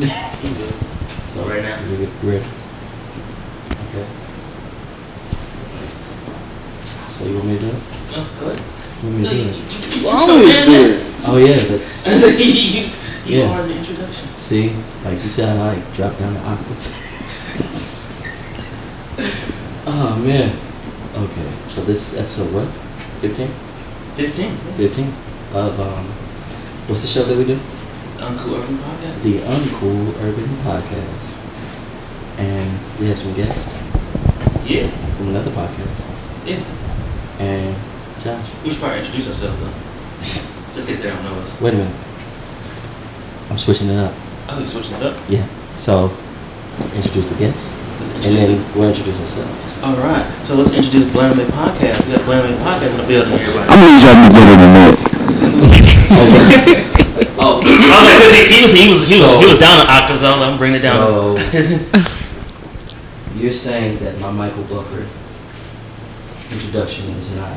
So right now. You ready? Okay. So you want me to do it? No, go ahead. You want me to you, do you, it? you, You always do it. Oh yeah, that's you, you, you Yeah. are the introduction. see, like you said, I like drop down the octave. oh man. Okay, so this is episode what? Fifteen. 15. Fifteen of um, what's the show that we do? Uncool Urban Podcast. The Uncool Urban Podcast, and we have some guests Yeah. from another podcast, Yeah. and Josh. We should probably introduce ourselves though. Just get there and know us. Wait a minute. I'm switching it up. Oh, you switching it up? Yeah. So, introduce the guests, and then we'll introduce ourselves. All right. So let's introduce Blame It Podcast. We got Blame It Podcast in the building, everybody. I'm gonna try to be better than that. Oh. Oh, okay, 'cause he, he was he was he was, So- he was down an octave, so I'm bringing it down. So- You're saying that my Michael Buffer introduction is not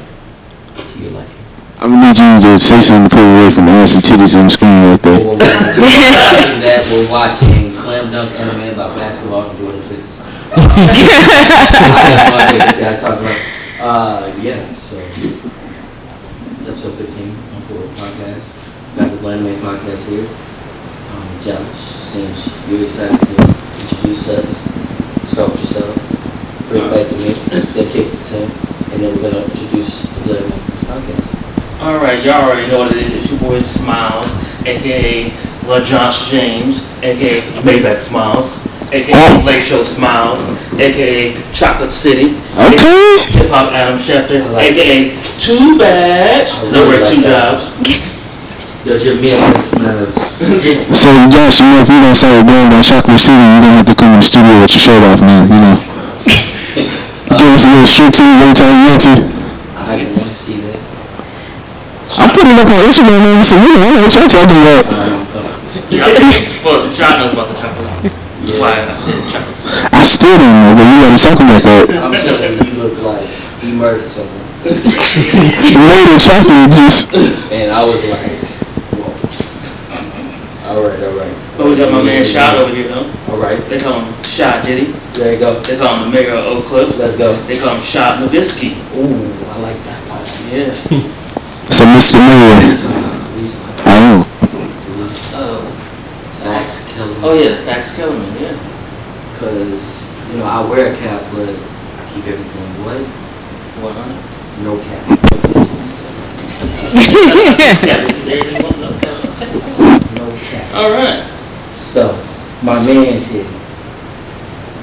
to your liking? I'm gonna need you to say something to pull away from the ass and titties on the screen right there. Well, we're watching that we're watching Slam Dunk Anime about basketball from Jordan Sixes. guys talking about. Uh, yeah, so it's episode 15 on Cool Podcast. Got the Blanime Podcast here. Um, Josh, seems you're excited to introduce us. Start with yourself. Bring it back to me. Then kick it to Tim. And then we're gonna introduce the Blanime Podcast. All right, y'all already know what it is. It's your boy Smiles, aka La Josh James, aka Maybach Smiles, aka Late Show Smiles, aka Chocolate City, Okay. Hip Hop Adam Schefter, I like aka Two Badge. I There really were two like that. jobs. Does your milk smells? So Josh, you know if you don't say it going by Chocolate City, you're gonna have to come in the studio with your shirt off, man. You know, give us a little striptease every time you want to. I didn't want to see that. I'm putting it up on Instagram, man. So you know, I know what y'all talking about. Um, well, the knows about the chocolate. That's why I said. City. I still don't know, but you gotta talk about that. I'm telling you, you look like you murdered someone. Later, chocolate just. And I was like, whoa. All right, all right. But we got my man Shot over here though. All right, They call him Shot Diddy. there you go. They call him the mayor of Oak Cliff. Let's go. They call him Shot Nowitzki. Ooh, I like that part. Yeah. So Mr. Mayor, Lisa, I don't know. Oh. Max Kellerman. Oh yeah, Max Kellerman. Yeah. Cause, you know, I wear a cap, but I keep everything white. what? One hundred. No cap. Yeah. there you go. Okay. No cap. All right. So, my man's here.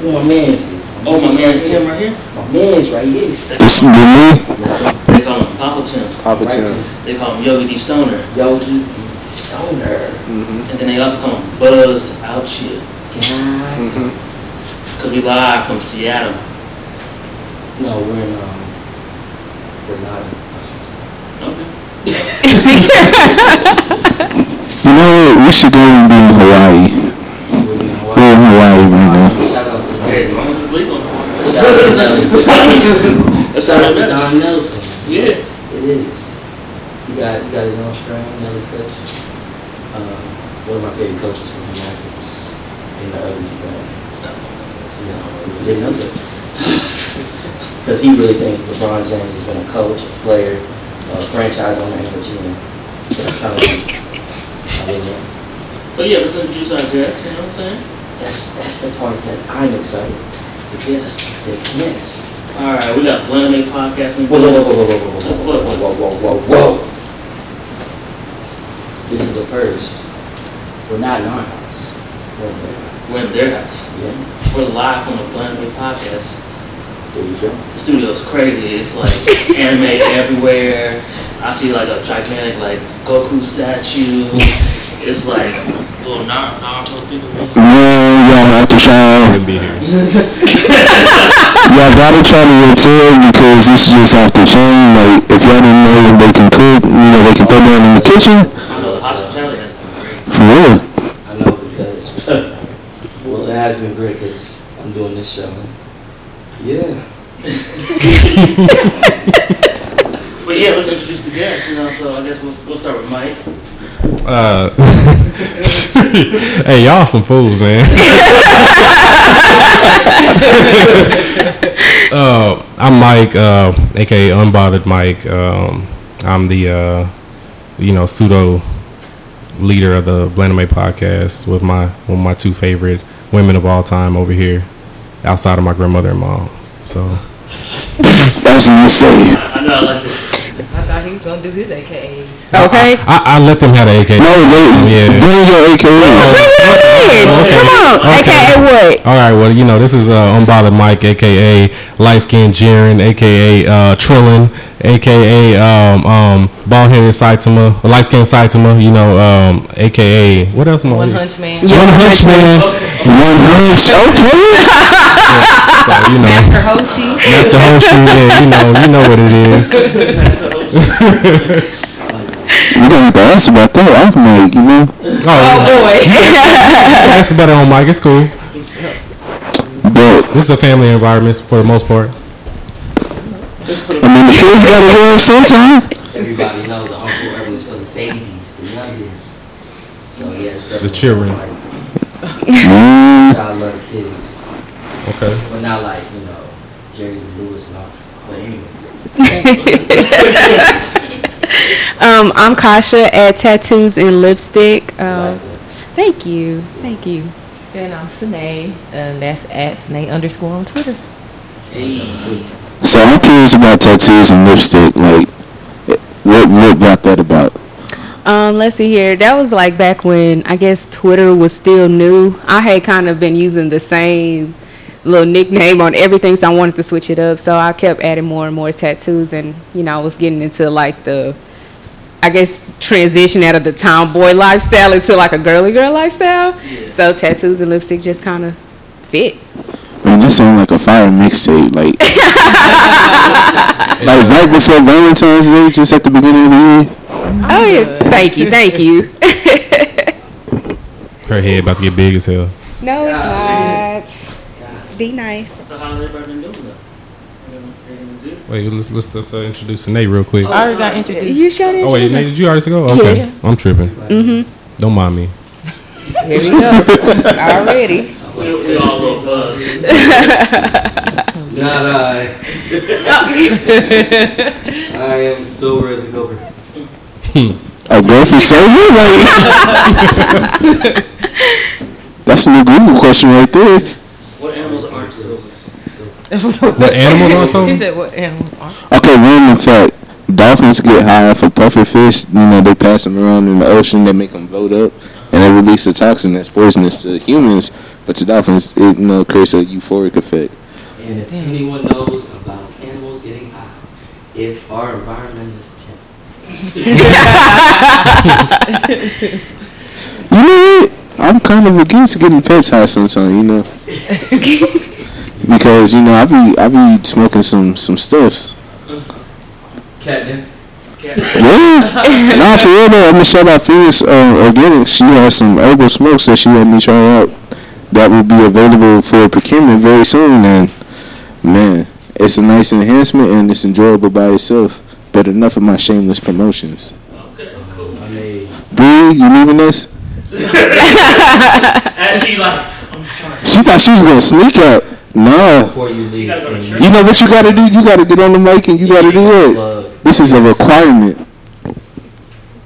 Who my man's here? Oh, my man's right Tim here. right here. My man's right here. They This call, is me. they call him Papa Tim. Papa Right Tim. here. They call him Yogi D Stoner, Yogi Stoner. Mm-hmm. and then they also call him Buzzed Out Chill. God. Mm-hmm. Cause we live from Seattle. No, we're in, um, we're not in. Okay. You know what? We should go and be in Hawaii. We're in Hawaii right now. Shout out to Don. Nelson. Yeah. It is. He got, he got his own strain, another coach. Um, one of my favorite coaches from the Mavericks in the early 2000s. You know, didn't. Because he really thinks LeBron James is going to coach, a player, a franchise owner, and a GM. But I'm trying to, I know. But yeah, let's introduce our guests. You know what I'm saying? That's, that's the part that I'm excited. The guests, the guests. All right, we got Blanime Podcast. Whoa, whoa, whoa, whoa, whoa, whoa, whoa, whoa, whoa, whoa, whoa, whoa. This is a first. We're not in our house. We're in their house. We're in their house. Yeah, We're live from the Blanime Podcast. there you go. The studio's crazy. It's like anime everywhere. I see like a gigantic like Goku statue. It's like little Nar- Naruto people. Y'all have to try. be here. Y'all gotta try the hotel because it's just off the chain. Like, if y'all didn't know if they can cook, you know, they can throw down in the kitchen. I know the hospitality has been great. For real. I know because, well, it has been great because I'm doing this show. Yeah. But yeah, let's introduce the guests. You know, so I guess we'll, we'll start with Mike. Uh, hey, y'all some fools, man. uh, I'm Mike, uh, aka Unbothered Mike. Um, I'm the, uh, you know, pseudo leader of the Blanime podcast with my one of my two favorite women of all time over here, outside of my grandmother and mom. So That's what you say. I I know I like this. I thought he was gonna do his AKAs. Okay. I, I let them have the AK. No, wait. Yeah. Bring your AKA. Okay. Come on. Okay. AKA what? All right, well, you know, this is uh, Unbothered Mike, aka Light Skin Jiren, aka uh, Trillin, aka um, um, Bald Headed Saitama, Light Skin Saitama, you know, um, aka, what else am I One here? Hunch Man. Yeah. One Punch Man. One hunch. Okay. So, you know, Master Roshi. that's the whole shit. Yeah, you know, you know what it is. We gonna have to ask about that off mic, you know. Oh, Oh boy. ask about it on Mike. It's cool. But This is a family environment for the most part. I mean, the kids gotta hear it sometime. Everybody knows the Uncool Urban is for the babies, the youngest. So yeah, it's definitely The children. Like, Mm, child love kids, Okay. but not like you know Jerry Lewis and all. But anyway, Um, I'm Kasha at Tattoos and Lipstick. Um, thank you. Thank you. And I'm Sine, and that's at Sine underscore on Twitter. hey, So I'm curious about tattoos and lipstick. Like, what what brought that about? Um, let's see here. That was like back when I guess Twitter was still new. I had kind of been using the same little nickname on everything, so I wanted to switch it up. So I kept adding more and more tattoos, and you know, I was getting into like the, I guess, transition out of the tomboy lifestyle into like a girly girl lifestyle. So tattoos and lipstick just kind of fit. Man, that sounds like a fire mixtape. Like, like right before Valentine's Day, just at the beginning of the year. Oh yeah, oh, thank you, thank you. Her head about to get big as hell. no, it's not. Be nice. So how has everybody been doing though? Wait, let's let's, let's uh, introduce Nate real quick. I already got introduced. You showed it. Oh wait, Nate, did you already go? Okay, Yes. I'm tripping. Mm-hmm. Don't mind me. Here we go. Already. We, we all a little buzzed. not I. I am sober as a gopher. A girl for sober? Like, that's a new Google question right there. What animals aren't so? What animals also? He said what animals are. Okay, random fact. Dolphins get high for pufferfish. You know, they pass them around in the ocean. They make them float up, and they release a toxin that's poisonous to humans. But to dolphins, it you know creates a euphoric effect. And if anyone knows about animals getting high, it's our environmentalist Tim. You know what? I'm kind of against getting pets high sometimes. You know, because you know I be I be smoking some some stuffs. Catnip. Cat. Yeah, nah, for real though. I'm gonna shout out Phoenix uh, Organics. She has some herbal smokes that she had me try out. That will be available for procurement very soon. And man, it's a nice enhancement and it's enjoyable by itself. But enough of my shameless promotions. Okay, cool. I mean, Bree, you leaving us? As she like, I'm trying to. She thought she was gonna sneak out. Nah. before you leave, gotta go to. You know what you gotta do? You gotta get on the mic and you gotta do it. plug This is a requirement.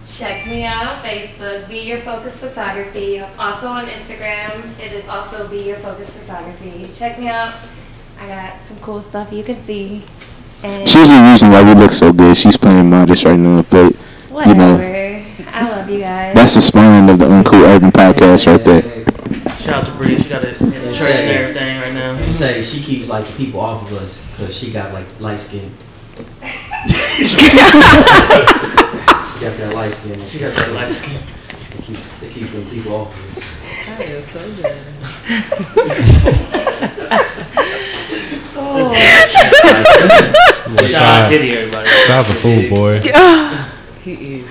Check me out on Facebook, Be Your Focus Photography. Also on Instagram, it is also Be Your Focus Photography. Check me out. I got some cool stuff you can see. And She's the reason why we look so good. She's playing modest right now, but whatever. know. I love you guys. that's the spine of the Uncool Urban podcast right there. Shout out to Bree. She got it in the church and everything right now. You say she keeps like the people off of us because she got like light skin. she got that light skin. She got that light skin. It keeps, it keeps them people off of us. I am so good. Oh. Boy, Shout out Diddy, everybody. Shy's a fool, boy. He is.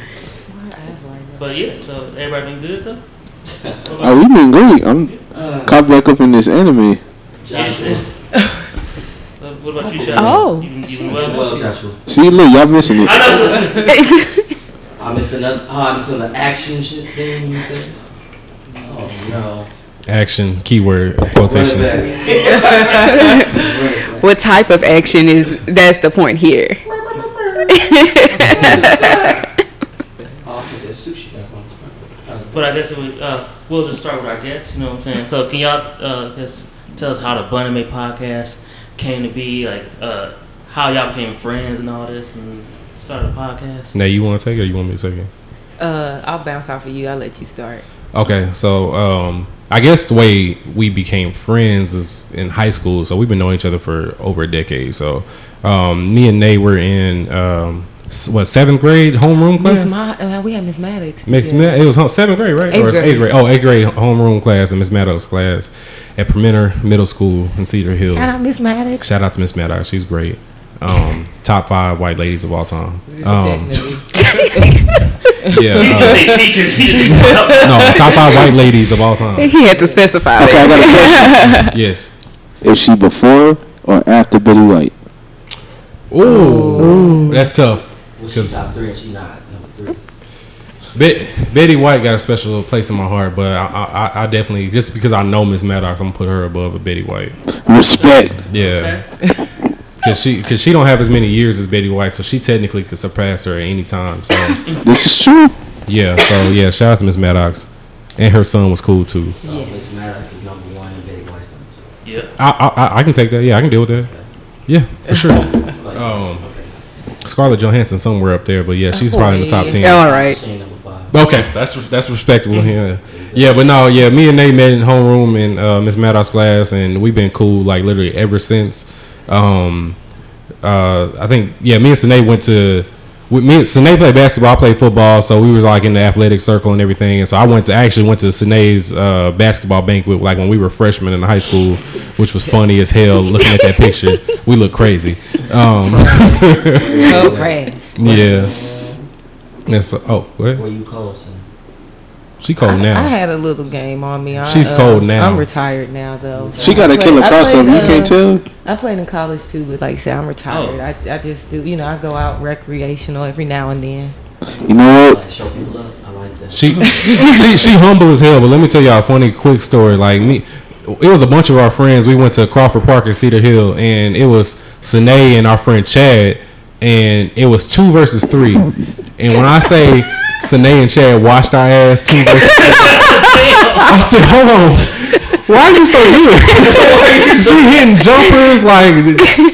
Why her eyes like that? But yeah, so everybody been good though. Oh, we been great. I'm uh, caught back up in this anime. Joshua. What what about you, Shaq? Oh. You, been- you been Well, well? Joshua. See, look, y'all missing it. I know. I missed another. Oh, I missed another action shit scene. You said. No. Action, keyword, quotations. Running back. Running back. What type of action is? That's the point here. Oh, I think that's sushi that one's fine. But I guess it would, uh, we'll just start with our guests. You know what I'm saying? So can y'all uh, just tell us how the Blanime podcast came to be? Like uh, how y'all became friends and all this, and started a podcast. Now you want to take it or you want me to take it? Uh, I'll bounce off of you. I'll let you start. Okay, so um, I guess the way we became friends is in high school. So we've been knowing each other for over a decade. So um, me and Nate were in um, s- what seventh grade homeroom class. Miss Ma, uh, we had Miss Maddox. Miss yeah. Ma- it was home- seventh grade, right? Eighth or grade. eighth grade? Oh, eighth grade homeroom class and Miss Maddox class at Permenter Middle School in Cedar Hill. Shout out Miss Maddox. Shout out to Miss Maddox. She's great. Um, top five white ladies of all time. Um, yeah. Uh, can say teachers. You just no. no, top five white ladies of all time. He had to specify. Okay, I got a question. Yes. Is she before or after Betty White? Ooh, that's tough. Well, she's 'Cause- top three and she not number three. Betty White got a special place in my heart, but I, I, I definitely just because I know Miss Maddox, I'm gonna put her above a Betty White. Respect. Yeah, because she because she don't have as many years as Betty White, so she technically could surpass her at any time. So This is true. yeah, so yeah, shout out to Miss Maddox, and her son was cool too. So Miss Maddox is number one and Betty White's number two. Yeah. I I, I- I can take that. Yeah, I can deal with that. Yeah, for sure. Scarlett Johansson somewhere up there, but yeah, she's probably in the top ten. Yeah, all right. She ain't number five. Okay, that's that's respectable. Yeah, yeah, but no, yeah, me and Nate met in homeroom in uh, Miss Maddox class, and we've been cool like literally ever since. Um, uh, I think yeah, me and Sine went to. With me, Sine played basketball. I played football, so we was like in the athletic circle and everything. And so I went to actually went to Sine's uh, basketball banquet like when we were freshmen in high school, which was funny as hell. Looking at that picture, we look crazy. Um, Oh, crash. yeah. And so, oh, what? Where you close? And She cold I, now. I had a little game on me. I, She's uh, cold now. I'm retired now, though. She got a killer I crossover. You can't uh, tell. I played in college too, but like I said, I'm retired. Oh. I, I just do, you know, I go out recreational every now and then. You know what? show people love. I like that. She, she she humble as hell. But let me tell y'all a funny quick story. Like me, it was a bunch of our friends. We went to Crawford Park in Cedar Hill, and it was Sine and our friend Chad, and it was two versus three. And when I say Sine and Chad washed our ass two versus three, I said, hold on. Why are you so good? she hitting jumpers like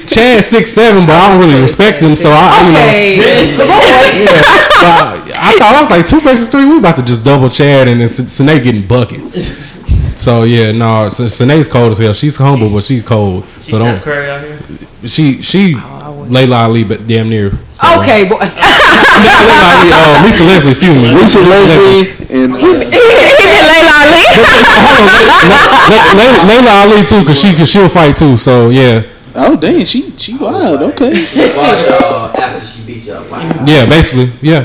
Chad six seven, but I don't really respect him, so I you know. Yeah, but I, I thought I was like two versus three. We about to just double Chad and then Sine getting buckets. So yeah, no, S- Sinead's cold as hell. She's humble, but she's cold. She So don't. Curry out here. She she Laila Ali, but damn near. So. Okay, boy. Laila Ali. Uh, Lisa Leslie. Excuse me. Lisa Leslie and uh, Le- Le- Laila Ali too, cause she cause she'll fight too. So yeah, oh dang, she she wild. Okay. After she beat y'all. Yeah, basically, yeah.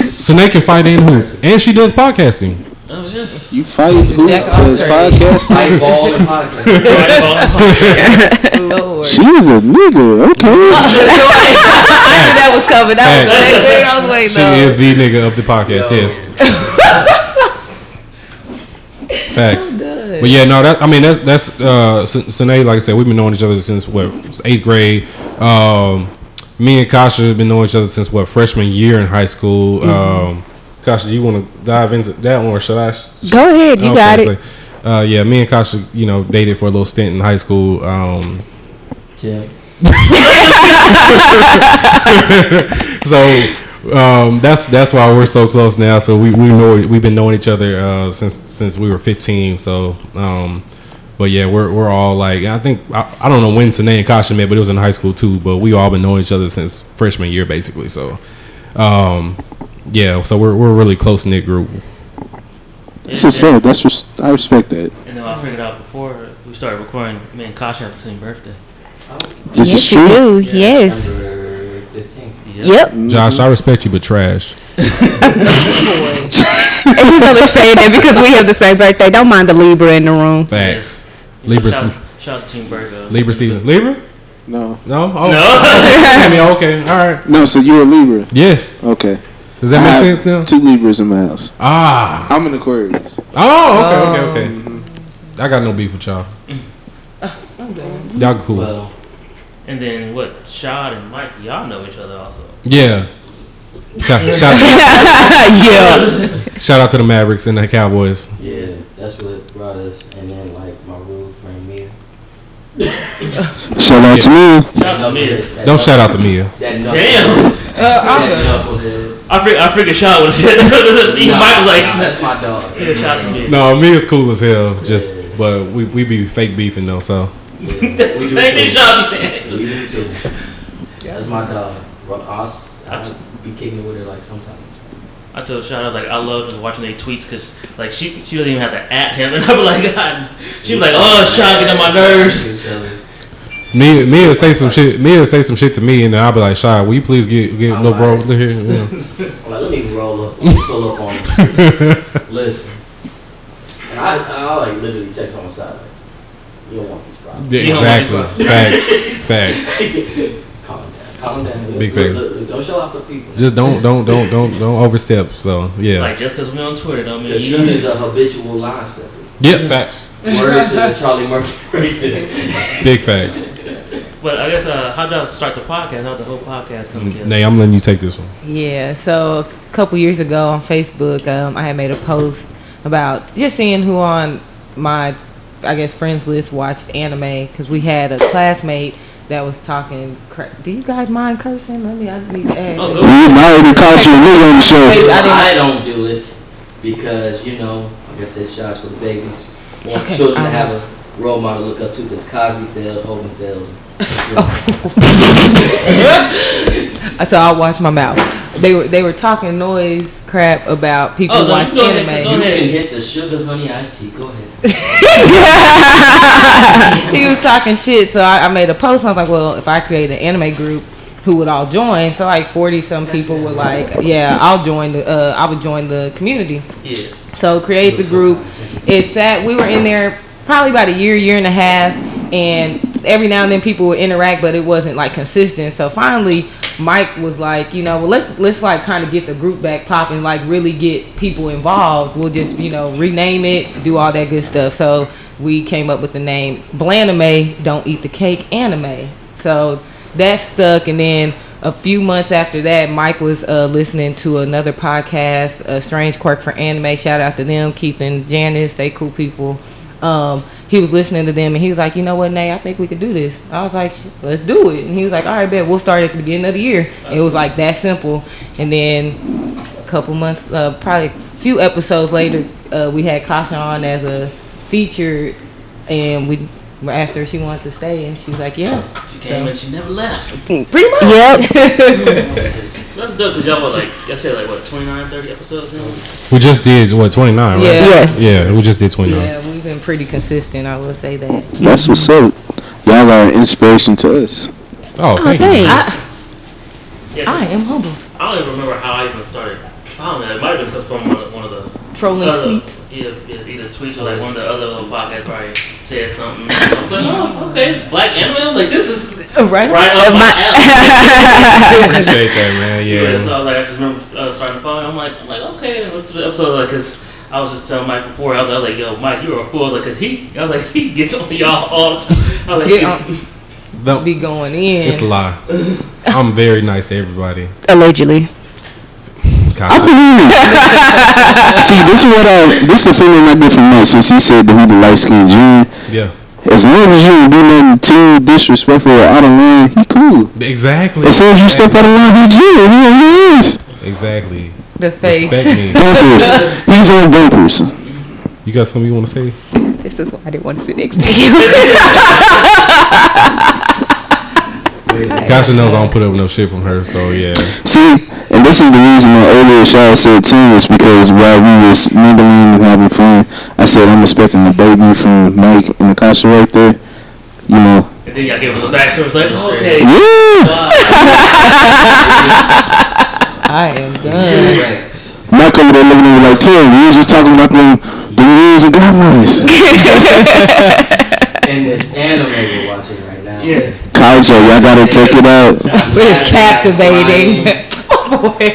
so they can fight in who, and she does podcasting. Oh yeah. You fight who Jack of does all trades. podcasting? Fight ball and podcast. Lord. She is a nigga. Okay. I knew that was coming. That was the next thing I was waiting She is the nigga of the podcast. Yes. Facts. But yeah, no, that I mean that's that's uh Sine, like I said, we've been knowing each other since what eighth grade. Um, me and Kasha have been knowing each other since what freshman year in high school. Um, Kasha, do you want to dive into that one, or should I? Go ahead, you Okay, got it. so, uh, yeah, me and Kasha, you know, dated for a little stint in high school. Um, Tim. so um, that's that's why we're so close now. So we, we know we've been knowing each other uh, since since we were 15. So, um, but yeah, we're we're all like I think I, I don't know when Sine and Kasha met, but it was in high school too. But we all been knowing each other since freshman year basically. So, um, yeah, so we're we're a really close knit group. That's what's up. That's res- I respect that. And then I figured out before we started recording, me and Kasha have the same birthday. This yes, is you true. do. Yes. Number 15. Yep. Josh, I respect you, but trash. And he's only saying that because we have the same birthday. Don't mind the Libra in the room. Facts. Libra, Shout, shout out to Team Virgo. Libra season. Libra? No. No. Oh. No. I mean, okay. All right. No. So you're a Libra. Yes. Okay. Does that I make have sense now? Two Libras in my house. Ah. I'm an Aquarius. Oh, okay, okay, okay. I got no beef with y'all. Y'all cool. Well, And then what? Shad and Mike, y'all know each other also. Yeah. Shout, shout, yeah. shout out to the Mavericks and the Cowboys. yeah, that's what brought us. And then like my real friend Mia. Shout out to me. Shout out to me. That Don't shout out to knucklehead- Mia. That knucklehead- Damn. That knucklehead. I figured, I figured Shad would have said that. Nah, Mike was like, nah, that's my dog. yeah, shout out to me. No, Mia's cool as hell. Just, but we we be fake beefing though. So That's We the do same thing too. Shad be saying. We do too. That's my dog. Well, Us, I be kicking it with her like sometimes. I told Shad, I was like, I love just watching their tweets because, like, she she doesn't even have to at him. And I'm like, God. She was like, oh, Shad, get on my nerves. Mia Mia say some shit. Mia say some shit to me, and then I'll be like, "Shy, will you please get get I'm no bro like- look here?" Yeah. I'm like, let me roll up, let me pull up on him. Listen. And I, I like literally text on the side, like, you don't want these problems. Yeah, You exactly. Facts. Facts. Calm down, calm down. Big Look, look, look, Don't show off for people. Just don't don't don't don't don't overstep. So yeah. Like, just because we're on Twitter don't mean Because she you. is a habitual line stepper. Yeah, facts. Word to Charlie Murphy. Big facts. But I guess, uh, how'd y'all start the podcast? How'd the whole podcast come together? Nay, I'm letting you take this one. Yeah, so a couple years ago on Facebook, um, I had made a post about just seeing who on my, I guess, friends list watched anime because we had a classmate that was talking. Cra- Do you guys mind cursing? Let me. I need to ask. Oh, We already caught you a nigga on the show. I I don't do it because, you know, like I said, shots for the babies. Want Okay, children to have a role model to look up to because Cosby failed, Hogan failed. You know. So I'll watch my mouth. They were they were talking noise crap about people Oh, who no, watch you go ahead, anime. go You ahead. can hit the sugar honey iced tea. Go ahead. he was talking shit, so I, I made a post. And I was like, well, if I create an anime group, who would all join? So like forty some people were like, yeah, I'll join the. Uh, I would join the community. Yeah. So create the group. It's that we were in there probably about a year, year and a half, and every now and then people would interact, but it wasn't like consistent. So finally, Mike was like, you know, well let's let's like kind of get the group back popping, like really get people involved. We'll just you know rename it, do all that good stuff. So we came up with the name Blanime, Don't Eat the Cake Anime. So that stuck, and then a few months after that, Mike was uh, listening to another podcast, a Strange Quirk for Anime. Shout out to them, Keith and Janice. They cool people. Um, he was listening to them, and he was like, "You know what, Nay? I think we could do this." I was like, "Let's do it." And he was like, "All right, bet we'll start at the beginning of the year." It was like that simple. And then a couple months, uh, probably a few episodes later, uh, we had Kasha on as a feature, and we asked her if she wanted to stay, and she was like, "Yeah." She came and she never left. Pretty much. Yep. That's dope because y'all were like, I said like what, 29, 30 episodes now? We just did what 29, right? Yeah. Yes. Yeah, we just did 29. Yeah, we've been pretty consistent. I will say that. That's what's up. Y'all are an inspiration to us. Oh, Oh, thank you. thanks. Yeah, 'cause I am humble. I don't even remember how I even started. I don't know. It might have been from one of, one of the Trolling other, tweets. Yeah, yeah, either tweets or like one of the other little podcasts probably said something. I was like, oh, okay, black anime. I was like, this is Right. right up my alley. Appreciate that, man. Yeah. Yeah. So I was like, I just remember uh, starting to follow. I'm like, I'm like, okay, let's do the episode. Like, cause I was just telling Mike before. I was, like, I was like, yo, Mike, you are a fool. I was like, cause he, I was like, he gets on y'all all the time. I was like, Yeah. he's- Don't- Be going in. it's a lie. I'm very nice to everybody. Allegedly. I Kasha. believe it. See, this is what I. This is the feeling I get from Mike since he said that he the light skinned Jiren. Yeah. As long as you don't do nothing too disrespectful or out of line, he cool. Exactly. As soon as you step out of line, he Jiren. He on his Exactly. the face. Respect me. bumpers. He's on bumpers. You got something you want to say? This is why I didn't want to sit next to you. Kasha knows I don't put up no shit from her, so yeah. See, and this is the reason my earlier shout said too is because while we was mingling and having fun, I said I'm expecting a baby from Mike and Nakasha right there. You know, and then y'all gave us a backstory. It's like, okay, yeah. wow. I am done. Correct. Mike over there looking at me like, Tim, we was just talking about them, the rules and guidelines. And this anime we're watching right now. Yeah. Keijo, y'all gotta check it out. It's captivating. oh boy.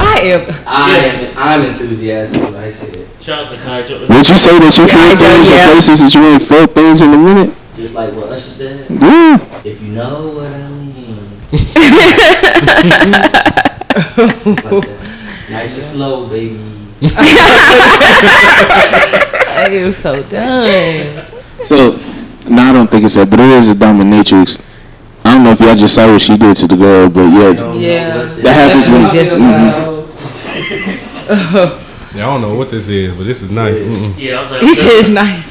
I am. I am, I'm enthusiastic I say it. Shout out to Keijo. Would you say that you feel Yeah, things yeah. in places that you ain't felt things in a minute? Just like what Usher said. Yeah. If you know what I mean. Like that. Nice and slow, baby. I am so done. So, no, I don't think it's that, but it is a dominatrix. I don't know if y'all just saw what she did to the girl, but yeah, Yeah. That happens in- this is Mhm. Yeah, I don't know what this is, but this is nice. Mm-mm. Yeah, I was like, This is nice.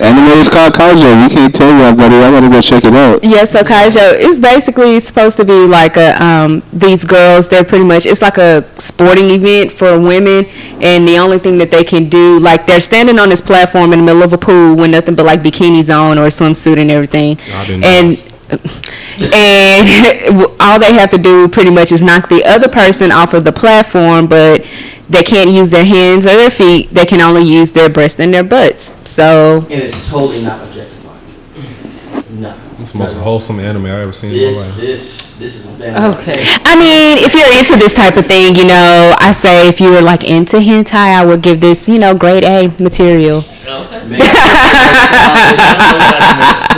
Anime is called Keijo. We can't tell y'all, buddy. I gotta go check it out. Yeah, so Keijo is basically supposed to be like a um these girls. They're pretty much it's like a sporting event for women, and the only thing that they can do like they're standing on this platform in the middle of a pool with nothing but like bikinis on or a swimsuit and everything, I didn't know and. this. And all they have to do pretty much is knock the other person off of the platform, but they can't use their hands or their feet. They can only use their breasts and their butts. So And it's totally not objectifying. No. It's the most wholesome anime I've ever seen in my life. this, this is. Okay. I mean, if you're into this type of thing, you know, I say if you were like into hentai, I would give this, you know, grade A material. Okay. Man, Put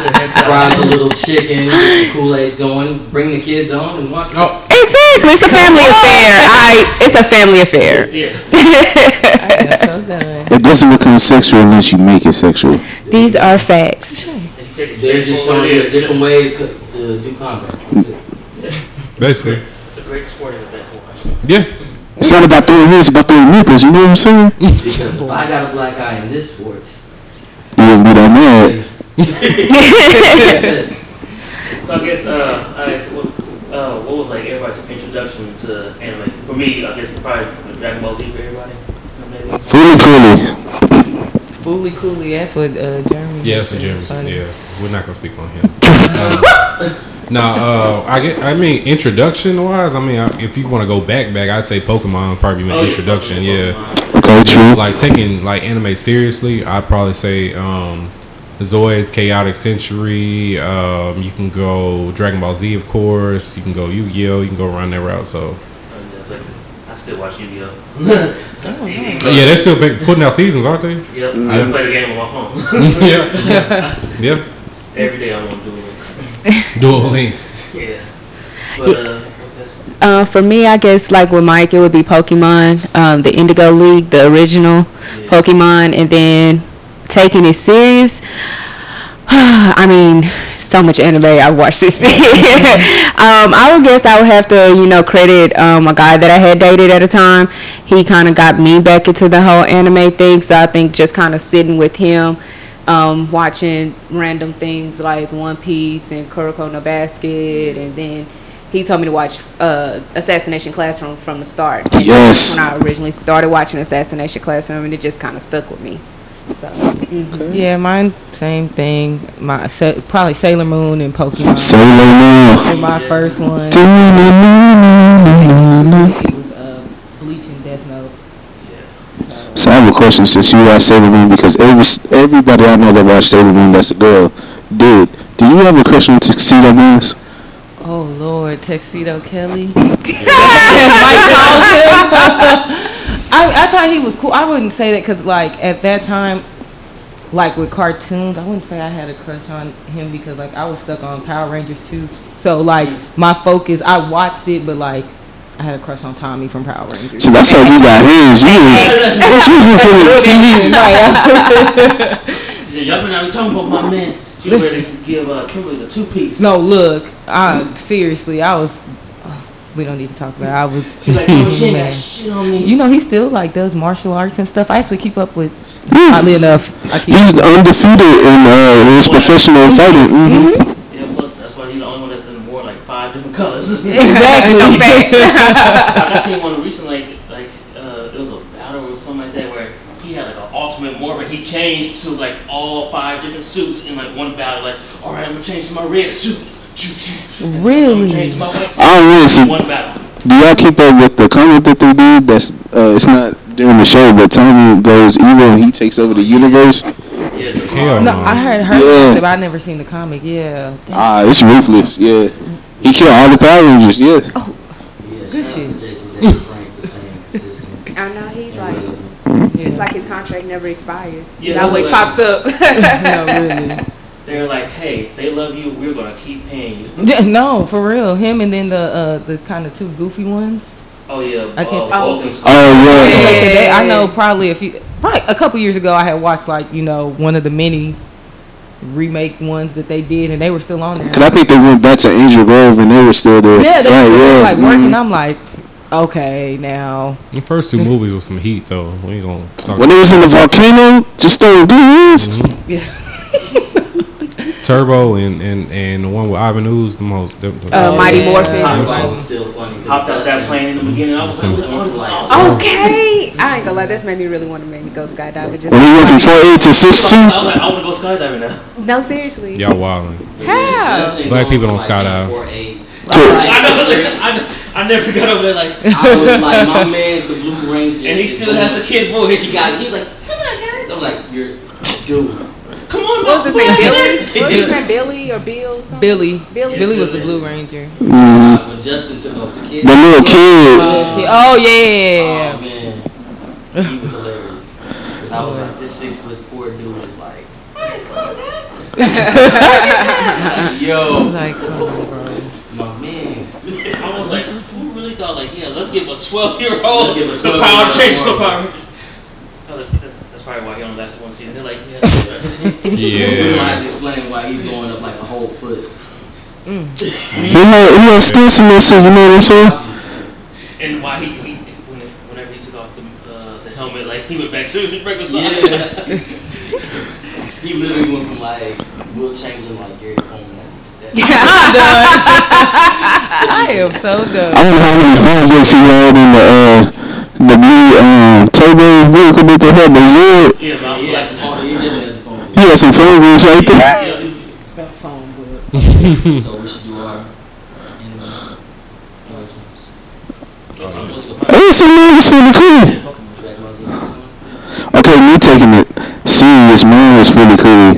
a hint out. fry the little chicken, get the Kool-Aid going, bring the kids on and watch Oh. Exactly, it's a family affair. I, it's a family affair. Yeah. I am so done. It doesn't become sexual unless you make it sexual. These are facts. And you take it They're just showing you a different way to, to do combat. Basically, It's a great sporting event to watch. yeah. It's not about throwing hits, it's about throwing nipples. You know what I'm saying? Because if I got a black eye in this sport, You wouldn't be that mad. So I guess uh, I what, uh, what was like everybody's introduction to anime? For me, I guess probably Dragon Ball Z for everybody. Maybe. Fully coolly. Fooly cooly. That's what uh, Jeremy. Yeah, that's a said. Jeremy. It's. Yeah, we're not gonna speak on him. um, now, uh, I get. I mean, introduction wise, I mean, I, if you want to go back, back, I'd say Pokemon probably my Oh, introduction. Pokemon, Yeah, Okay, true. like taking like anime seriously, I'd probably say um, Zoids Chaotic Century. Um, you can go Dragon Ball Z, of course. You can go Yu Gi Oh. You can go around that route. So yeah, it's like- I still watch Yu-Gi-Oh. But yeah, they're still big, putting out seasons, aren't they? Yep, I Yeah. just play the game on my phone. yeah, yeah. Every day I'm on Duel Links. Duel Links. Yeah. But uh, Uh, for me, I guess like with Mike, it would be Pokemon, um, the Indigo League, the original yeah. Pokemon, and then taking it serious. I mean, so much anime I watched this thing. um, I would guess I would have to, you know, credit um, a guy that I had dated at a time. He kind of got me back into the whole anime thing. So I think just kind of sitting with him, um, watching random things like One Piece and Kuroko no Basket, and then he told me to watch uh, Assassination Classroom from the start. Yes. When I originally started watching Assassination Classroom, and it just kind of stuck with me. So, mhm. Yeah, mine same thing. My sa- probably Sailor Moon and Pokemon Sailor Moon. were my first one. It was uh, Bleach and Death Note. yeah. So I have a question since you watch Sailor Moon because every, everybody I know that watched Sailor Moon that's a girl did. Do you have a crush on Tuxedo Mask? Oh Lord, Tuxedo Kelly. I, I thought he was cool. I wouldn't say that because like at that time, like with cartoons, I wouldn't say I had a crush on him because like I was stuck on Power Rangers too. So like my focus, I watched it, but like I had a crush on Tommy from Power Rangers. So that's why you got hands. You was, you was looking at TV. She said, Y'all been out here talking about my man. She was ready to give uh, Kimberly the two piece. No, look, I seriously, I was. We don't need to talk about. It. I was. She's like, oh, she ain't man. got shit on me. You know, he still like does martial arts and stuff. I actually keep up with. Oddly enough, I keep. He's undefeated in uh, his professional fighting. hmm Yeah, plus that's why he's the only one that's been worn like five different colors. Exactly. No facts. like, I seen one recently, like like uh, it was a battle or something like that where he had like an ultimate morph and he changed to like all five different suits in like one battle. Like, all right, I'm gonna change to my red suit. Choo, choo. I'm Really? gonna change to my white suit. I don't know. See, do y'all keep up with the comic that they did? That's uh, it's not during the show, but Tommy goes evil and he takes over the universe. Yeah, the Hell No, no. I heard heard Yeah. it, but I never seen the comic. Yeah. Ah, it's ruthless. Yeah, he killed all the Power Rangers. Yeah, Yeah, Good shout out shit. Jason David Frank for staying consistent. I know he's like, really- it's like his contract never expires. Yeah, it that's always what- pops up. no, really. They're like, hey, they love you. We're gonna keep paying you. Yeah, no, for real. Him and then the uh, the kind of two goofy ones. Oh yeah. I can't- uh, Oh. Bulk and Skull. Oh yeah. Yeah, 'cause they- I know probably a few, probably a couple years ago, I had watched like you know one of the many remake ones that they did, and they were still on there. Cause I think they went back to Angel Grove and they were still there. Yeah, they right, were yeah. like working. mhm. I'm like, okay, now. The first two movies was some heat though. We ain't gonna talk. When it was in the volcano, just throwing good hands. Turbo and, and, and the one with Ivan Ooze, the most. The, the Uh, Mighty Yeah. Morphin. Hop- Everybody hop- was still funny. 'cause Hopped out that plane in the beginning. I was like, Some- this is awesome. okay. I ain't gonna lie, that's made me really want to make me go skydiving. Just When he went from four eight to six two. I was like, I want to go skydiving now. no, seriously. Y'all wildin'. How? Black people don't like, skydive. 4'8". I know, like, I, I never got over there like, I was like, my man's the Blue Ranger. and he still has the kid voice. He got. He's like, come on, guys. I'm like, you're, dude. Come on, What was his name? Billy? Billy. What was his name? Billy or Bill? Something? Billy. Billy. Billy was the Blue Ranger. Uh, when Justin took over the kid. The little kid. Oh Oh yeah. man, he was hilarious. 'Cause I was like, this six foot four dude is like, yo, Like, come on, bro. my man. I was like, who really thought like, yeah, let's give a 12 year old the power change to a more. Power Ranger. I was like, That's probably why he only lasted one season. They're like, yeah. that's right. We're Yeah. have to explain why he's going up like a whole foot. He had he had still submission. You know what I'm saying? and why he, he whenever he took off the, uh, the helmet, like he went back to his regular size. Yeah. he literally went from like Wilt Chamberlain like Gary Coleman. That- I am so done. I don't know how many phone books he had in the uh the blue um turbo vehicle that they had. The Zed. Yeah, Mount He has a Black. phone. He definitely has a phone. He had some phone books right there. He- So we should do our. Hey, some niggas really cool. Dragon Okay, me taking it serious, mine was really cool.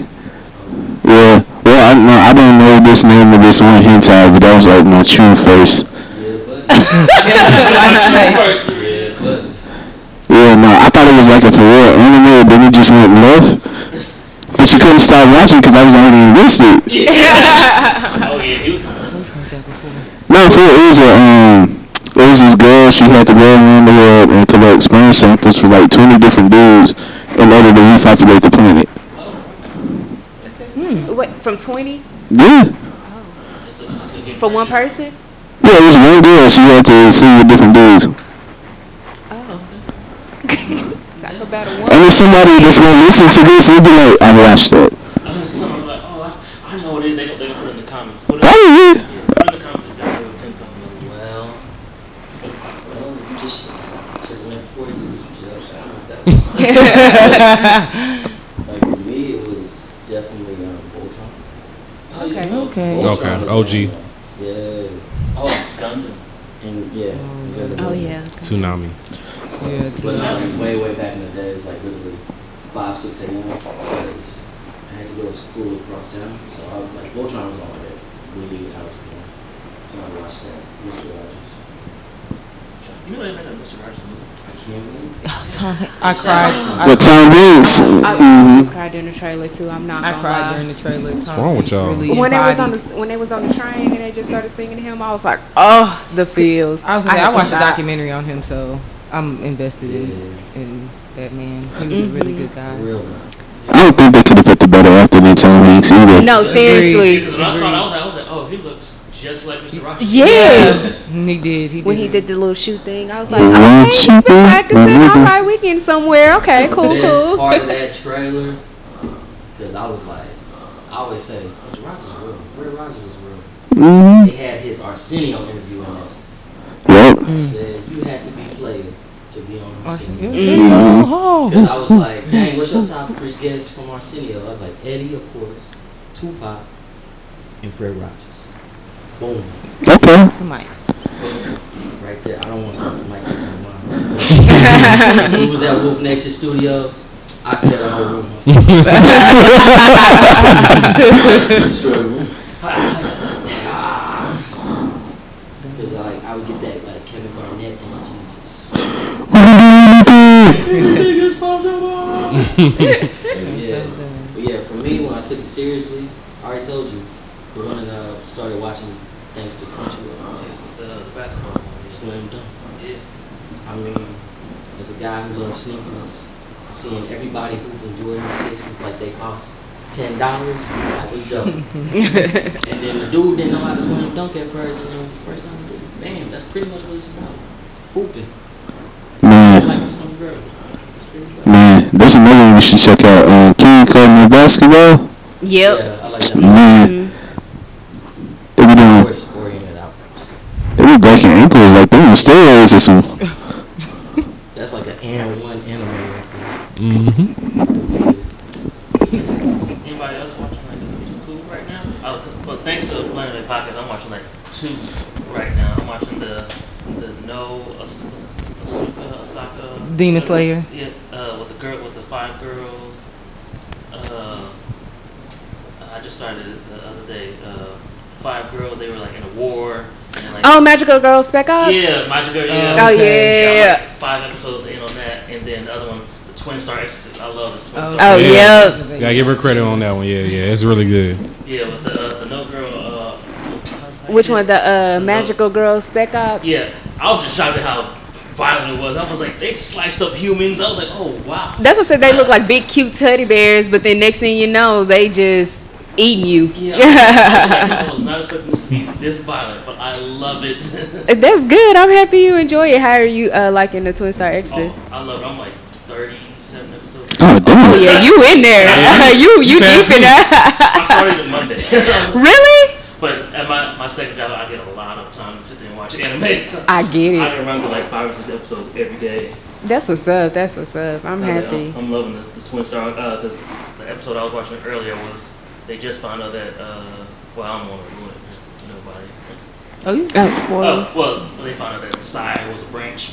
Yeah. Well, I no, I don't know this name of this one hentai, but that was like my true first. Yeah, but. Yeah, but. Yeah, no, I thought it was like a for real anime, then it just went left. But you couldn't stop watching because I was already invested. Oh yeah, he was. No, for real, it was a um, it was this girl. She had to go around the world and collect sperm samples for like twenty different dudes in order to repopulate the planet. Okay. What, from 20 Yeah, for one person? yeah, it was one girl. She had to see with different dudes, Oh. Talk about a and woman. if somebody that's gonna listen to this, it'd be like, I watched that. Someone like, oh, I, I know what it is. They gonna, they gonna put it in the comments. Put it, Probably yeah. yeah, put it in the comments. if y'all know Tim Combs. Well, well, you just took it before you you just have that. Like for me, it was definitely um, Voltron. Okay. Okay. Okay, OG. Yeah, Oh, Gundam. and yeah. because of Oh, yeah. Tsunami. Yeah, But um, way, way back in the day, it was like literally five, six a.m. because I had to go to school across town. So I was like, Voltron was on there. Really, I was born. So I watched that. Mr. Rogers. You know they made a Mr. Rogers movie. I can't believe. I cried. But Tom Hanks, I mhm. almost cried during the trailer too. I'm not I gonna cried lie. during the trailer. What's wrong with y'all? when they was on the when they was on the train and they just started singing to him, I was like, oh, the feels. I was gonna say, I, had to watched a stop. documentary on him, so I'm invested in in that man. He was a really good guy. real. man. I don't think they could have put the better actor than Tom Hanks either. No, seriously. Because when I saw it, I was like, I was like, oh, he looks just like Mr. Rogers. Yes. He did. He did. When he did the little shoot thing, I was like, One okay, he's been shoot thing, practicing. my nigga. All right, we getting somewhere. Okay, The cool, best cool. part of that trailer, because I was like, I always say, Mr. Rogers is real. Fred Rogers is real. Mm-hmm. They had his Arsenio interview in that. Yep. I said, you had to be player to be on Oh, Arsenio. Mhm. oh. Because I was like, dang, what's your top three guests from Arsenio? I was like, Eddie, of course, Tupac, and Fred Rogers. Boom. Okay. Mike. Right there. I don't want to talk to Mike this in mind. He was at Wolf Nation Studios. I tear the whole room up. Destroy the room. Because like, I would get that like Kevin yeah. But yeah, for me, when I took it seriously, I already told you, the one that uh, started watching thanks to Crunchyroll, The basketball. Slam Dunk. Yeah. I mean, as a guy who loves sneakers, seeing everybody who's enjoying the sixes like they cost ten dollars, that was dope. and then the dude didn't know how to slam dunk at first, and then first time he did, bam, that's pretty much what it's about. Hooping. Man, there's another one you should check out. Um, King Cutting Basketball. Yep. Yeah, I like that. Man, Mhm. they be doing, Sports oriented outfits. they be breaking ankles like they on steroids or something. That's like an and one anime right Mm-hmm. Anybody else watching like anything cool right now? Oh, well, thanks to the Planet Bay Podcast, I'm watching like two right now. I'm watching the the No As- As- Asuka Asaka Demon Slayer. Yeah, uh, with the girl with the five girls. Uh, I just started it the other day. Uh, five girls. They were like in a war. And like, Oh, Magical Girl Spec Ops. yeah, Magical. Girl. Yeah. Oh, okay. Yeah, yeah. like five episodes in on that, and then the other one, the Twin Star Exorcist. I love this Twin Oh. Star. Oh, Yeah. yeah. Gotta give her credit on that one. Yeah, yeah, it's really good. Yeah, with the uh, the no girl. Uh, Which one? The uh, The Magical Girl Spec Ops. Yeah, I was just shocked at how violent it was. I was like, they sliced up humans. I was like, oh wow. That's what I said. They look like big, cute teddy bears, but then next thing you know, they just eating you. Yeah, I was not expecting this to be this violent, but I love it. That's good. I'm happy you enjoy it. How are you uh, liking the Twin Star Exorcist? oh, I love it. I'm like 37 episodes. Oh Oh damn. yeah, you in there? you you passed deep in me. that? I started it Monday. really? but at my, my second job, I get a lot of time to sit there and watch anime. So I get it. I it. can remember like five or six episodes every day. That's what's up. That's what's up. I'm I was like, happy. I'm, I'm loving the, the Twin Star because the episode I was watching earlier was they just found out that uh, well I don't want to ruin it for nobody. Oh, you Oh. spoiled. Oh well, they found out that Psy was a branch.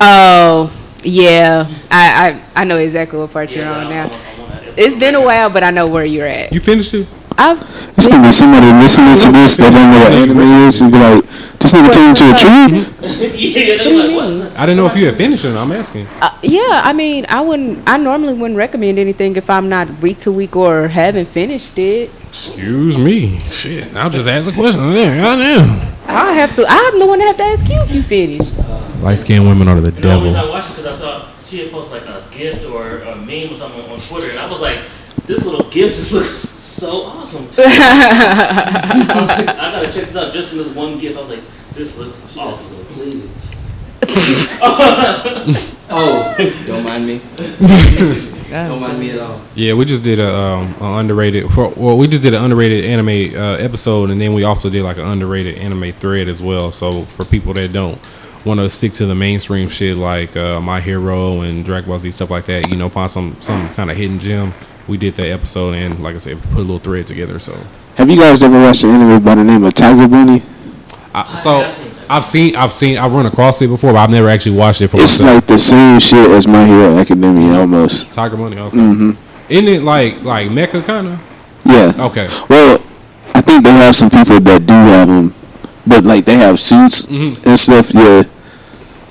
Oh yeah, I I, I know exactly what part you're Yeah, on I- I now. I want that It's been a while, but I know where you're at. You finished it? I've It's gonna be somebody listening to this that don't know what anime is and be like, this nigga turned into a tree? yeah, they're like, what? is? I didn't know if you had finished it. I'm asking. Uh, yeah, I mean, I wouldn't. I normally wouldn't recommend anything if I'm not week to week or haven't finished it. Excuse me. Shit, I'll just ask a question. Yeah, I know. I have to. I'm the one that have to ask you if you finished. Light skinned women are the And the only devil. I watched it because I saw she had posted like a gift or a meme or something on, on Twitter, and I was like, this little gift just looks so awesome. I was like, I gotta check this out just from this one gift. I was like, this looks She got awesome. some cleavage. oh, don't mind me. Don't mind me at all. Yeah, we just did a, um, a underrated. Well, we just did an underrated anime uh, episode, and then we also did like an underrated anime thread as well. So for people that don't want to stick to the mainstream shit like uh, My Hero and Dragon Ball Z stuff like that, you know, find some some kind of hidden gem. We did that episode, and like I said, put a little thread together. So, Have you guys ever watched an anime by the name of Tiger Bunny? I, so have seen that. I've seen I've seen I've run across it before, but I've never actually watched it for It's myself. like the same shit as My Hero Academia almost. Tiger Money, okay. hmm Isn't it like like Mecha kind of? Yeah. Okay. Well, I think they have some people that do have them, but like they have suits Mhm. and stuff. Yeah,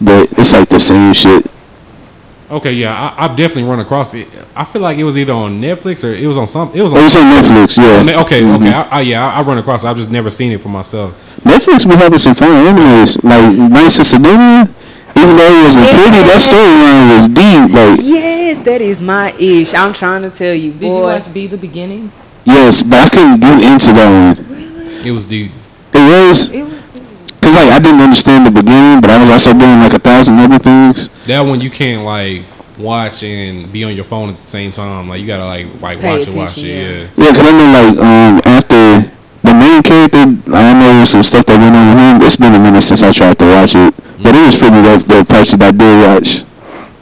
but it's like the same shit. Okay, yeah, I, I've definitely run across it. I feel like it was either on Netflix or it was on some. It was Oh, on. it's on Netflix. on Ne- Yeah. okay, Mhm. okay, I, I, yeah, I, I run across. it. I've just never seen it for myself. Netflix be having some fun animes, like Knights of Sidonia. Even though it wasn't pretty, that storyline was deep. Like, Yes, that is my ish. I'm trying to tell you, Did you watch Be the Beginning? yes, but I couldn't get into that one. Really? It was deep. It was, It was. Cause like I didn't understand the beginning, but I was also doing like a thousand other things. That one you can't like watch and be on your phone at the same time. Like you gotta like like Pay watch it, watch it. Yeah. Yeah, cause I mean like um after the main character, I know some stuff that went on with him. It's been a minute since I tried to watch it, but it was pretty rough. The parts that I did watch.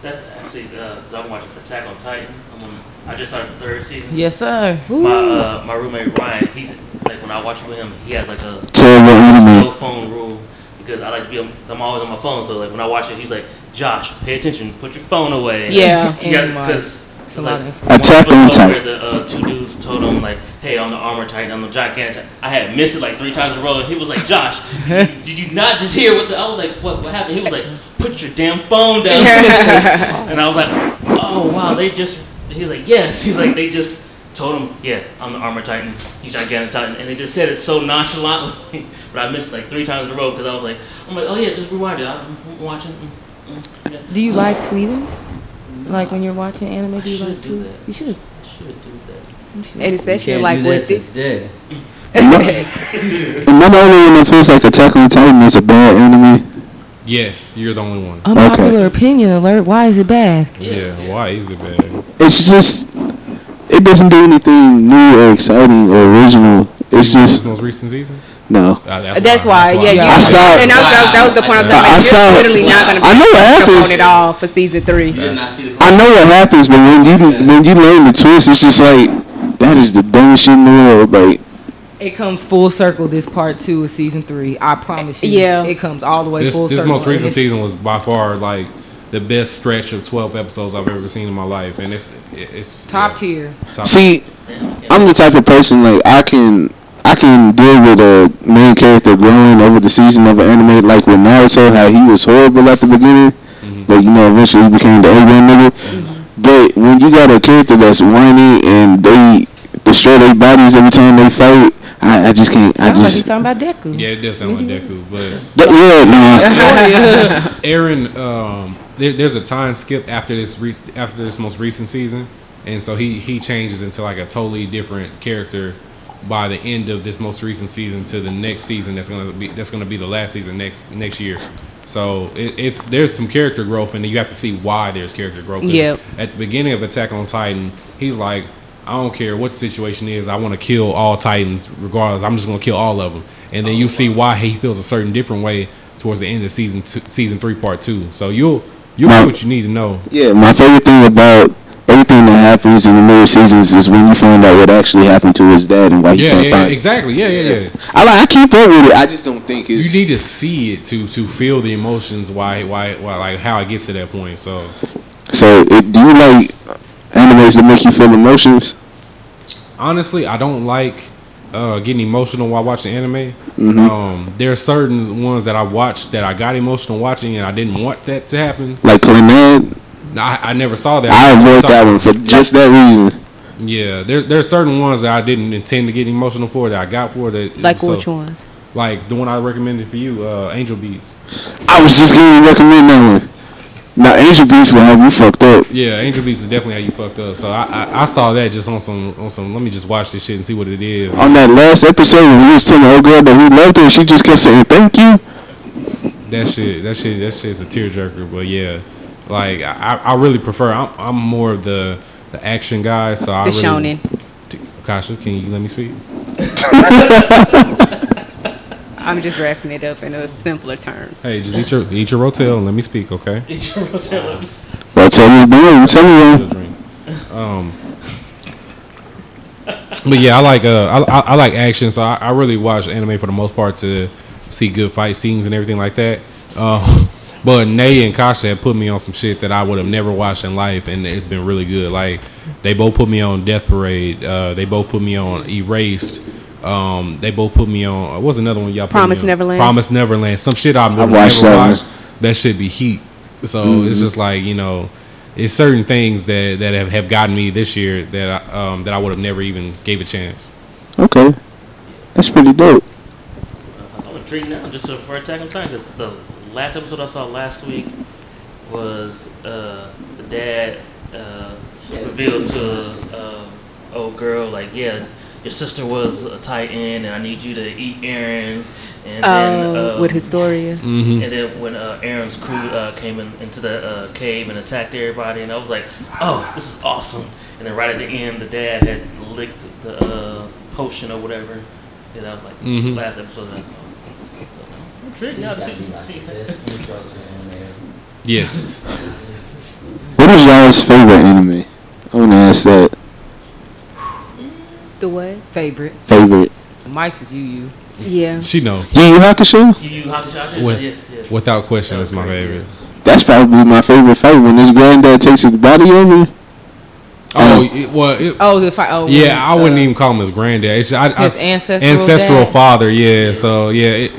That's actually uh, 'cause I'm watching Attack on Titan. I'm on, I just started the third season. Yes, sir. My uh, my roommate Ryan, he's like when I watch with him, he has like a Terrible anime. no phone rule because I like to be. On, I'm always on my phone, so like when I watch it, he's like, "Josh, pay attention, put your phone away." Yeah, You got- and, because it's a it's lot like of one Attack on episode Titan. Where the uh, two dudes told him like, "Hey, on the armor titan, on the gigantic." I had missed it like three times in a row, and he was like, "Josh, did you not just hear what?" The, I was like, "What? What happened?" He was like, "Put your damn phone down." and I was like. "Oh wow, they just." He was like, "Yes." He's like, "They just." Told him, yeah, I'm the armor titan. He's gigantic titan, and they just said it so nonchalantly. but I missed like three times in a row because I was like, I'm like, oh yeah, just rewind it. I'm watching. Mm, mm, yeah. Do you live tweet tweeting? Like when you're watching anime, do you should live do tweet? that. You should. I should do that. And You especially can't like do with to this. today. Am I, am I the only one that feels like Attack on Titan is a bad anime? Yes, you're the only one. Unpopular opinion alert. Why is it bad? Yeah, why is it bad? It's just it doesn't do anything new or exciting or original. It's This just most recent season. no. Uh, That's why, yeah, you, I saw- and that was, that was- that was the point I was I- I going to saw- make. You're literally not going to be I know what happens. on it all for season three. You did not see the I know what happens, but when you when you learn the twist, it's just like that is the dumbest shit in the world. Like It comes full circle. This part two of season three. I promise you. Yeah. It comes all the way This full this circle. most recent season was by far like the best stretch of 12 episodes I've ever seen in my life, and it's it's Top yeah, tier. top- see, I'm the type of person like I can I can deal with a main character growing over the season of an anime, like with Naruto, how he was horrible at the beginning, mm-hmm. but you know eventually he became the A1 nigga. Mm-hmm. But when you got a character that's whiny and they destroy their bodies every time they fight, I, I just can't. I Sounds like just talking about Deku. Yeah, it does sound like Deku, but But yeah, nah. Eren, um, there, there's a time skip after this rec- after this most recent season, and so he he changes into like a totally different character by the end of this most recent season to the next season that's gonna be that's gonna be the last season next next year. So it, it's there's some character growth, and you have to see why there's character growth. Yep. At the beginning of Attack on Titan, he's like, I don't care what the situation is, I want to kill all Titans regardless. I'm just gonna kill all of them, and then you see why he feels a certain different way towards the end of season two, season three, part two. So you'll you'll what you need to know. Yeah, my favorite thing about everything that happens in the middle seasons is when you find out what actually happened to his dad and why he Yeah, can't yeah, find. exactly. Yeah, yeah, yeah. I like I keep up with it. I just don't think it's. You need to see it to to feel the emotions, why why why like how it gets to that point. So so, it, do you like animes that make you feel emotions? honestly, I don't like uh, getting emotional while watching anime. Mm-hmm. Um, there are certain ones that I watched that I got emotional watching, and I didn't want that to happen. Like Clannad? No, I, I never saw that. I avoid that one for just that reason. Yeah, there's there's certain ones that I didn't intend to get emotional for that I got for that. Like so- which ones? Like the one I recommended for you, uh, Angel Beats. I was just going to recommend that one. Now, Angel Beats will have you fucked up. Yeah, Angel Beats is definitely how you fucked up. So I, I I saw that just on some on some. Let me just watch this shit and see what it is. On that last episode when he was telling the old girl that he loved her, she just kept saying thank you. That shit, that shit, that shit's a tearjerker. But yeah, like I, I really prefer. I'm, I'm more of the the action guy. So I The really, shonen. Kasha, can you let me speak? I'm just wrapping it up in a simpler terms. Hey, just eat your eat your rotel and let me speak, okay? Did you ever tell us? Well, tell me, boom, tell me, Good drink. Um, but yeah, I like uh, I, I, I like action, so I, I really watch anime for the most part to see good fight scenes and everything like that. Uh, but Nay and Kasha have put me on some shit that I would have never watched in life, and it's been really good. Like they both put me on Death Parade. Uh, they both put me on Erased. Um, they both put me on. What was another one y'all? Put me Promise on? Neverland? Promise Neverland. Some shit I've never, watched never that watched. That should be heat. So it's just like you know, it's certain things that that have, have gotten me this year that I, um, that I would have never even gave a chance. Okay. That's pretty dope. I'm intrigued now just for Attack on Titan because the last episode I saw last week was uh, the dad uh, revealed to uh, old girl like, yeah, your sister was a Titan, and I need you to eat Eren. And then, Oh, uh, with Historia. Mm-hmm. And then when uh, Eren's crew uh, came in, into the uh, cave and attacked everybody, and I was like, "Oh, this is awesome!" And then right at the end, the dad had licked the uh, potion or whatever. And that was like Mhm. the last episode that I saw. I'm intrigued now to see. see. Best intro to anime. Yes. What is y'all's favorite anime? I want to ask that. The what? Favorite. Favorite. Mike's is you you. Yeah. She know Yu Yu Hakusho? You, you Hakusho, I? With- yes, yes. without question, it's my favorite. That's probably my favorite fight when his granddad takes his body over. Oh, Oh. it, well, it, Oh, the fight. Oh, yeah, I wouldn't uh, even call him his granddad. It's just, I, I- His ancestral ancestral dad? father. Yeah, so yeah, it,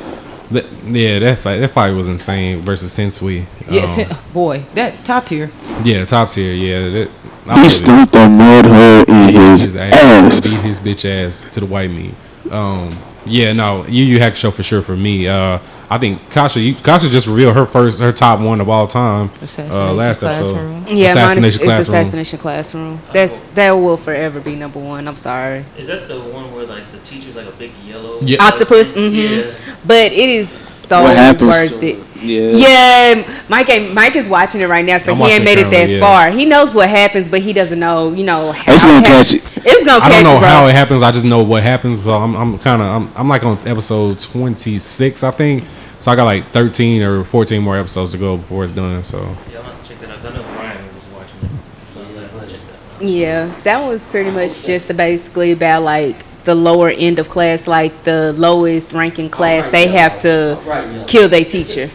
That, yeah, that fight that fight was insane versus Sensui. Yes, Um, boy, that top tier. yeah, top tier. Yeah, that, I He believe it. stomped on mud her in his, his ass, ass. beat his bitch ass to the white meat. Um, yeah, no, you Yu Yu Hakusho for sure for me. Uh, I think Kasha, you, Kasha just revealed her first, her top one of all time. Uh, Assassination last Classroom. episode, Yeah, mine is, Assassination it's Classroom. Assassination Classroom. That's that will forever be number one. I'm sorry, Is that the one where like the teacher's like a big yellow? Yeah. Octopus. hmm Yeah. But it is so what happens? worth to- it. Yeah. Yeah, Mike ain't, Mike is watching it right now, so I'm he ain't made it that yeah. far. He knows what happens, but he doesn't know, you know, how It's gonna it catch it. It's gonna I don't know you, how it happens. I just know what happens. So I'm, I'm kind of, I'm, I'm like on episode 26, I think. So I got like 13 or 14 more episodes to go before it's done. So Yeah, I'm gonna have to check that out. I know Ryan was watching it. So I'm like, I'll check that out. Yeah, that was pretty much just basically about like the lower end of class, like the lowest ranking class. Alright, They yeah. have to yeah. kill their teacher.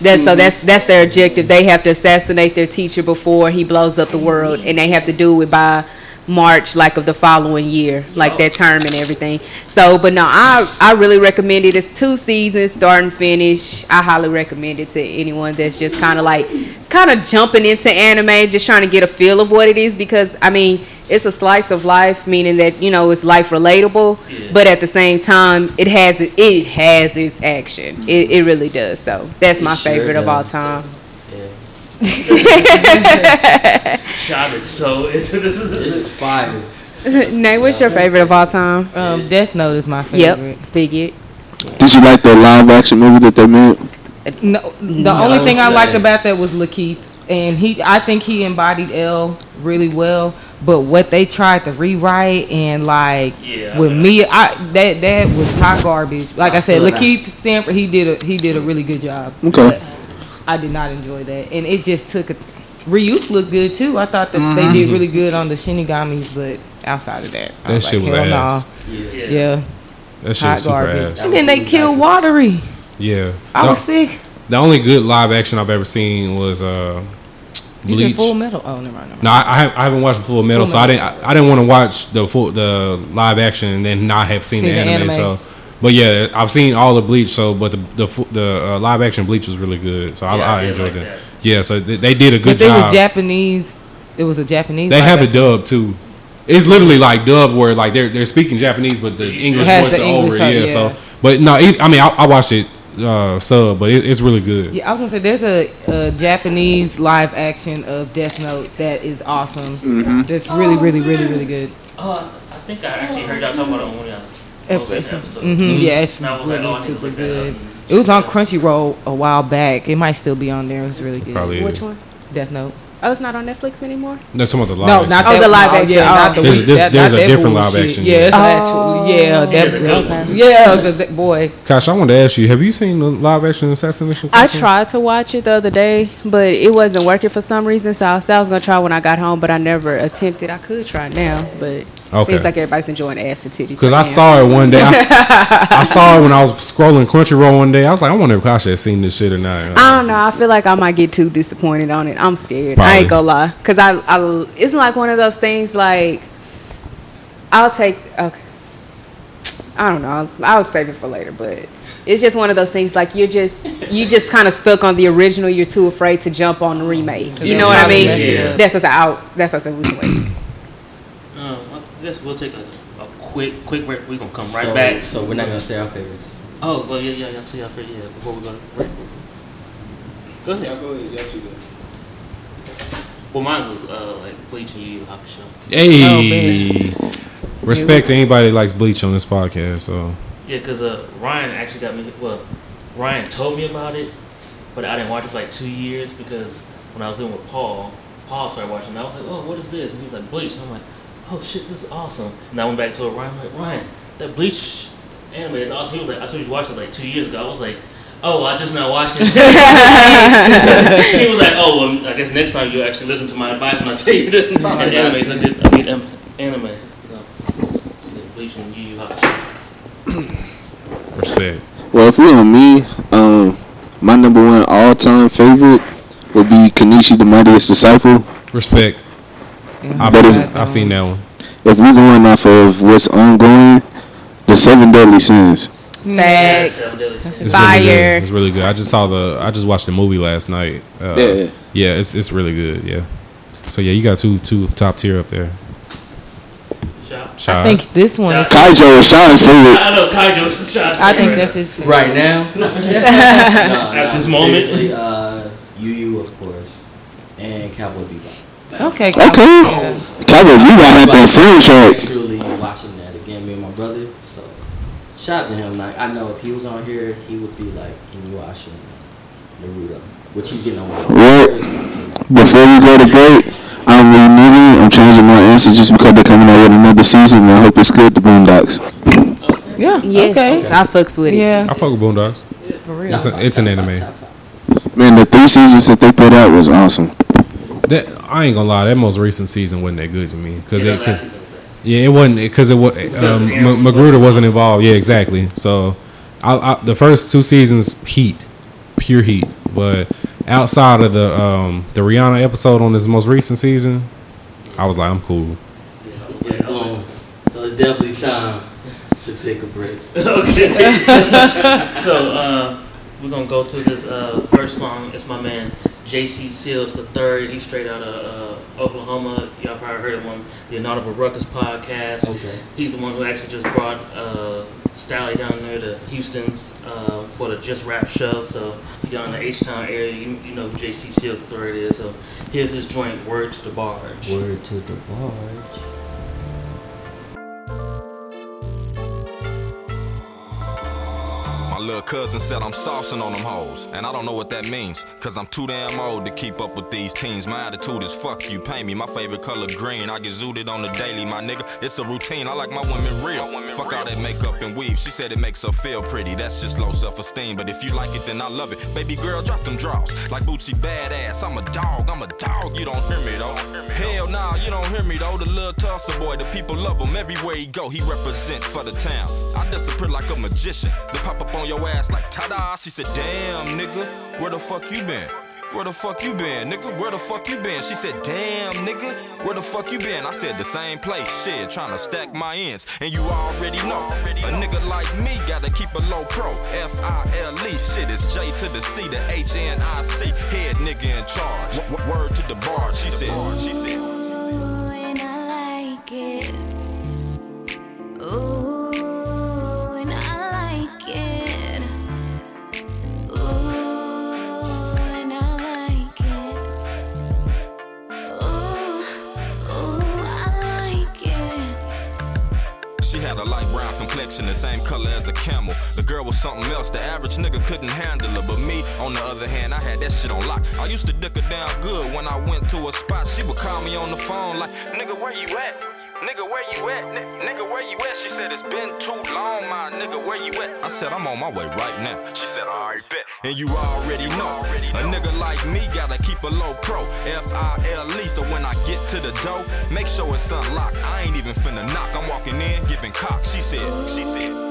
That's so mm-hmm. that's that's their objective. They have to assassinate their teacher before he blows up the world, and they have to do it by March, like of the following year, like that term and everything. So, but no, I I really recommend it. It's two seasons, start and finish. I highly recommend it to anyone that's just kind of like kind of jumping into anime, just trying to get a feel of what it is. Because I mean, it's a slice of life, meaning that you know it's life relatable, Yeah. but at the same time, it has it has its action. It, it really does. So that's It my sure favorite of all time. Yeah. Shot is so it's this is This is fire. Nate, what's your favorite of all time? Um, Death Note is my favorite. Yep, figured. Did you like that live action movie that they made? No, the No. only thing I liked about that was LaKeith, and he, I think he embodied L really well. But what they tried to rewrite and like Yeah, with I- me, I that that was hot garbage. Like I, I said, saw that. LaKeith Stanfield, he did a he did a really good job. Okay. But I did not enjoy that, and it just took a. Ryuk looked good too. I thought that they did really good on the Shinigamis, but outside of that, I that was shit like, was hell nah. ass. Yeah. Yeah, That shit hot was super garbage. ass. And then they killed Watari. Yeah. I The- was sick. The only good live action I've ever seen was uh, You Bleach. said Full Metal. Oh, never mind. Never mind. No, I, I haven't- I haven't watched Full Metal, Full so I didn't. I, I didn't want to watch the full the live action and then not have seen, Seen the, the anime, anime. So, but yeah, I've seen all the Bleach. So, but the the the uh, live action Bleach was really good. So I, Yeah, I yeah, enjoyed like it. that. Yeah, so they, they did a good but it job. was Japanese. It was a Japanese. they have it action. dubbed too. It's literally like dub where like they're they're speaking Japanese, but the English Has voice the are English over. sub, Yeah, yeah. So, but no, I mean I, I watched it uh, sub, but it, it's really good. Yeah, I was gonna say there's a, a Japanese live action of Death Note that is awesome. Mm-hmm. That's really, really, really, really good. Oh, I think I actually heard y'all talk about it on one of y'all most recent episodes. hmm yeah, it's And I was like, really oh, I need to super good. It was on Crunchyroll a while back. It might still be on there. It was really good. Probably Which is. one? Death Note. Oh, it's not on Netflix anymore. That's some of the live. No, action. not Oh, that the live oh, action. Yeah, Oh. not the There's- weak- there's- that- there's not a that different live bullshit. action, Yeah, yeah. it's Oh. actually yeah, Yeah, that, the yeah, the, the, boy. Gosh, I wanted to ask you: Have you seen the live action Assassination? I tried to watch it the other day, but it wasn't working for some reason. So I said I was gonna try when I got home, but I never attempted. I could try now, but Okay. seems like everybody's enjoying ass and titties. Because right I now. saw it one day. I saw it when I was scrolling Crunchyroll one day. I was like, I wonder if Kasha has seen this shit or not. I don't know. I feel like I might get too disappointed on it. I'm scared. I ain't gonna lie, cause I, I, it's like one of those things. Like, I'll take. Okay, I don't know. I'll, I'll save it for later, but it's just one of those things. Like you're just, you just kind of stuck on the original. You're too afraid to jump on the remake. You know what I mean? Yeah. That's what's out. That's what's we can wait. Uh, I guess we'll take a, a quick quick break. We're gonna come right so, back. So we're not gonna say our favorites. Oh, well, yeah, yeah, yeah. See y'all for yeah. Before we go to break. Go ahead. go ahead. Y'all two guys. Well, mine was uh like Bleach and Yu Yu Hakusho. Hey, respect to anybody that likes Bleach on this podcast. So Yeah, cause uh Ryan actually got me. Well, Ryan told me about it, but I didn't watch it for like two years because when I was living with Paul, Paul started watching. And I was like, oh, what is this? And he was like, Bleach. And I'm like, oh shit, this is awesome. And I went back to it. Ryan, like, Ryan, that Bleach anime is awesome. He was like, I told you to watch it like two years ago. I was like. Oh, I just not watching. he was like, "Oh, well, I guess next time you actually listen to my advice when I tell you that an anime is a good, a good um, anime." So, yeah, Bleach and Yu Yu Hakusho. respect. Well, if we're on me, um, my number one all-time favorite would be Kenichi the Mightiest Disciple. Respect. I've, But seen, if- I've seen that one. If we're going off of what's ongoing, the Seven Deadly Sins. Facts. Seven Deadly Sins. It's Fire. really good. It's really good. I just saw the. I just watched the movie last night. Uh, Yeah. yeah, it's it's really good. Yeah. So yeah, you got two two top tier up there. Shot. Shot. I think this one is. Keijo is Sean's favorite. I know Keijo's is shot. I think that's his. favorite. Right now? no, At this moment? seriously, Uh, Yu of course, and Cowboy Bebop. Okay. Okay. Cowboy, you got hit that soundtrack. Actually watching that again, me and my brother. So shout out to him. Like I know if he was on here, he would be like Inuyasha, and Naruto, which he's getting on. Right. Before we go to break, I'm removing. I'm changing my answer just because they're coming out with another season. And I hope it's good. The Boondocks. Yeah. Yes, Okay. I fucks with it. Yeah. I fuck with Boondocks. For real. It's, a, it's an anime. Man, the three seasons that they put out was awesome. That I ain't gonna lie. That most recent season wasn't that good to me because Yeah, it cause, was ass. yeah it wasn't because it was um, of M- McGruder wasn't involved. Yeah, exactly. So I, I, the first two seasons heat, pure heat. But outside of the um, the Rihanna episode on this most recent season, I was like I'm cool. It's blown. So it's definitely time to take a break. okay. so uh, we're gonna go to this uh, first song. It's my man J.C. Seals the third. He's straight out of uh, Oklahoma. Y'all probably heard of him, the Inaudible Ruckus podcast. Okay. He's the one who actually just brought uh, Stally down there to Houston's uh, for the Just Rap show. So if you're down in the H Town area, you, you know who J.C. Seals the third is. So here's his joint, Word to the Barge. Word to the barge. Little cousin said I'm saucing on them hoes, and I don't know what that means, cause I'm too damn old to keep up with these teens. My attitude is fuck you, pay me. My favorite color green. I get zooted on the daily, my nigga. It's a routine. I like my women real. Fuck all that makeup and weave. She said it makes her feel pretty. That's just low self-esteem. But if you like it, then I love it. Baby girl, drop them draws. Like Bootsy badass. I'm a dog. I'm a dog. You don't hear me though. Hell nah, you don't hear me though. The little Tulsa boy, the people love him everywhere he go. He represents for the town. I disappear like a magician. They pop up on your ass like ta-da. She said, damn nigga, where the fuck you been? Where the fuck you been, nigga? Where the fuck you been? She said, damn, nigga, where the fuck you been? I said, the same place, shit, trying to stack my ends. And you already know, a nigga like me gotta keep a low pro. F-I-L-E, shit, it's J to the C, the H-N-I-C. Head nigga in charge. Word to the bar, she said. She said. Something else, the average nigga couldn't handle her. But me, on the other hand, I had that shit on lock. I used to dick her down good when I went to a spot. She would call me on the phone like, nigga, where you at? Nigga, where you at? N- nigga, where you at? She said, it's been too long, my nigga, where you at? I said, I'm on my way right now. She said, alright, bet. And you already know, a nigga like me gotta keep a low pro. F-I-L-E, so when I get to the door, make sure it's unlocked. I ain't even finna knock. I'm walking in, giving cock. She said, she said.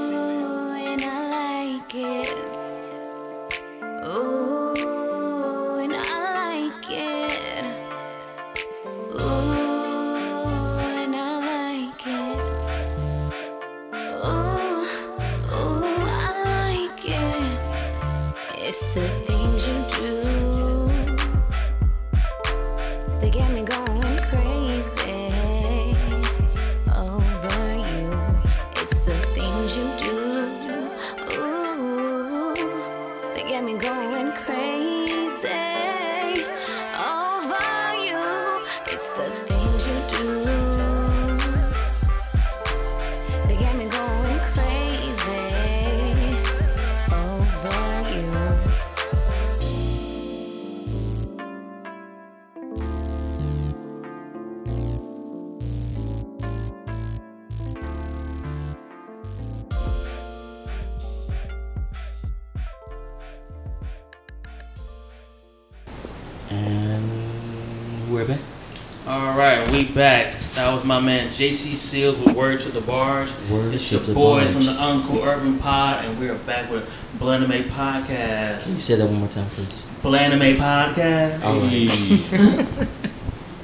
Man J.C. Seals with Word to the Barge. Word it's your boys barge. from the Uncool Urban Pod, and we're back with Blanime Can Podcast. you say that one more time, please? Blanime Podcast. All right.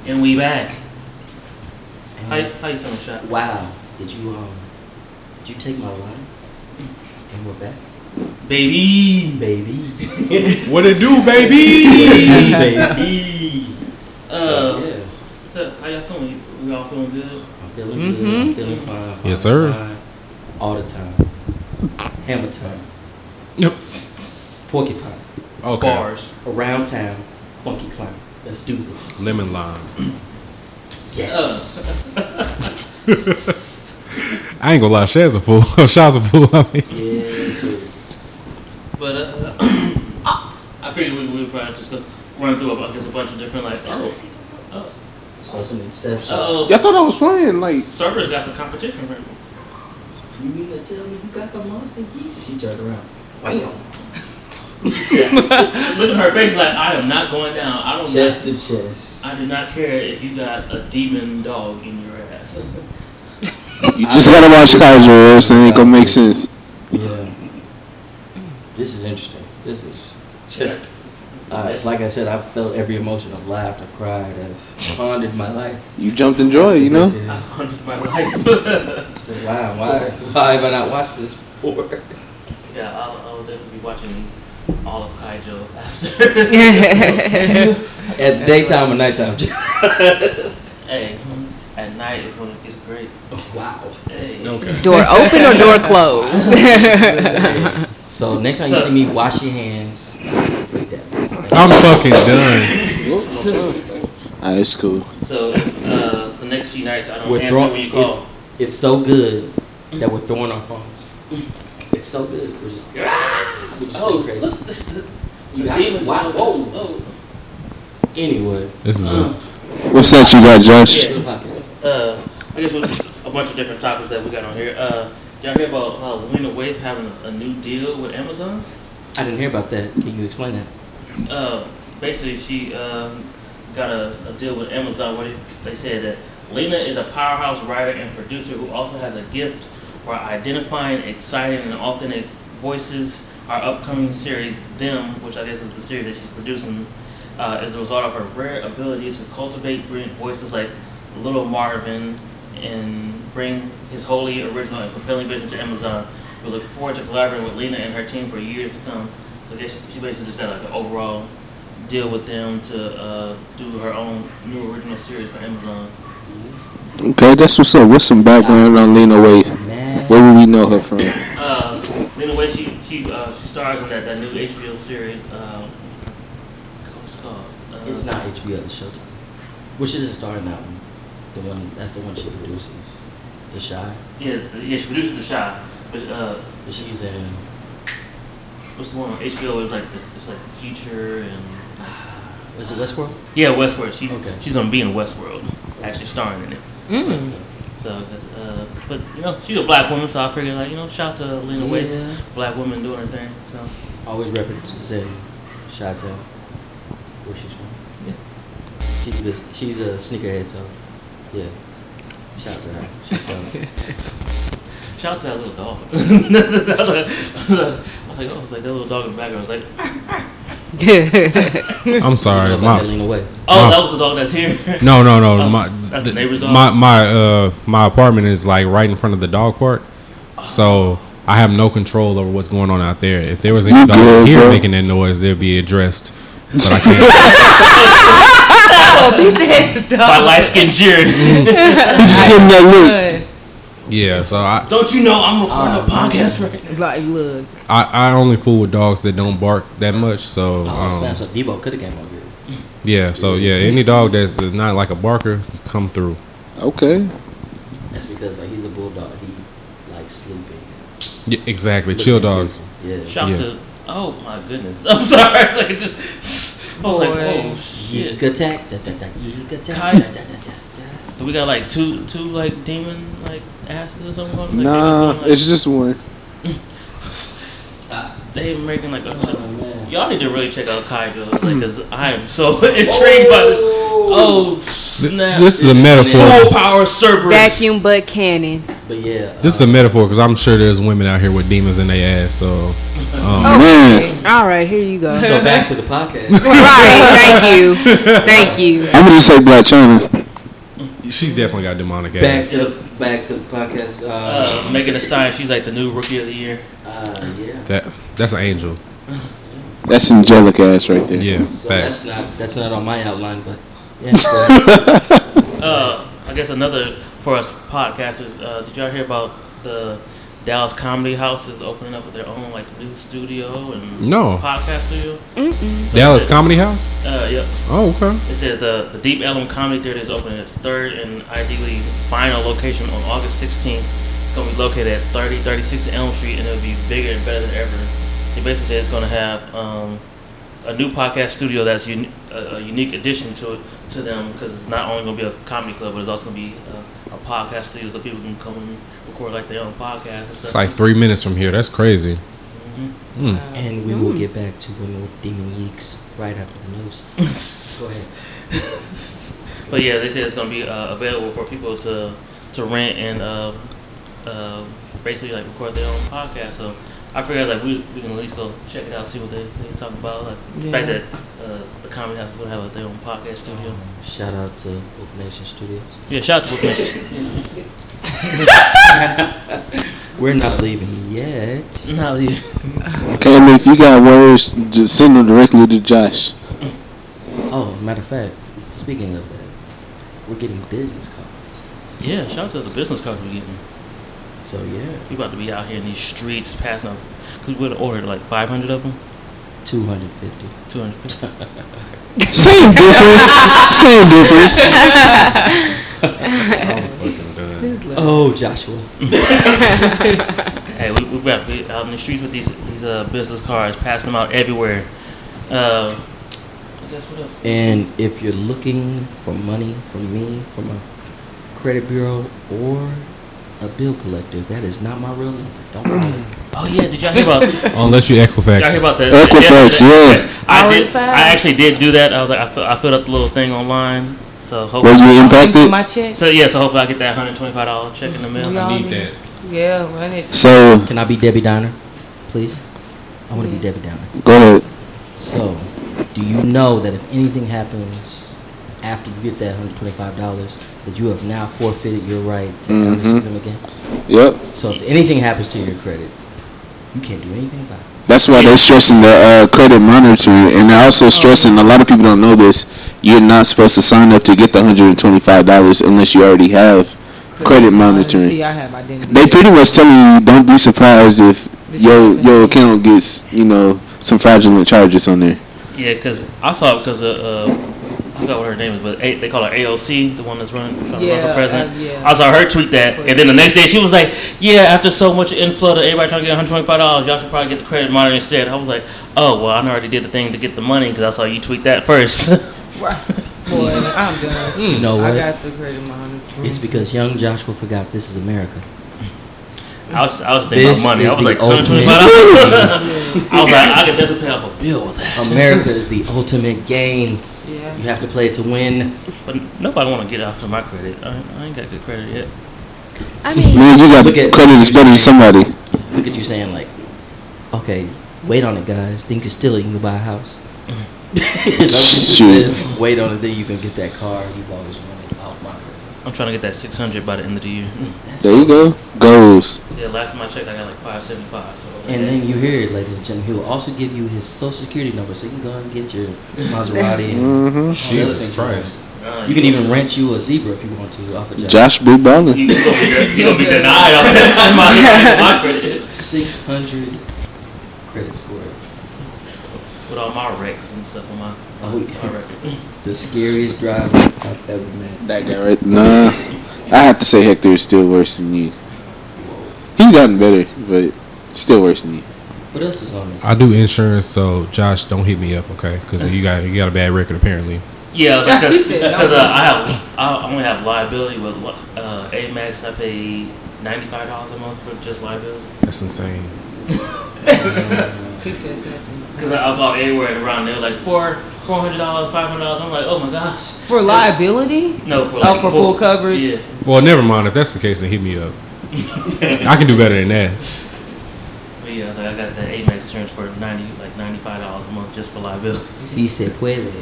And we back. How, how you feeling, Shot? wow. Did you um? Did you take my line? And we're back. Baby. Baby. What it do, baby? baby. Uh, So, yeah. So how y'all feeling? We all feeling good? I'm feeling good. I'm feeling fine, fine. Yes, sir. fine. All the time. Hammer time. Yep. Porcupine. Okay. Bars. Around town. Funky clown. Let's do this. Lemon lime. Yes. I ain't gonna lie, Shaz a fool. Shaz a fool. I mean, Yeah, so But uh, I figured we we would probably just run through, I guess, a bunch of different like, oh, so some exceptions. oh, Yeah, I thought I was playing like. servers got some competition for him. You mean to tell me you got the monster geese? She turned around. Wham! Look at her face, like I am not going down. I don't. Chest to chest. I do not care if you got a demon dog in your ass. You just gotta watch Kaiser, or else it ain't gonna make sense. Yeah. This is interesting. This is. Uh, like I said, I felt every emotion. I've laughed, I've cried, I've pondered my life. You jumped in joy, you know. I Yeah. haunted my life. So, wow, why, why have I not watched this before? yeah, I'll, I'll definitely be watching all of Keijo after. At daytime or nighttime? hey, at night is when it gets great. wow. Hey. okay. Door open or door closed? So next time you see me, wash your hands. Freak that. I'm fucking done. Alright, it's cool. So uh, the next few nights, I don't We're answer throwing. when you It's, call. it's so good that we're throwing our phones. It's so good. We're just. We're just Oh, going crazy. look, this is the, You the got demon wow, dog. whoa. Oh. Anyway. This is a What's that you got, Josh? Yeah. Uh, I guess with a bunch of different topics that we got on here. Uh, did y'all hear about uh, Lena Waithe having a new deal with Amazon? I didn't hear about that. Can you explain that? Uh, basically, she um, got a, a deal with Amazon where they said that Lena is a powerhouse writer and producer who also has a gift for identifying exciting and authentic voices. Our upcoming series, Them, which I guess is the series that she's producing, uh, is a result of her rare ability to cultivate brilliant voices like Little Marvin and bring his wholly original and compelling vision to Amazon. We look forward to collaborating with Lena and her team for years to come. So I guess she basically just got like an overall deal with them to uh, do her own new original series for Amazon. Okay, that's what's up. What's some background on Lena Waithe? Where would we know her from? Uh, Lena Waithe, she she uh, she stars in that, that new HBO series. Uh, what's it called? Uh, It's not HBO, it's Showtime. Which is starting that one. The one that's the one she produces. The Chi. Yeah, yeah, she produces The Chi, but uh, But she's in what's the one on HBO? It's like the, it's like the future and was it Westworld? yeah, Westworld. She's Okay. she's gonna be in Westworld, actually starring in it. Mm. So, uh, but you know, she's a black woman, so I figured like you know, shout out to Lena Waithe, black woman doing her thing. So Always representing shout Town. Where she's from. Yeah. She's good. She's a sneakerhead, so yeah. Shout out to her. She's dope. shout out to that little dog. I was like, I was like, oh, it's like that little dog in the background. I was like, I'm sorry. You know about My, that Lena Waithe. oh, No. that was the dog that's here. no, no, no. Oh, my that's the- the neighbor's dog? my my uh my apartment is like right in front of the dog park, so I have no control over what's going on out there. If there was any dog good, here bro. making that noise, they'd be addressed. But I can't. By light skinned Jared. You just give him that Yeah, so I, Don't you know I'm recording Oh, a podcast right Like, look. I I only fool with dogs that don't bark that much. So Oh, um. So Debo could have came over here. yeah, so yeah, any dog that's not like a barker, come through. Okay. That's because like he's a bulldog. He likes sleeping. Yeah, exactly. Looking Chill dogs. Yeah. Shout Yeah. to oh my goodness. I'm sorry. It's like it just I was like, Boy. oh shit. Yeek attack. Da, da, da, yeek attack. Kai- Da, da, da, da, da. Do we got like two two like demon like asses or something? Like, Nah, they it's just just one. doing, like, they making like a Oh, man. y'all need to really check out Keijo because I am so intrigued by this. Oh snap! This is a metaphor. full power Cerberus. Vacuum butt cannon. But yeah. This is a metaphor because I'm sure there's women out here with demons in their ass. So um, Man, All right, here you go. So back to the podcast. right, thank you, thank you. I'm gonna just say Blac Chyna. She's definitely got demonic ass. Back to the back to the podcast. Uh, Uh, Megan Thee Stallion, she's like the new rookie of the year. uh, yeah. That that's an angel. That's angelic ass right there. Yeah, So that's not that's not on my outline, but yeah. Uh, I guess another for us podcasters. Uh, did y'all hear about the Dallas Comedy House is opening up with their own like new studio and No. podcast studio? Dallas Comedy House. Uh, yep. Oh, okay. It says the, the Deep Ellum Comedy Theater is opening its third and ideally final location on August 16th. It's going to be located at 3036 Elm Street and it'll be bigger and better than ever. It basically is going to have um, a new podcast studio that's uni- a, a unique addition to it, to them because it's not only going to be a comedy club, but it's also going to be a, a podcast studio so people can come and record like their own podcast and stuff. It's like three minutes from here. That's crazy. Mhm. Mm. and we will get back to women with demon yeeks right after the news. Go ahead. But yeah, they said it's gonna be uh, available for people to to rent and uh, uh, basically like record their own podcast. So I figured like we, we can at least go check it out, see what they they talk about. Like the fact that uh, the comedy house is gonna have their own podcast studio. Shout out to Wolf Nation Studios. Yeah, shout out to Wolf Nation. We're not leaving yet. No, yeah. Okay, I mean, if you got words, just send them directly to Josh. Oh, matter of fact, speaking of that, we're getting business cards. yeah, shout out to the business cards we're getting. So yeah, We about to be out here in these streets passing out. Cause we would have ordered like 500 of them, two hundred fifty. 200. Same difference. Same difference. Oh, Joshua. Hey, we, we got to be out in the streets with these these uh, business cards, passing them out everywhere. Uh, I guess what else? And if you're looking for money from me, from a credit bureau or a bill collector, that is not my real number. Don't bother. Oh yeah, did y'all hear about? Unless you Equifax. y'all hear about that? Equifax, yeah. I did. I actually did do that. I was like, I, fill, I filled up the little thing online. So hopefully, Were hopefully, you impacted? My check. so yeah, so hopefully I get that hundred twenty five dollar check in the mail. We I all need that. Yeah, run it. So, Can I be Debbie Downer, please? I want to be Debbie Downer. go ahead. So, do you know that if anything happens after you get that $125, that you have now forfeited your right to ever see them again? Yep. So, if anything happens to your credit, you can't do anything about it. That's why they're stressing the uh, credit monitoring, and they're also stressing. A lot of people don't know this. You're not supposed to sign up to get the hundred and twenty-five dollars unless you already have credit monitoring. See, I have identity. They pretty much telling you don't be surprised if your your account gets you know some fraudulent charges on there. Yeah, because I saw it because of, uh, I forgot what her name is, but a, they call her AOC, the one that's running, trying to run for president. uh, yeah. I saw her tweet that, and then the next day she was like, "Yeah, after so much inflow to everybody trying to get 125 dollars, y'all should probably get the credit monitor instead." I was like, "Oh, well, I already did the thing to get the money because I saw you tweet that first. Boy, I'm done. You know I what? got the credit monitor. It's because young Joshua forgot this is America. I was, I was thinking This about money. is I was the like, ultimate- 125 dollars. I was like, I could definitely pay off a bill with that. America is the ultimate game. Yeah. You have to play it to win. But nobody want to get off of my credit. I, I ain't got good credit yet. I mean, Man, you got Look at- credit is better than somebody. Look at you saying like, okay, wait on it, guys. Think you can steal it. You can buy a house. Is that what you Shoot. said? Wait on it, then you can get that car you've always wanted off my credit. I'm trying to get that 600 by the end of the year. There you go. Goals. Yeah, last time I checked, I got like 575. So And then you hear it, ladies and gentlemen, he will also give you his social security number so you can go and get your Maserati and Mm-hmm. all the other Jesus Christ. Uh, You can even rent you a zebra if you want to off a job. Josh Big Ballin. You, you gonna be, de- you gonna be denied off that my, my credit. 600 credit score. With all my wrecks and stuff on my, Oh, my record. the scariest driver I've ever met. That guy right? Nah. I have to say Hector is still worse than you. He's gotten better, but still worse than me. What else is on this? I do insurance, so Josh, don't hit me up, okay? Because you got you got a bad record apparently. Yeah, He said no. because uh, I have I only have liability with uh, Amex. I pay ninety five dollars a month for just liability. That's insane. He said that's Because I, I bought everywhere and around there like four four hundred dollars, five hundred dollars. I'm like, oh my gosh. For liability? No, for Oh, like for full coverage? Yeah. Well, never mind. If that's the case, then hit me up. I can do better than that. But yeah, I was like, I got that Amex insurance for ninety like ninety five dollars a month just for liability. Si se puede.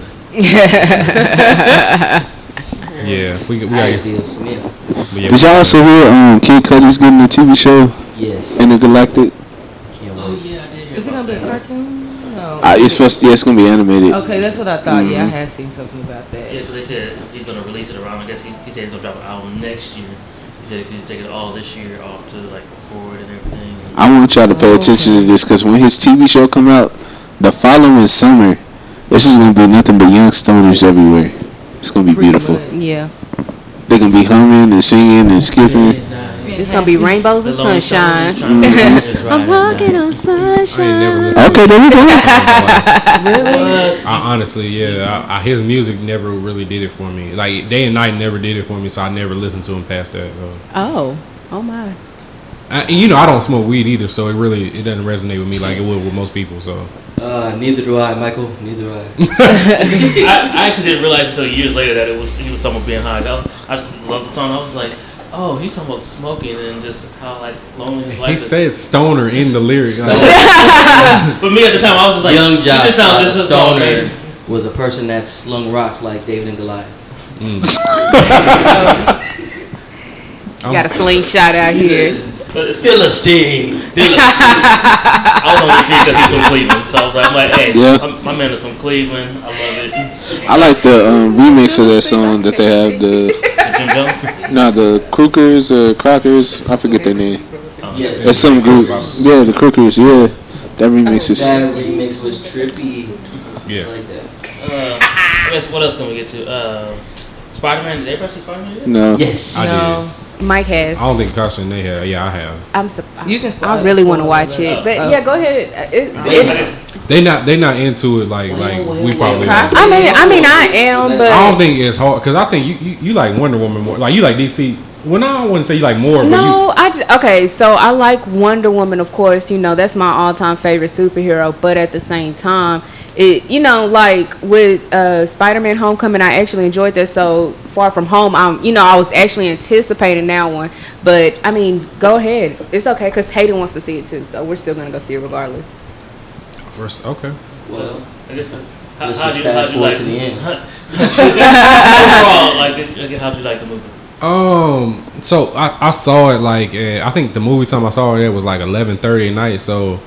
Yeah, we we I got. Bill Smith. yeah, Did y'all also hear um, Kid Cudi's getting a TV show, Yes. Entergalactic? Can't Oh yeah, I did. Is it gonna be a cartoon? No. Uh, it's supposed to, yeah, it's gonna be animated. okay, that's what I thought. Yeah, I Mhm. had seen something about that. Yeah, 'cause they said he's gonna release it around. I guess he, he said he's gonna drop an album next year. He said he's taking all this year off to like record and everything. And I want y'all to pay oh, attention to this because when his TV show come out, the following summer, it's just gonna be nothing but young stoners everywhere. It's gonna be Pretty beautiful. much. Yeah. They're gonna be humming and singing and skipping. It's gonna be rainbows and sunshine. Stoners trying to just ride I'm walking on I ain't never sunshine. Okay, there we go. Really? I, honestly, yeah, I, I, his music never really did it for me. Like day and night never did it for me, so I never listened to him past that. So. Oh. Oh my. I, and you know, I don't smoke weed either, so it really it doesn't resonate with me like it would with most people. So Uh, neither do I, Michael. Neither do I. I, I actually didn't realize until years later that it was he was talking about being high. I, was, I just loved the song. I was like, oh, he's talking about smoking and just how like lonely his life he is. said stoner in the lyrics. Like, But me at the time, I was just like, Young he Josh just sounds just so Stoner amazing. was a person that slung rocks like David and Goliath. You got a slingshot out here. But it's Philistine. I was on the because he's from Cleveland, so I was like, I'm like, hey, Yeah. I'm- my man is from Cleveland. I love it. I like the um, remix of that song that they have. The Jim Jones. no, the Crookers or Crockers. I forget their name. Yes. It's some group. Yeah, the Crookers. Yeah, that remix is. That remix was trippy. I yes. like that. Uh, I guess what else can we get to? Uh, Spider Man. Did everybody see Spider Man? No. Yes. I No. Mike has. I don't think Caution they have. Yeah, I have. I'm. Su- You can I really want to watch it. it, but Oh. yeah, go ahead. It, I it, guess- They not they not into it like like we probably. I mean, I mean, I am, but I don't think it's hard because I think you, you you like Wonder Woman more. Like you like DC. Well, no, I don't want to say you like more, but no, I just, okay. So I like Wonder Woman, of course. You know, that's my all-time favorite superhero. But at the same time, it you know, like with uh, Spider-Man: Homecoming, I actually enjoyed that. So Far From Home, I'm you know, I was actually anticipating that one. But I mean, go ahead. It's okay because Hayden wants to see it too, so we're still gonna go see it regardless. You. Okay. Well, I guess. uh, How, Let's how'd just you, fast how'd you forward like to the end. Overall, like, again, how'd you like the movie? Um. So I, I saw it like uh, I think the movie time I saw it at was like eleven thirty at night. So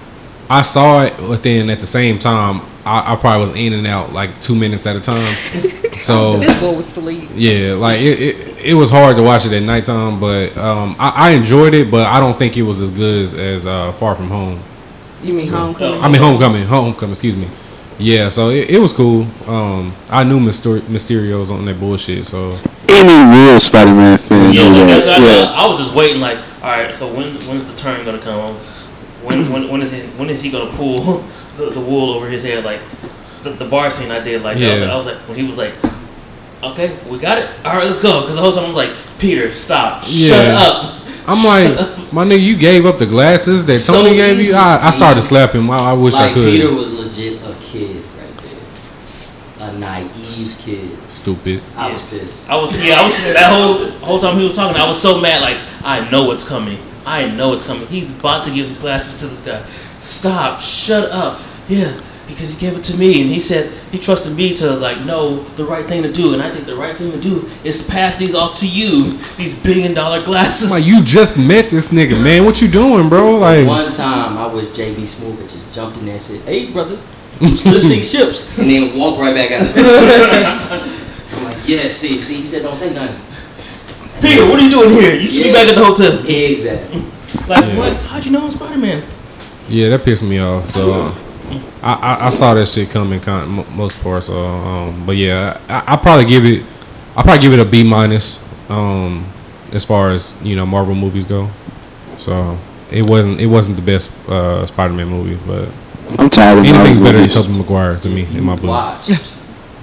I saw it, but then at the same time I, I probably was in and out like two minutes at a time. so This boy was asleep. yeah, like it, it, it was hard to watch it at nighttime, but um, I, I enjoyed it, but I don't think it was as good as, as uh, Far From Home. You mean So- Homecoming? I mean Homecoming, Homecoming, excuse me. Yeah, so it, it was cool. Um, I knew Myster- Mysterio was on that bullshit, so Any real Spider-Man fan Yeah, know like, that's. I, Yeah. I was just waiting, like, all right, so when when's the turn gonna come? When when when is he when is he gonna pull the, the wool over his head? Like the, the bar scene I did, like I, was like I was like when he was like, okay, we got it, all right, let's go. Because the whole time I was like, Peter, stop, shut up. I'm like, my nigga, you gave up the glasses that So Tony gave you. I, I started slapping him. I, I wish like I could. Peter was legit a kid right there. A naive kid. Stupid. I was pissed. I was yeah, I was that whole whole time he was talking, I was so mad. Like I know what's coming. I know it's coming. He's about to give his glasses to this guy. Stop. Shut up. Yeah, because he gave it to me, and he said he trusted me to like know the right thing to do, and I think the right thing to do is to pass these off to you. These billion dollar glasses. Like, you just met this nigga, man. What you doing, bro? Like, One time I was JB Smoove and just jumped in there and said, Hey brother, I'm slip sink ships and then walk right back out. I'm like, yeah, see, see, he said don't say nothing. Peter, what are you doing here? You should be back at the hotel. Exactly. Like Yeah. what? How'd you know I'm Spider Man? yeah, that pissed me off. So uh, I, I, I saw that shit coming, con- most parts. So, um, but yeah, I, I probably give it. I probably give it a B minus. Um, as far as you know, Marvel movies go. So it wasn't it wasn't the best uh, Spider-Man movie, but I'm tired of anything's Marvel better than movies. Tobey Maguire to me in my book. Watched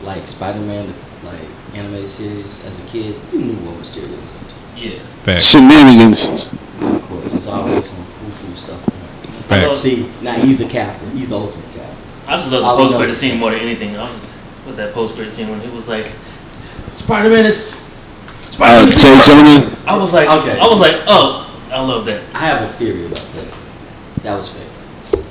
like Spider-Man, like animated series as a kid. You knew what Mysterio was up to. Yeah. Facts. Shenanigans. Of course, there's always some foo-foo stuff. Facts. See, now he's a captain. He's the ultimate captain. I just love the I post credit scene more than anything. I was just with that post credit scene when he was like, Spider Man is Uh, Spider Man. Jay Jonah. I was like, Okay. I was like, oh, I love that. I have a theory about that. That was fake.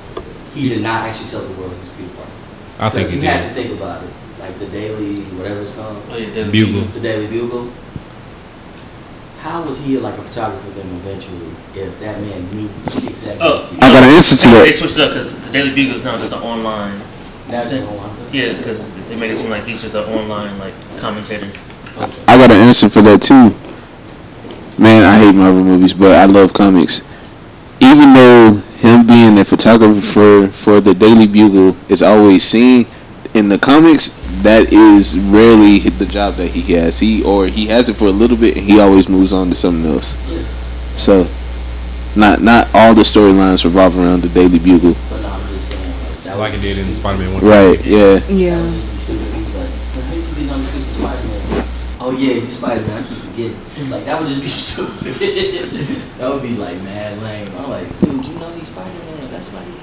He did not actually tell the world he was Peter Parker. I think Because he you had to think about it. like the Daily, whatever it's called, Oh yeah, Daily Bugle. the Daily Bugle. How was he like a photographer then eventually if that man knew exactly? Oh, I got an answer to They that. switched it up because the Daily Bugle is now just an online. Now it's just online. Yeah, because they make it seem like he's just an online like commentator. Okay. I got an answer for that too. Man, I hate Marvel movies, but I love comics. Even though him being a photographer for, for the Daily Bugle is always seen in the comics, that is rarely the job that he has. He or he has it for a little bit and he always moves on to something else. So, not not all the storylines revolve around the Daily Bugle. But no, I'm just. Like, it did in Spider-Man One. Right? Yeah. Yeah. Oh yeah, he's Spider Man. I keep forgetting. Like that would just be stupid. that would be like mad lame. I'm like, dude, you know he's Spider Man. That's why he's doing it.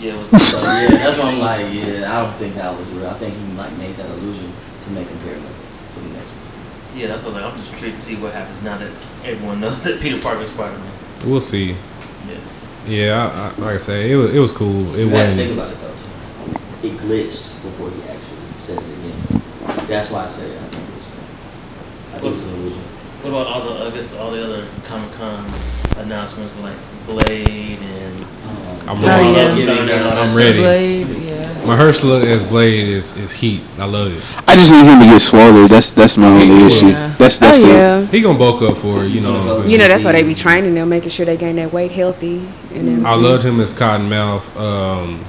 Yeah, with, So yeah, that's why I'm like, yeah, I don't think that was real. I think he like made that illusion to make him paranoid for the next one. yeah, that's what I'm like, I'm just intrigued to see what happens now that everyone knows that Peter Parker is Spider Man. We'll see. Yeah. Yeah, I, I, like I say, it was it was cool. It You had to think wasn't. about it though. Too. It glitched before he actually said it again. That's why I said it. I think it was. I think it was an illusion. What about all the I guess all the other Comic Con announcements with like Blade and I'm Dark ready. Giving, uh, I'm ready. Blade, yeah. Mahershala as Blade is is heat. I love it. I just need him to get swallowed. That's that's my only Yeah. issue. That's that's oh it. yeah. He gonna bulk up for you know. what I'm saying? You know that's why they be training them, making sure they gain that weight healthy and everything. I loved him as Cottonmouth. Um,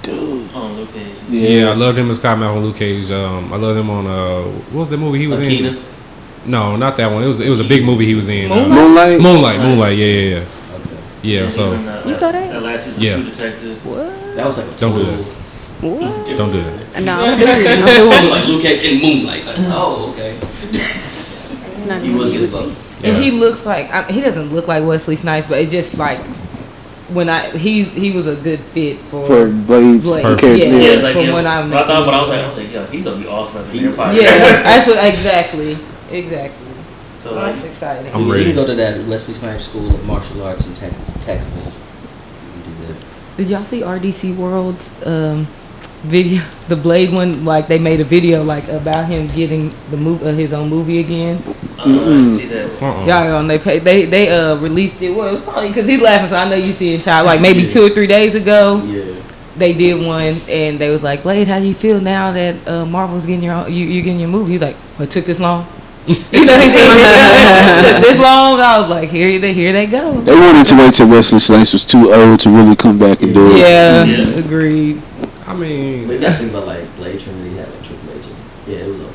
on Luke Cage. yeah. I loved him as Cottonmouth on Luke Cage. Um, I loved him on uh, what was the movie he was in? No, not that one. It was it was a big movie he was in. Uh, Moonlight. Moonlight, Moonlight. Yeah, yeah, yeah. Okay. Yeah. So even, uh, You saw that? That last season, Yeah. True Detective. What? That was like a Don't do total. What? don't do that. No, I'm doing it. I'm doing it. like Luke Cage in Moonlight. Like, oh, okay. It's not He was me. getting bugged. And he looks like I, he doesn't look like Wesley Snipes, but it's just like when I he he was a good fit for. For Blade's Blade. character. Yeah. Yeah, it's like From yeah, when I'm I thought, making but I was like, I was like, yeah, he's gonna be awesome as an Empire. yeah, that's what exactly, exactly. So So that's exciting. I'm you ready. need to go to that Leslie Snipes School of Martial Arts and Tax Tax Evasion. You can do that. Did y'all see RDC World's um, video, the Blade one? Like they made a video like about him getting the move uh, his own movie again. uh, I didn't see that. Uh-uh. Y'all on they pay, they they uh released it. Well, it was probably because he's laughing, so I know you see it shot like maybe two or three days ago. Yeah. They did one, and they was like, Blade, how do you feel now that uh, Marvel's getting your own, you you getting your movie? He's like, what took this long? You know, he said, "It took this long. I was like, here they here they go. They wanted to wait till Wesley Snipes was too old to really come back and do it. Yeah, Yeah. agreed. I mean, But you gotta think about like Blade Trinity having Triple H. Yeah, it was over.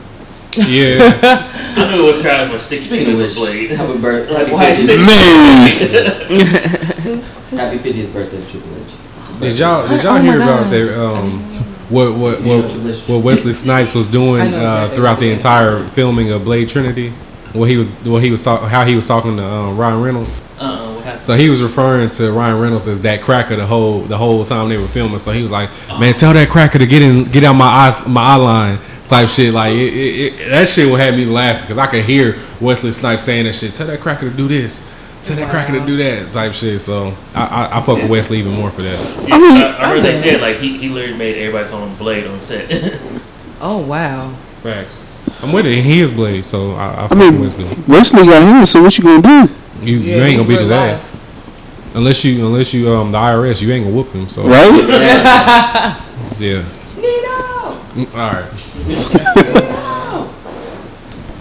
yeah. I knew it was trying to stick Speaking of with which, Blade. happy birthday. Like, Happy why 50th, Man, happy 50th birthday to Triple H. Did y'all did y'all Oh hear about God. their um what what what, what you listen- what Wesley Snipes was doing uh, throughout the entire filming of Blade Trinity? What he was what he was talking how he was talking to um, Ryan Reynolds. Uh-uh. So he was referring to Ryan Reynolds as that cracker the whole the whole time they were filming. So he was like, "Man, tell that cracker to get in, get out my eyes, my eye line." Type shit like it, it, it, that shit would have me laughing because I could hear Wesley Snipes saying that shit. Tell that cracker to do this. Tell that cracker to do that type shit. So I I, I fuck with Wesley even more for that. Yeah, I, I heard they said like he, he literally made everybody call him Blade on set. Oh wow. Facts. I'm with it. He is Blade, so I, I fuck mean- with Wesley. Wesley got hands, so what you gonna do? You, you ain't gonna beat real his life. ass unless you unless you um the IRS. You ain't gonna whoop him. So Right? yeah. Nino! Mm, All right.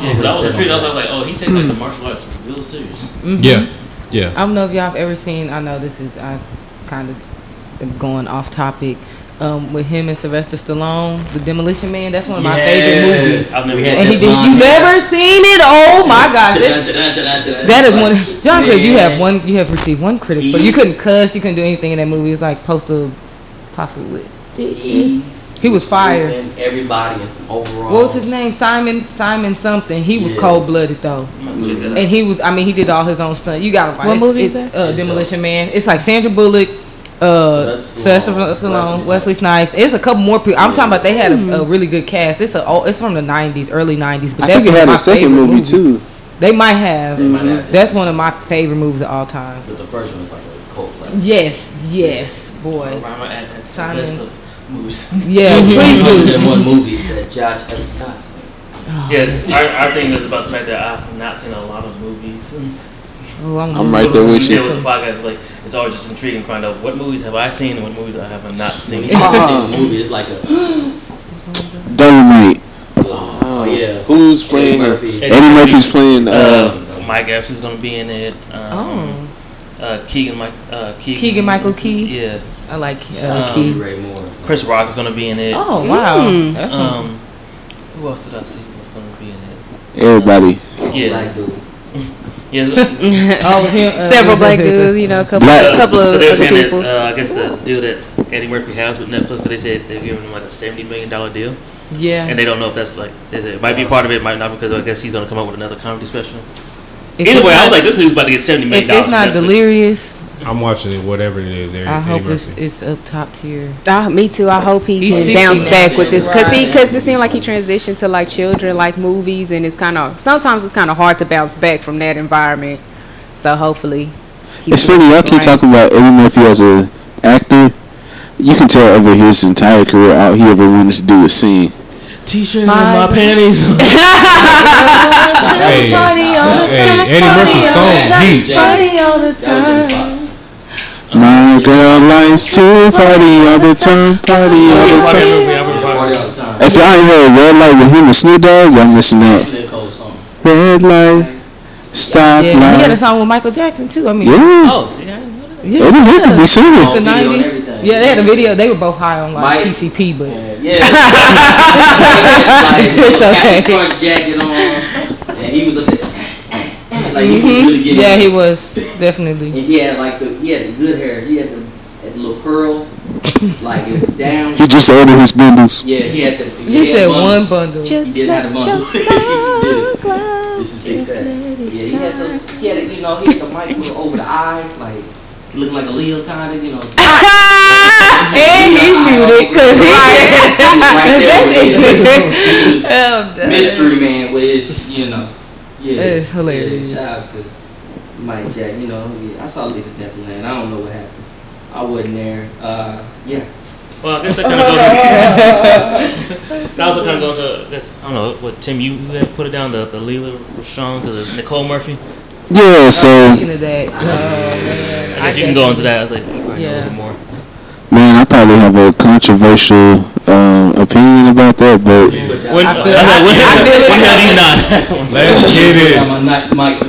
yeah, but I was intrigued. I was like, oh, he takes like the martial arts real serious. Yeah. Yeah. I don't know if y'all have ever seen. I know this is I kind of going off topic. Um, with him and Sylvester Stallone, The Demolition Man. That's one of my favorite movies. I've never had had And he that. did. You hair. never seen it? Oh my gosh! That, That that is one. John Craig, you have one. You have received one critic, but you couldn't cuss. You couldn't do anything in that movie. It was like postal popular. He, He was fired. And everybody in some overalls. What was his name? Simon. Simon something. He was Yeah. cold blooded though. I'm gonna check that out. And he was, I mean, he did all his own stunt. You got to What movie is that? Uh, Demolition Man. It's like Sandra Bullock, uh, Sylvester Sylvester Stallone, Stallone, Wesley Wesley Snipes. It's a couple more people. I'm Yeah. talking about they had a, a really good cast. It's a, oh, it's from the 90s, early 90s. But I that's think it had a second favorite movie too. They might have. They might have. That's one of my favorite movies of all time. But the first one was like a cult classic. Yes, yes, boy. I'm gonna add that to the Simon. List of movies. Yeah, Other please do. than one movie that Josh has not seen. Yeah, our, our thing is about the fact that I've not seen a lot of movies. Oh, I'm, I'm right there with you. with the podcast, it's like it's always just intriguing to find out what movies have I seen and what movies I have not When seen. you start seeing the movie, it's like a Dolemite. oh yeah. Who's playing? it? Murphy. Eddie Murphy's playing. Uh, Uh, Mike Epps is gonna be in it. Um, Oh, uh, Keegan Mike. Uh, Keegan, Keegan Michael Key. Yeah. I like Shout uh, out Key. Ray Moore. Chris Rock is gonna be in it. Oh wow, Mm. Um, who else did I see was gonna be in it? everybody. Yeah. Black dude. Yeah. it's- oh him, uh, Several black dudes, you know, a couple, Black- a couple of they were other saying people. that uh, I guess the deal that Eddie Murphy has with Netflix, because they said they're giving him like a seventy million dollar deal, yeah. and they don't know if that's like it might be part of it, might not because I guess he's gonna come up with another comedy special. If Either it's way, I was like, this dude's about to get seventy million dollars. it's not delirious, I'm watching it, whatever it is. Eddie, I hope it's, it's up top tier. Ah, me too. I hope he He's can bounce back with this because he because it seemed like he transitioned to like children like movies and it's kind of sometimes it's kind of hard to bounce back from that environment. So hopefully, he It's funny, y'all keep right. talking about Eddie Murphy as an actor. You can tell over his entire career, all he ever wanted to do was sing. T-shirt My- and my panties. Hey, hey, Eddie Murphy's songs heat. Party all the That was Jamie time. My girl likes to party all the time, party all the time. Party all the time. If y'all ain't heard Red Light with him and Snoop Dogg, y'all missing out. Listening to Cole song. Red light, stop Yeah, he had a song with Michael Jackson too. I mean, Yeah, oh, see, I didn't know that. yeah. Eddie Murphy be singing. The 90s. Everything. Yeah, they had a video. They were both high on like Mike. PCP, but Yeah. It's like, okay. Captain Crunch jacket on, and he was up there. Like he was really getting. Mm-hmm. yeah, he was definitely. And he had like the he had the good hair. He had the, had the little curl, like it was down. He just ordered his bundles. Yeah, he had the. He had said bundles. one bundle. Just He didn't have the let bundle. It. sun This is big Just let Yeah, it he had the he had the, you know he had the mic little over the eye, like he looked like a Leo kind of, you know. And he's muted because he. right there with That's his- his damn. mystery man with his, you know. Yeah, It's hilarious. Yeah, shout out to Mike Jack. You know, yeah, I saw Leave the Devil Land. I don't know what happened. I wasn't there. Uh, yeah. Well, I guess that kind of goes. that also kind of goes to this. I don't know what Tim you had put it down the the Lela Rochon because of Nicole Murphy. Yeah, so Speaking of that, man, I guess you can go into that. I was like, probably know Yeah. more. man, I probably have a controversial um, opinion about that, but When, I feel- was like, when, I feel when have you not? Let's get it. I'm a night mic.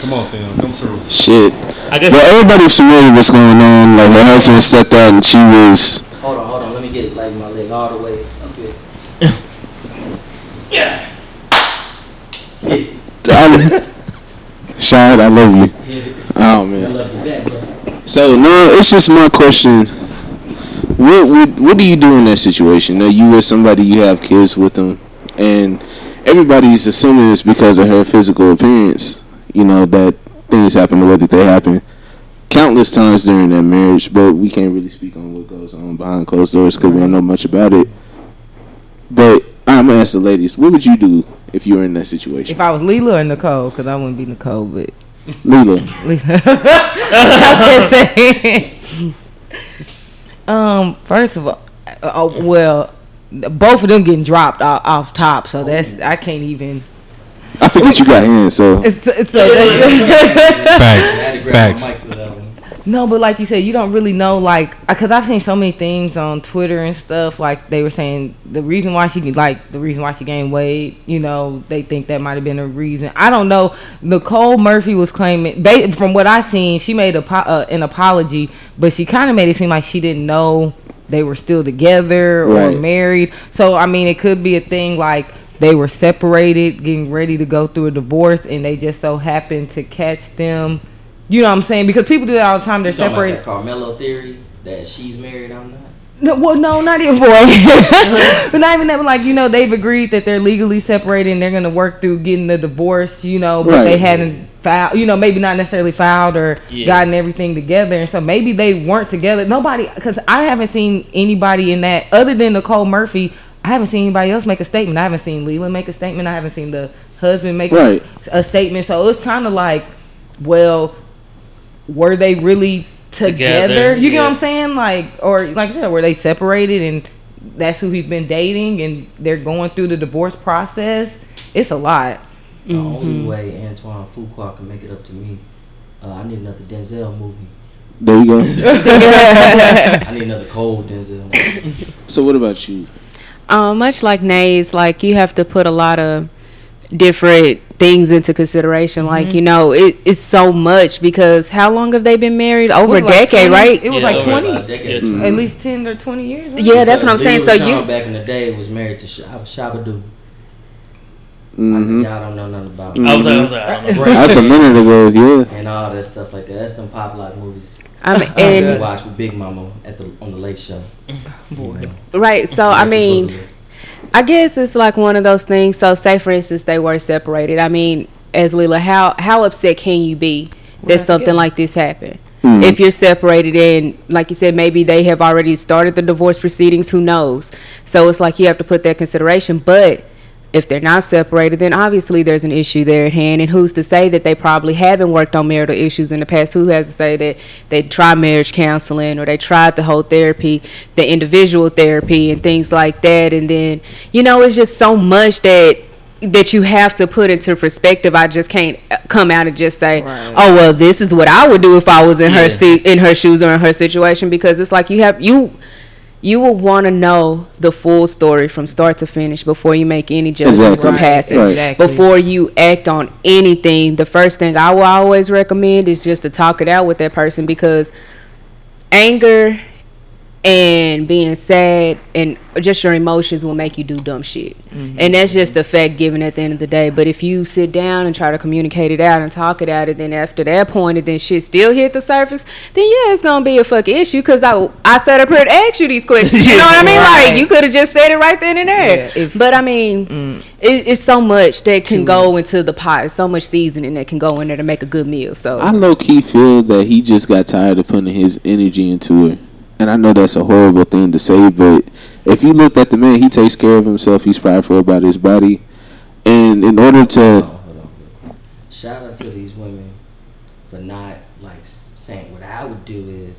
Come on, Tim, come through. shit. I guess But everybody's familiar with what's going on. Like her husband stepped out and she was Hold on, hold on. Let me get like my leg all the way up here. yeah. Yeah. I, Shad, I love you. Oh man. So no, it's just my question. What what what do you do in that situation? Now you with somebody, you have kids with them, and everybody's assuming it's because of her physical appearance. You know that things happen the way that they happen. Countless times during that marriage, but we can't really speak on what goes on behind closed doors because we don't know much about it. But I'm gonna ask the ladies, what would you do if you were in that situation? if I was Lela or Nicole, because I wouldn't be Nicole, but Lila, Lela. I'm just saying. um, first of all, uh, oh, well, both of them getting dropped off, off top, so that's I can't even. I forget you got in, so It's, it's, so Facts. I had to grab Facts. My mic for that one. No, but like you said, you don't really know, like, because I've seen so many things on Twitter and stuff. Like they were saying the reason why she like the reason why she gained weight. You know, they think that might have been a reason. I don't know. Nicole Murphy was claiming, ba- from what I seen, she made a uh, an apology, but she kind of made it seem like she didn't know they were still together or Right. married. So I mean, it could be a thing like they were separated, getting ready to go through a divorce, and they just so happened to catch them. You know what I'm saying? Because people do that all the time. They're You talking about separated. that Carmelo theory that she's married, I'm not. No, well, no, not even boy. but not even that. But like you know, they've agreed that they're legally separated and they're gonna work through getting the divorce. You know, but they hadn't filed. You know, maybe not necessarily filed or Yeah. gotten everything together. And so maybe they weren't together. Nobody, because I haven't seen anybody in that other than Nicole Murphy. I haven't seen anybody else make a statement. I haven't seen Leland make a statement. I haven't seen the husband make Right. a statement. So it's kind of like, well, were they really together. Together, You get what. I'm saying? Like, or like I said, were they separated and that's who he's been dating, and they're going through the divorce process. It's a lot. The only Mm-hmm. way Antoine Fuqua can make it up to me, uh, I need another Denzel movie. There you go. I need another cold Denzel. movie. so what about you? Um, much like Nays, like you have to put a lot of different things into consideration. Mm-hmm. Like you know, it, it's so much because how long have they been married? Over a Was like decade, 20 right? It was Yeah, like twenty, About a decade. Yeah, at least ten or twenty years. right? Yeah, that's what I'm saying. So you, back in the day was married to Shab- Shabba hmm Y'all don't know nothing about I was like, I was like, I don't know. That's a minute ago. Yeah. and all that stuff like that. That's them pop lock movies I mean, we and watch with Big Mama at the on the Late Show. Boy. right. So I mean, I guess it's like one of those things. So say for instance they were separated. I mean, as Lila, how how upset can you be that Right, something yeah. like this happened? Mhm. If you're separated and like you said, maybe they have already started the divorce proceedings, who knows? So it's like you have to put that consideration. But if they're not separated, then obviously there's an issue there at hand. And who's to say that they probably haven't worked on marital issues in the past? Who has to say that they tried marriage counseling or they tried the whole therapy, the individual therapy, and things like that? And then, you know, it's just so much that that you have to put into perspective. I just can't come out and just say, Right. "Oh well, this is what I would do if I was in Yeah. her seat, in her shoes, or in her situation," because it's like you have you you will want to know the full story from start to finish before you make any judgments Exactly. or passes. Right. Exactly. Before you act on anything, the first thing I will always recommend is just to talk it out with that person because anger and being sad and just your emotions will make you do dumb shit. Mm-hmm. And that's just the fact given at the end of the day. But if you sit down and try to communicate it out and talk it out, and then after that point, and then shit still hit the surface, then yeah, it's gonna be a fucking issue. Cause I I sat up here to ask you these questions. You know what I mean? Right. Like you could have just said it right then and there. Yeah, if- but I mean, mm. it, it's so much that can go into the pot. It's so much seasoning that can go in there to make a good meal. So I low key feel that he just got tired of putting his energy into it. And I know that's a horrible thing to say, but if you looked at the man, he takes care of himself. He's prideful about his body. And in order Hold to, on, hold on. Shout out to these women for not like saying what I would do is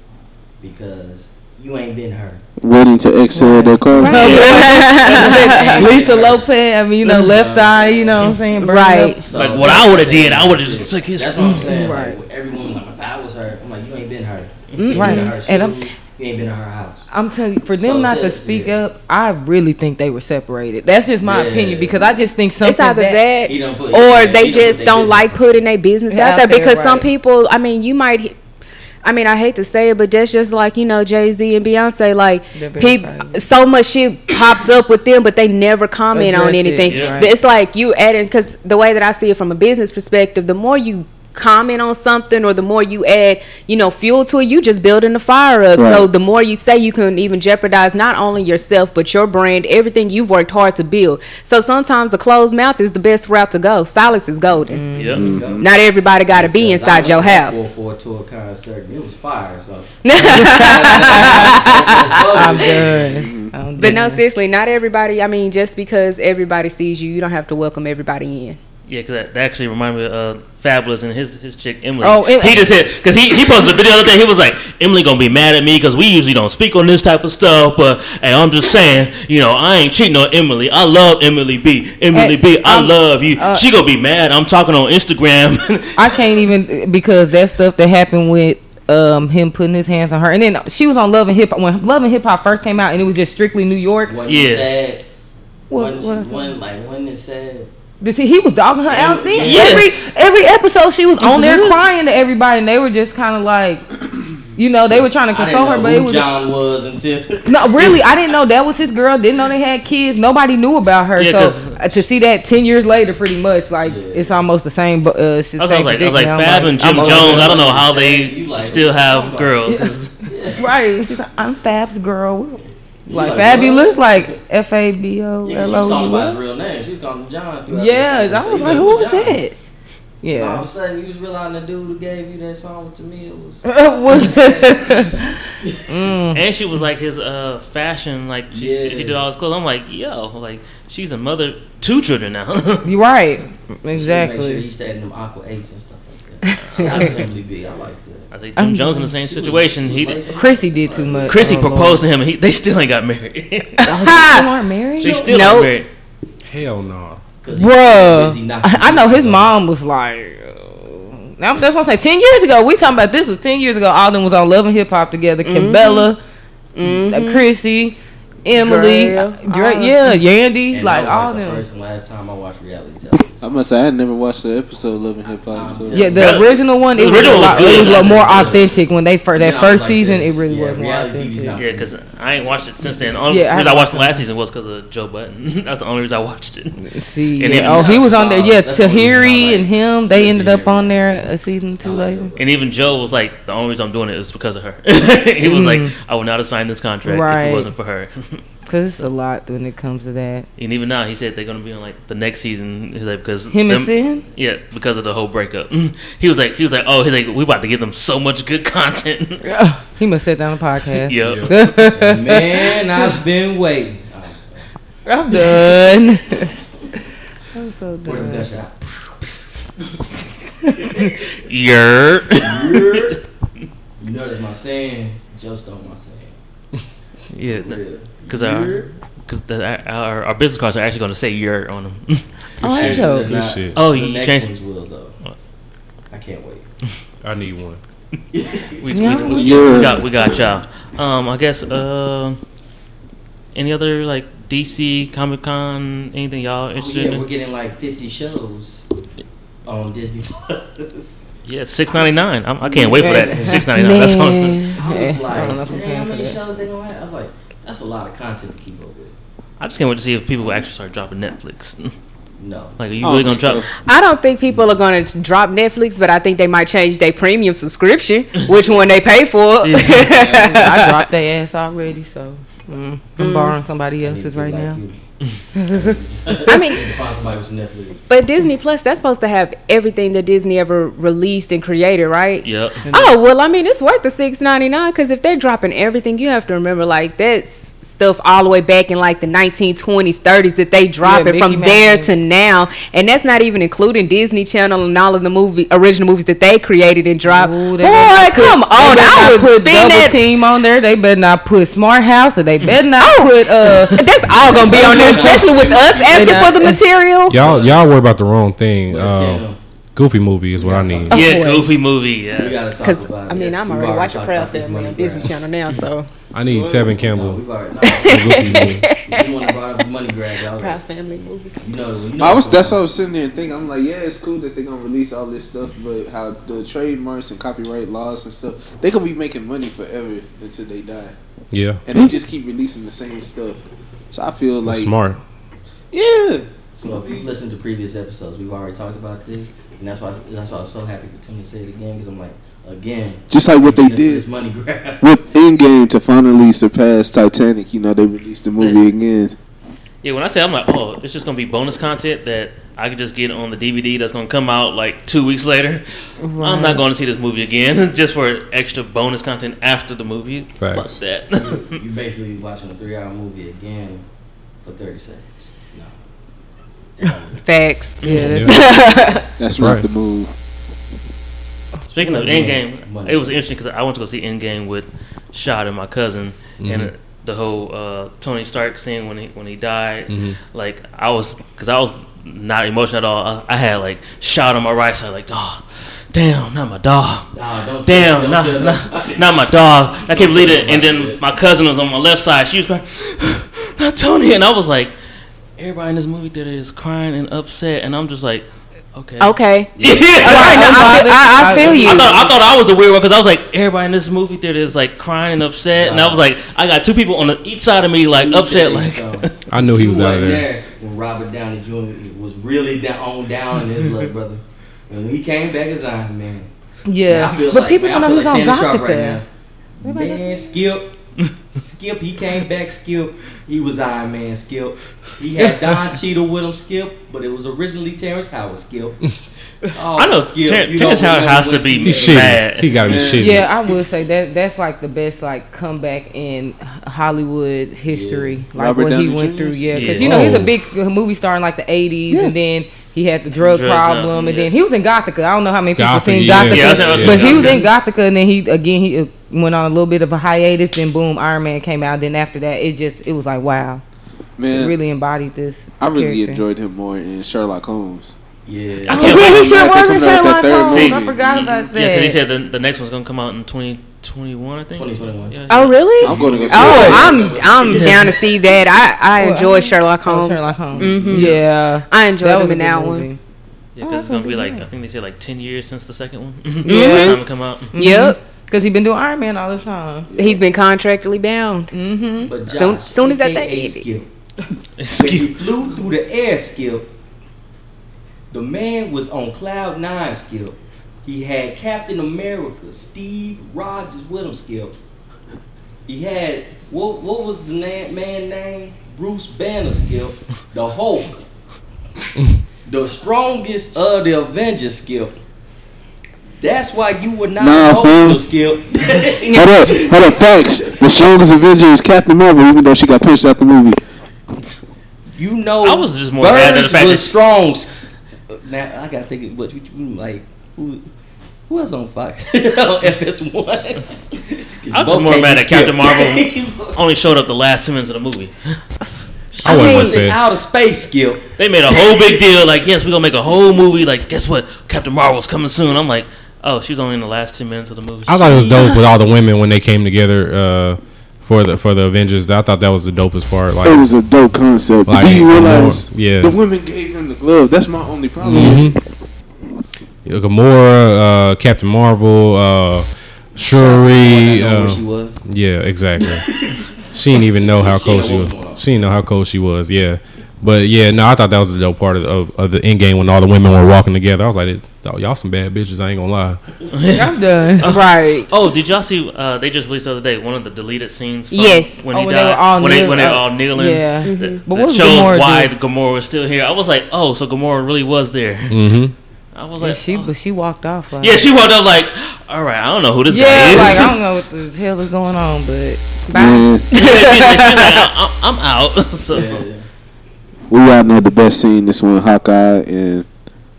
because you ain't been hurt. waiting to exhale their car. Lisa Lopes. I mean, you know, left eye. You know what I'm saying? Burning Right. So Like what I would have did, I would have just took his. That's what I'm saying. Right. Like, with every woman, like, if I was her, I'm like, you ain't been hurt. Mm, You ain't right. been in And I'm- shoes, you ain't been in her house. I'm telling you, for them So not to speak yeah. up, I really think they were separated. That's just my Yeah. opinion because I just think something it's either that, He done put- or they he done just put don't like putting their business Yeah, out there there, because some people i mean you might I mean, I hate to say it, but that's just like you know Jay Z and Beyonce. Like, people, so much shit pops up with them, but they never comment on Address it, anything. yeah. It's like you adding because the way that I see it from a business perspective, the more you comment on something or the more you add, you know, fuel to it, you just building the fire up. So the more you say, you can even jeopardize not only yourself but your brand, everything you've worked hard to build. So sometimes the closed mouth is the best route to go. Silence is golden. Mm-hmm. Yep. Go. Mm-hmm. Not everybody got to be inside I your went to that house. 4-4 tour concert. It was fire. So I'm done. I'm But no, seriously, not everybody. I mean, just because everybody sees you, you don't have to welcome everybody in. Yeah, because that, that actually reminded me of uh, Fabolous and his his chick Emily. Oh, Em- he just said because he, he posted a video the other day. He was like, Emily gonna be mad at me because we usually don't speak on this type of stuff. But hey, I'm just saying, you know, I ain't cheating on Emily. I love Emily B. Emily Hey, B. I um, love you. uh, she gonna be mad. I'm talking on Instagram. I can't even because that stuff that happened with um him putting his hands on her, and then she was on Love and Hip Hop when Love and Hip Hop first came out, and it was just strictly New York. when Yeah. you said What- when, what- when like when it said Did he, he was dogging her out then. Yes. Every every episode she was on there was. crying to everybody, and they were just kind of like, you know, they were trying to I didn't console know her, but who it was John was until no, really, I didn't know that was his girl. Didn't know they had kids. Nobody knew about her. Yeah, so 'cause- uh, to see that ten years later, pretty much like Yeah. it's almost the same. But uh, it's the I was, same like, I was like, predicament. I'm Fab like, and Jim I'm Jones. I don't know how they like- still have somebody. girls. Right. She's like, I'm Fab's girl. You Like, like, Fabolous, like F A B O Yeah, 'cause she was L calling his real name. She was calling him John. Yeah, I was like, He who was John. that? All of a sudden, you was realizing the dude who gave you that song to me, it was. was Mm. And she was like his uh fashion, like she, she, she did all his clothes. I'm like, yo, like she's a mother, two children now. You're right. Make sure Exactly. he stayed in them aqua eights and stuff like that. I, out to Emily B. I like that. I think Jim Jones in the same She was- situation. He was lazy. Chrissy did too much. Chrissy Oh, proposed to him, and he, they still ain't got married. Lord. Oh, they weren't married. they still Nope. ain't married. Hell no. 'Cause he- Bruh, I know his his mom was like. uh, Now that's what I'm saying. Ten years ago, we talking about this was ten years ago. All them was on Love and Hip Hop together. Kimbella, uh, Chrissy, Emily, Girl. uh, Dre, yeah, Yandy, And like that was all the them. First and last time I watched reality television. I must say I never watched the episode of Love and Hip Hop. So. Yeah, the original one. It the was, original a was lot, good. it was a more authentic when they first that Yeah, first like season. this. It really Yeah, was more TV's authentic. not- Yeah, because I ain't watched it since then. The only Yeah, I reason I haven't watched the last season was because of Joe Budden. That's the only reason I watched it. See, And yeah. oh, he was on there. Yeah, That's the only reason I Tahiry like and him. They ended up on there a season two later. And even Joe was like, the only reason I'm doing it is because of her. he was like, mm-hmm. I would not have signed this contract if it wasn't for her. Cause it's a lot when it comes to that. and even now, he said they're gonna be on like the next season. He's like because Him and them- Sin. Yeah, because of the whole breakup. he was like, he was like, oh, he's like, we about to give them so much good content. He must sit down the podcast. yep. Man, I've been waiting. I'm done. I'm so done. gush. Yer. You know that's my saying. Joe stole my saying. yeah, Real. Because our because our, our business cards are actually gonna say yer on them. Oh, shit. that's dope. Good shit. oh, The you next changed. ones will though. I can't wait. I need one. We, Yeah. we, we, Yeah. we got we got y'all. Um, I guess. Uh, any other like DC Comic Con? Anything y'all Oh, interested yeah, in? we're getting like 50 shows on Disney Plus. Yeah, six ninety nine. I can't wait for that. Six ninety nine. That's on. I was like, I don't know if I'm paying how for many that." shows they gonna have? I was like, that's a lot of content to keep up with. I just can't wait to see if people will actually start dropping Netflix. No. like, are you I really don't gonna think drop? I don't think people are going to drop Netflix, but I think they might change their premium subscription, which one they pay for. I dropped their ass already, so mm, I'm borrowing somebody else's right like now. you. I mean, Need to find somebody with some Netflix. but Disney Plus, that's supposed to have everything that Disney ever released and created, right? Yep. Oh well, I mean, it's worth the six ninety nine because if they're dropping everything, you have to remember like that's stuff all the way back in like the nineteen twenties, thirties that they drop Yeah, it from Mickey there Mouse. to now, and that's not even including Disney Channel and all of the movie original movies that they created and dropped. Ooh, Boy, they put- come they on! better I not would put spend double that. team on there. They better not put Smart House, or they better not put uh. That's all gonna be on there, especially with us asking for the material. Y'all, y'all worry about the wrong thing. But, Uh, Goofy movie is what I need. Yeah. Goofy movie. we Yeah. gotta talk Because I mean, this. I'm We've already watching talked Proud Family on Disney. Channel now, so I need Tevin No, Campbell. we've already. The Goofy movie. No, you want to brought up money grab? I was Proud like, Family movie. you know, you know I was. That's what I was sitting there and thinking. I'm like, yeah, it's cool that they're gonna release all this stuff, but how the trademarks and copyright laws and stuff, they gonna be making money forever until they die, Yeah, and they just keep releasing the same stuff. So I feel like, that's smart. yeah, So if you listen to previous episodes, we've already talked about this, and that's why that's why I was so happy for Tim to say it again because I'm like, again, just like what they this, did this money grab. with Endgame to finally surpass Titanic. You know, they released the movie again. Yeah, when I say I'm like, oh, it's just gonna be bonus content that I can just get on the DVD that's gonna come out like two weeks later. I'm not going to see this movie again just for extra bonus content after the movie. Fuck that. You're basically watching a three-hour movie again for 30 seconds. No. Facts. Yeah, that's Yeah. That's not right. the move. Speaking of Endgame, it was interesting because I went to go see Endgame with Shot and my cousin, and Mhm. uh, the whole uh, Tony Stark scene when he when he died. Mhm. Like I was, because I was not emotional at all. I, I had like Shot on my right side, like, oh, damn, not my dog. Nah, Damn, don't not, not, my dog. I can't believe it. And then my cousin was on my left side. She was crying, not Tony. And I was like, everybody in this movie theater is crying and upset. And I'm just like, okay. Okay. Yeah. Right, no, I, feel, I, I feel you. I thought, I thought I was the weird one because I was like, everybody in this movie theater is like crying and upset, and I was like, I got two people on the each side of me like Let upset, tell like something. I knew he was You out of wasn't there. when Robert Downey Jr. was really down on down in his luck, brother. When he came back as Iron Man. Yeah, I feel but like, people man, don't I know feel who's like on Shannon Gossip Sharpe there. right now. Man, Skip. Skip, he came back, Skip. He was Iron Man, Skip. He had Don Cheadle with him, Skip, but it was originally Terrence Howard, Skip. Oh, I know Skip, Ter- Terrence don't Howard remember has to what be he He's did. shitty. mad. He got to be Yeah. shitty. Yeah, I would say that that's like the best like comeback in Hollywood history. Like Robert what he went Jr.'s? through, yeah, because Yeah. you know he's a big movie star in like the '80s, Yeah. and then He had the drug, Drugs, problem, and yeah. then he was in Gothika. I don't know how many people Gothika, seen yeah. Gothika, Yeah, I but said he was in Gothika, and then he again he uh, went on a little bit of a hiatus. Then boom, Iron Man came out. Then after that, it just it was like wow, Man, it really embodied this. I really character. enjoyed him more in Sherlock Holmes. Yeah. I Oh, can't yeah, he sure was in come out with Sherlock third Holmes. movie. I forgot about that. Yeah, because he said the, the next one's gonna come out in 2021, I think. 2021. Yeah, Oh, really? I'm going to go see Oh, it. I'm I'm down to see that. I I Well, enjoy I- Sherlock Oh, Holmes. Sherlock Holmes. Mhm. Yeah, I enjoyed that him was in that movie. one. Yeah, Oh, because it's gonna be like good. I think they said like 10 years since the second one. Mhm. By time it come out. Yep, Because he been doing Iron Man all the time. he's been contractually bound. Mm-hmm. But Josh, Soon- soon as that thing AKA ended. Skip. When you flew through the air, Skip, the man was on cloud nine, Skip. He had Captain America, Steve Rogers with him, Skip. He had what? What was the na- man name? Bruce Banner, Skip. The Hulk. the strongest of the Avengers, Skip. That's why you were not Nah, emotional, fool. Skip. Hold up, hold up, facts. The strongest Avenger is Captain Marvel, even though she got pushed out the movie. You know, I was just more mad at the Burns fact was strong. Now I gotta think of what you, you like. Who, who else on Fox? on FS1. I was just more mad at Captain Marvel only showed up the last 10 minutes of the movie. I wouldn't want to in say. outer space, skill. They made a whole big deal, like, yes, we're gonna make a whole movie. Like, guess what? Captain Marvel's coming soon. I'm like, oh, she's only in the last 10 minutes of the movie. I thought it was dope with all the women when they came together uh, for the for the Avengers. I thought that was the dopest part. Like, It was a dope concept. Like, do you more- realize yeah. the women gave him the glove? That's my only problem. mm-hmm. Gamora, uh, Captain Marvel, uh, Shuri. I where Uh, she was. yeah, exactly. she didn't even know how She cold she was. what was going on. She didn't know how cold she was. Yeah, but yeah, no, I thought that was the dope part of, of, of the end game when all the women were walking together. I was like, oh, y'all some bad bitches. I ain't gonna lie. I'm done. Right. Oh, did y'all see? Uh, they just released the other day one of the deleted scenes. From Yes. when Oh, he when they died. were all when they when they were uh, all kneeling. yeah. that, Mhm. But that what shows Gamora why doing? Gamora was still here. I was like, oh, so Gamora really was there. Mm-hmm. I was Yeah, like, she, oh. but she walked off. Like, yeah, she walked up like, all right, I don't know who this yeah, guy is. like I don't know what the hell is going on, but bye. Man, She was like, I'm, I'm out. so Yeah, yeah. We all know the best scene. This one, Hawkeye and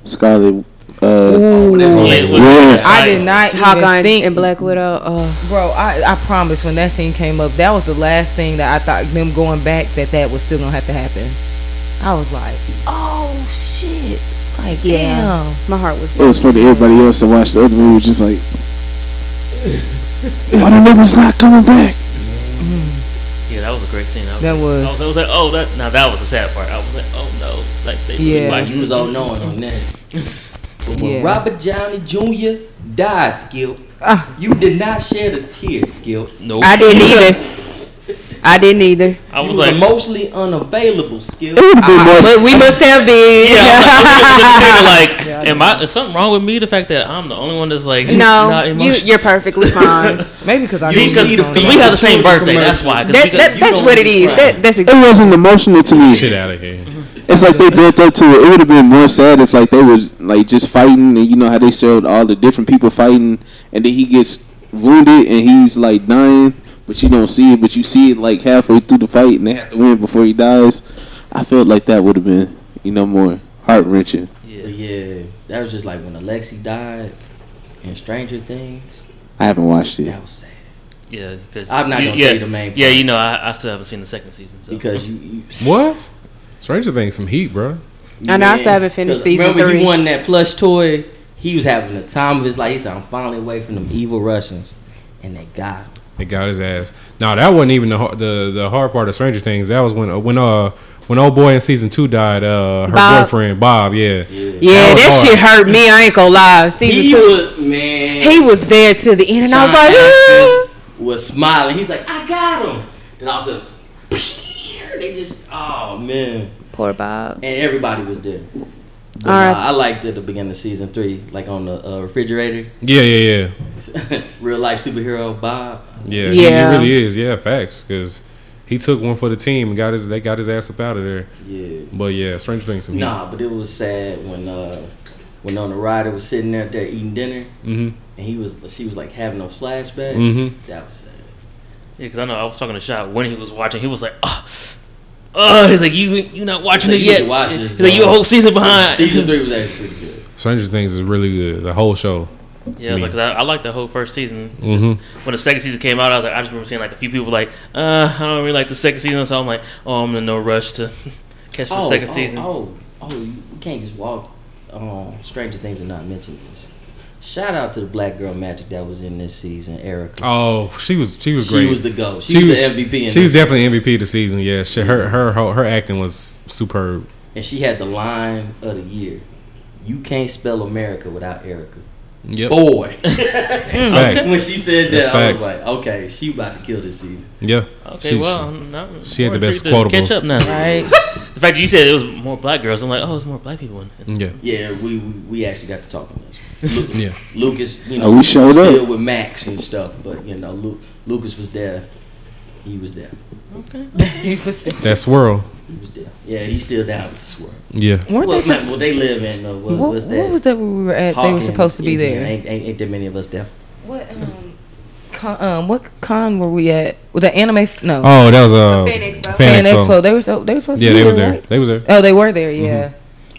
Scarlet. Uh, Ooh. Yeah. I did not Hawkeye even think, and Black Widow. Oh, bro. I, I promise when that scene came up, that was the last thing that I thought them going back that that was still gonna have to happen. I was like, oh shit, like Yeah. damn. my heart was. it was funny. Everybody else that watched the other movie was just like, "Why the niggas not coming back?" Yeah, that was a great scene. I was, That was. I was, I was like, oh, that. Now that was the sad part. I was like, oh no, like they Yeah. Like you was all knowing on that. But when Yeah. Robert Downey Jr. died, Skip, Ah. you did not shed a tear, Skip. Nope. I didn't either. I didn't either. I was was like, emotionally unavailable, Skip. It would have been more. But we must have been. Yeah, I like, I was thinking, like, Yeah, I am I? Is something wrong with me? The fact that I'm the only one that's like No, not you, you're perfectly fine. Maybe because I You didn't see the know because we have the same Commercial. birthday. That's why. 'cause that, we that, that's what it is. be is. That, that's It wasn't emotional to me. Shit out of here. It's like they built up to it. It would have been more sad if like they was like just fighting, and you know how they showed all the different people fighting, and then he gets wounded and he's like dying, but you don't see it, but you see it like halfway through the fight, and they have to win before he dies. I felt like that would have been you know more heart wrenching. Yeah. But yeah, that was just like when Alexei died in Stranger Things. I haven't watched it. That was sad Yeah, because I'm not gonna yeah, tell you the main Yeah, you know, I, I still haven't seen the second season. So. because you. you What? Stranger Things, some heat, bro. I know, I still haven't finished 'cause season remember three. he won that plush toy. He was having the time of his life. He said, "I'm finally away from them evil Russians," and they got him. It got his ass. No, that wasn't even the har- the the hard part of Stranger Things. That was when uh, when uh when old boy in season two died. Uh, her Bob. boyfriend Bob. Yeah. Yeah, yeah, That that shit hurt me. I ain't gonna lie. Season he two, was man. he was there to the end, and I was like, "Ah." Was smiling. He's like, "I got him." Then all of a sudden, they just, oh man, poor Bob. and everybody was there. But All right. nah, I liked it at the beginning of season three, like on the uh, refrigerator. Yeah, yeah, yeah, Real life superhero Bob. yeah. He, Yeah. he really is. Yeah, facts. Because he took one for the team and got his they got his ass up out of there. Yeah. But yeah, Stranger Things, some heat. Nah, but it was sad when uh when on the rider was sitting there there eating dinner Mm-hmm. and he was she was like having those flashbacks. Mhm. That was sad. Yeah, because I know I was talking to Shot when he was watching. He was like, "Oh, oh, he's like, you you're not watching So it you need yet? to watch this, He's like, you a whole season behind. Season three was actually pretty good. Stranger Things is really good. The whole show. Yeah, I was me. like, 'cause I, I like the whole first season. It's Mhm. Just, when the second season came out, I was like, I just remember seeing like a few people like, uh, I don't really like the second season, so I'm like, oh, I'm in no rush to catch the oh, second oh, season. Oh, oh, you can't just walk um, Stranger Things and not mention this. Shout out to the black girl magic that was in this season, Erica. Oh, she was she was great. She was the GOAT. She was the MVP in She was this. definitely MVP of the season. Yeah, she, her her her her acting was superb. and she had the line of the year. You can't spell America without Erica. Yep. Boy. facts. when she said That's that, I was facts. like, okay, she about to kill this season. Yeah. Okay, She- well, she- she had the best intrigued to Catch quotables. up now, Right. the fact that you said it was more black girls, I'm like, oh, it's more black people in it. Yeah. Yeah, we we, we actually got to talk on this. Lu- Yeah. Lucas, you know, Oh, we showed up. still with Max and stuff, but you know, Lu- Lucas was there. He was there. Okay. That swirl. He was there. Yeah, he's still down with the swirl. Yeah. Weren't well, they man, just- well, they live in uh, what, What, what's what that? was that we were at? they were supposed to be Indiana. there. Ain't, ain't, ain't that many of us there? What um, con, um what con were we at? With the anime? f- No. Oh, that was uh Fan Expo. Fan Fan Expo. Expo. They were so, they were supposed Yeah, to be they was there. there. right? They was there. Oh, they were there. Yeah.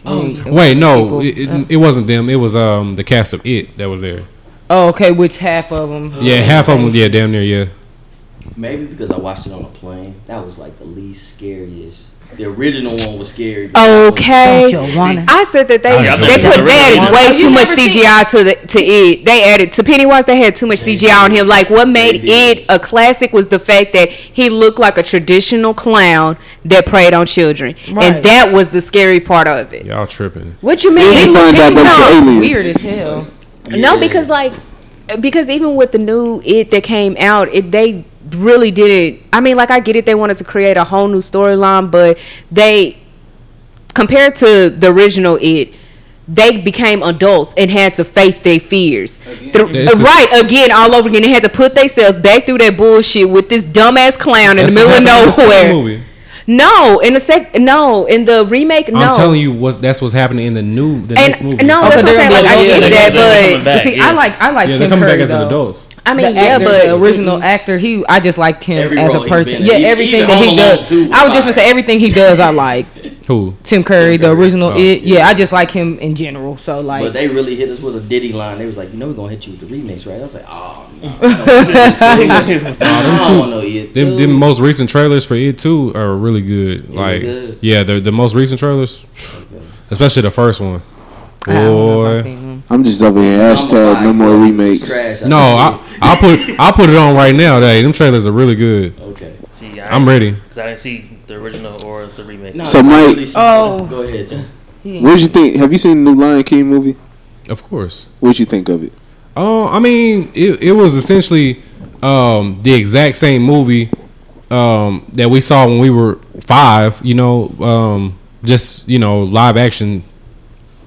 Oh, Mm, it was Wait, no, it, Uh, it, it wasn't them. It was um the cast of It that was there. oh, okay. Which half of them? Yeah, half of them. Yeah, damn near. Yeah. Maybe because I watched it on a plane. That was like the least scariest. The original one was scary. Okay. Don't you wanna- I said that they I they put they added way too much CGI to the to it. They added to Pennywise. They had too much CGI on him. Like what made it a classic was the fact that he looked like a traditional clown that preyed on children, Right. and that was the scary part of it. Y'all tripping. What you mean? Then He you looked- that was looked- an alien. Weird as hell. No, because like because even with the new it that came out, it they really didn't. I mean, like I get it, they wanted to create a whole new storyline, but they compared to the original it. They became adults and had to face their fears. Through- It's a- right, again, all over again. They had to put themselves back through that bullshit with this dumbass clown in the middle of happened in the second nowhere. No, in the sec, no, in the remake, no. I'm telling you, what's that's what's happening in the new the And- next movie. no, Oh, that's what I'm saying. Like, I get that, they're but. See, yeah. I like I like yeah, Tim they're coming Curry, back as adults. I mean, The yeah, actor, but the original actor, he I just liked him Every as a person. Yeah, Even- everything even that he does. 2 was I was just gonna say everything he does, I like. Who? Tim Curry, the original Oh. it. Yeah, I just like him in general. So like, But they really hit us with a Diddy line. They was like, you know, we're gonna hit you with the remix, right? I was like, oh, no. I don't no it. Them, too. them most recent trailers for it too are really good. Yeah, like, good. yeah, the the most recent trailers, especially the first one. I don't know if I've Boy, seen him. I'm just over here. Hashtag no more remakes. Trash. no, I I'll put I'll put it on right now. Hey, them trailers are really good. Okay. See, I I'm ready. because I didn't see the original or the remake. No, So, Mike- really Oh. go ahead. Tim. What did you think? Have you seen the new Lion King movie? Of course. What did you think of it? Oh, I mean, it, it was essentially um, the exact same movie um, that we saw when we were five. You know, um, just you know, live action.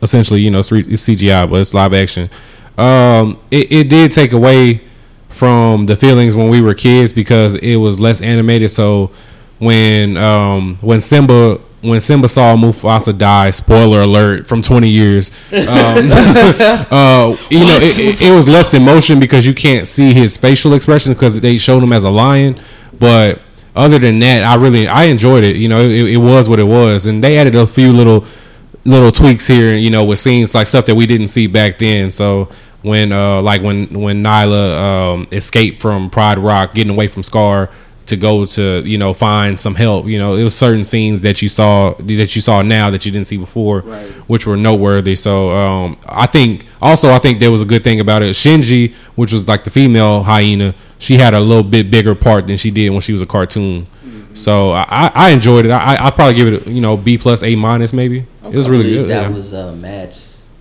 Essentially, you know, it's, CGI, but it's live action. Um, it, it did take away from the feelings when we were kids because it was less animated. So when um, when Simba when Simba saw Mufasa die, spoiler alert from 20 years, um, uh, you know, it, it, it was less emotion because you can't see his facial expression because they showed him as a lion. But other than that, I really I enjoyed it. You know, it, it was what it was, and they added a few little little tweaks here, you know, with scenes like stuff that we didn't see back then. So when uh like when when Nala um escaped from Pride Rock, getting away from Scar to go to you know find some help, you know, it was certain scenes that you saw that you saw now that you didn't see before, which were noteworthy. So um I think also I think there was a good thing about it. Shenzi, which was like the female hyena, she had a little bit bigger part than she did when she was a cartoon. So I, I I enjoyed it. I I probably give it you know B plus A minus maybe. It was really good. That yeah. was uh, Madge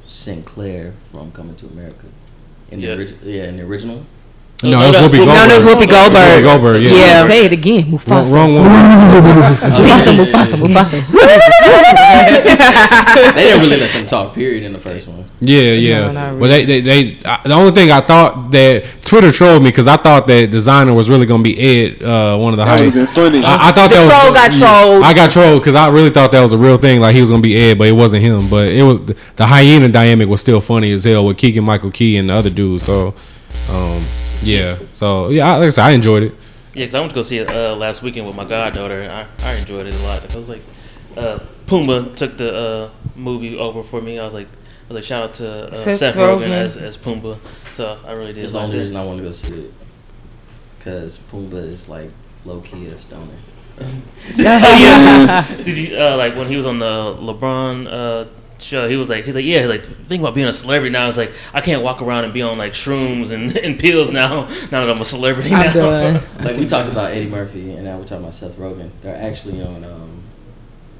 Sinclair from Coming to America. In Yeah. the origi- yeah, in the original. No, No, it was that's Whoopi Whoopi- Goldberg. No, that's Whoopi Goldberg. Whoopi Goldberg, yeah. Yeah. Say it again, Mufasa. Wrong, wrong one. Mufasa, Mufasa, Mufasa. they didn't really let them talk. Period in the first one. Yeah, yeah. No, not Well, they, they, they. I, the only thing I thought that Twitter trolled me because I thought that designer was really gonna be Ed, uh, one of the That high. would have been funny. I, I thought The that troll was, got trolled. I got trolled because I really thought that was a real thing. Like he was gonna be Ed, but it wasn't him. But it was the hyena dynamic was still funny as hell with Keegan Michael Key and the other dude. So, um, yeah. So yeah, I, like I said, I enjoyed it. Yeah, because I went to go see it uh, last weekend with my goddaughter, and I, I enjoyed it a lot. I was like, uh, Pumbaa took the uh, movie over for me. I was like, I was like, shout out to uh, Seth Seth, Rogen Rogen. as, as Pumbaa. So I really did It's the like only it. reason I want to go see it. Cause Pumbaa is like low key a stoner. oh, yeah. Did you uh, like when he was on the LeBron uh, show? He was like, he's like, yeah, he's like, think about being a celebrity now. It's like I can't walk around and be on like shrooms and, and pills now. Now that I'm a celebrity I'm now. done. Like we talked about Eddie Murphy, and now we're talking about Seth Rogen. They're actually on um,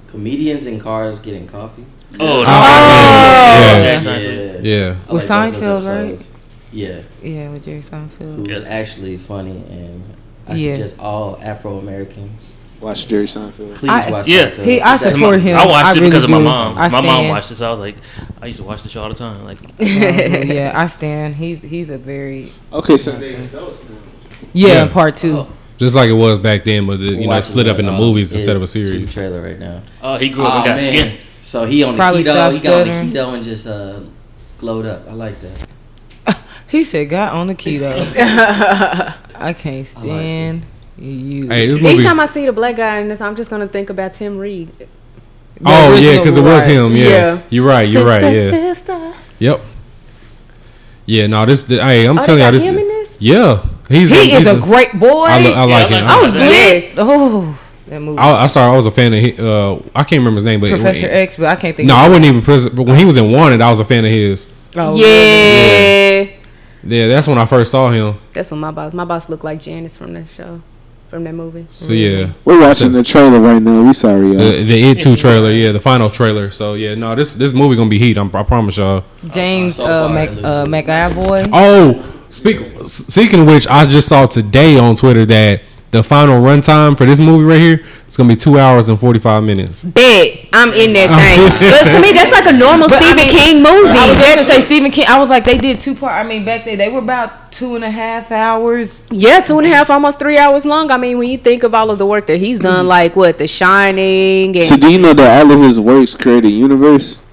comedians in cars getting coffee. Oh, no. Oh, yeah. yeah. Yeah. I With like both Seinfeld, right? Yeah, Yeah, with Jerry Seinfeld. who's Yeah. actually funny, and I Yeah. suggest all Afro Americans Watch Jerry Seinfeld. please I- watch. Yeah. Seinfeld. He, I It's support him. I watched it really because of my mom. I my mom watched it, so I was like, I used to watch the show all the time. Like, yeah, I stand. He's he's a very Okay, so they, yeah. Yeah. in Part two. Oh. Just like it was back then, but you know, Watching split up the, into um, movies instead of a TV series. trailer right now. oh, he grew up and got man. skin. So he on the Probably keto. He got on the stuttering. keto and just uh, glowed up. I like that. He said, "Got on the keto." I can't stand you. Hey, this Each movie. time I see the black guy in this, I'm just gonna think about Tim Reid. Oh yeah, because it was right. him. Yeah. Yeah. you're right. You're right. Yeah. sister. Yep. Yeah. No, this. The, hey, I'm Oh, telling y'all this. this? Yeah, he's. He he's is a great boy. I, lo- I like Yeah, him. like I was Yes. Oh, that movie. I, I sorry, I was a fan of. His, uh, I can't remember his name, but Professor X, but I can't think. No, of I it. wasn't even present. But when he was in Wanted, I was a fan of his. Oh, yeah. Yeah, yeah. that's when I first saw him. That's when my boss. My boss looked like Janice from that show, from that movie. So yeah, we're watching the trailer right now. We sorry, y'all. the, the It Two trailer. Yeah, the final trailer. So yeah, no, this this movie gonna be heat. I'm, I promise y'all. James So uh, Mac, uh. McAvoy. Oh, speak, speaking of which, I just saw today on Twitter that the final runtime for this movie right here it's gonna be two hours and forty five minutes. Bet I'm in that thing. but to me, that's like a normal But I Stephen mean- King movie. I was going to say Stephen King. I was like, they did two part. I mean, back then they were about two and a half hours. Yeah, two and a half, almost three hours long. I mean, when you think of all of the work that he's done, like what, The Shining, and So do you know that all of his works create a universe?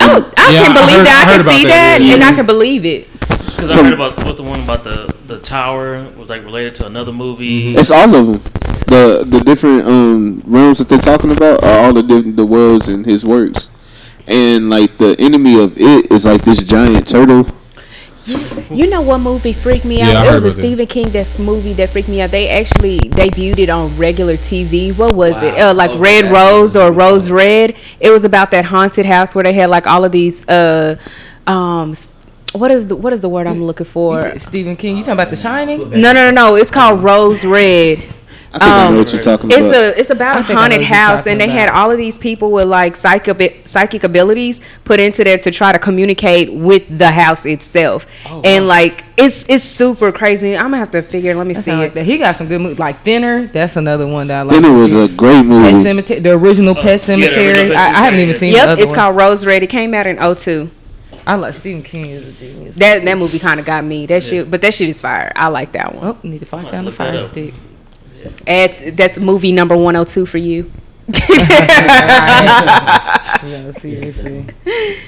oh, I Yeah, can I believe heard- that. I I, can see that, that, yeah. and I can believe it. Because So- I heard about what's the one about the the tower was like related to another movie. It's all of them. The the different um realms that they're talking about are all the diff- the worlds in his works, and like the enemy of it is like this giant turtle. You know what movie freaked me out? I it was a about that. Stephen King that movie that freaked me out. They actually debuted it on regular TV. What was it? Uh, like Okay, Red that's Rose or Rose. Red. It was about that haunted house where they had like all of these. Uh, um, what is the what is the word I'm looking for? Stephen King. You talking about The Shining? No, no, no, no. It's called Rose Red. I think I Um, know what you're talking It's about. a it's about I a think I know haunted house, and they had all of these people with like psychic psychic abilities put into there to try to communicate with the house itself, Oh, and like it's it's super crazy. I'm gonna have to figure. Let me That see it. like. He got some good movies, like Thinner. That's another one that I like. then it was a great Pet movie. Cemetery, the original Pet yeah, original Cemetery. Pet I, I haven't even yeah. seen the Yep, other it's one. called Rose Red. It came out in 02. I like Stephen King is a genius. That that movie kind of got me. That shit, but that shit is fire. I like that one. oh, need to find down the look that fire up. stick. That's that's movie number 102 for you. Yeah, seriously.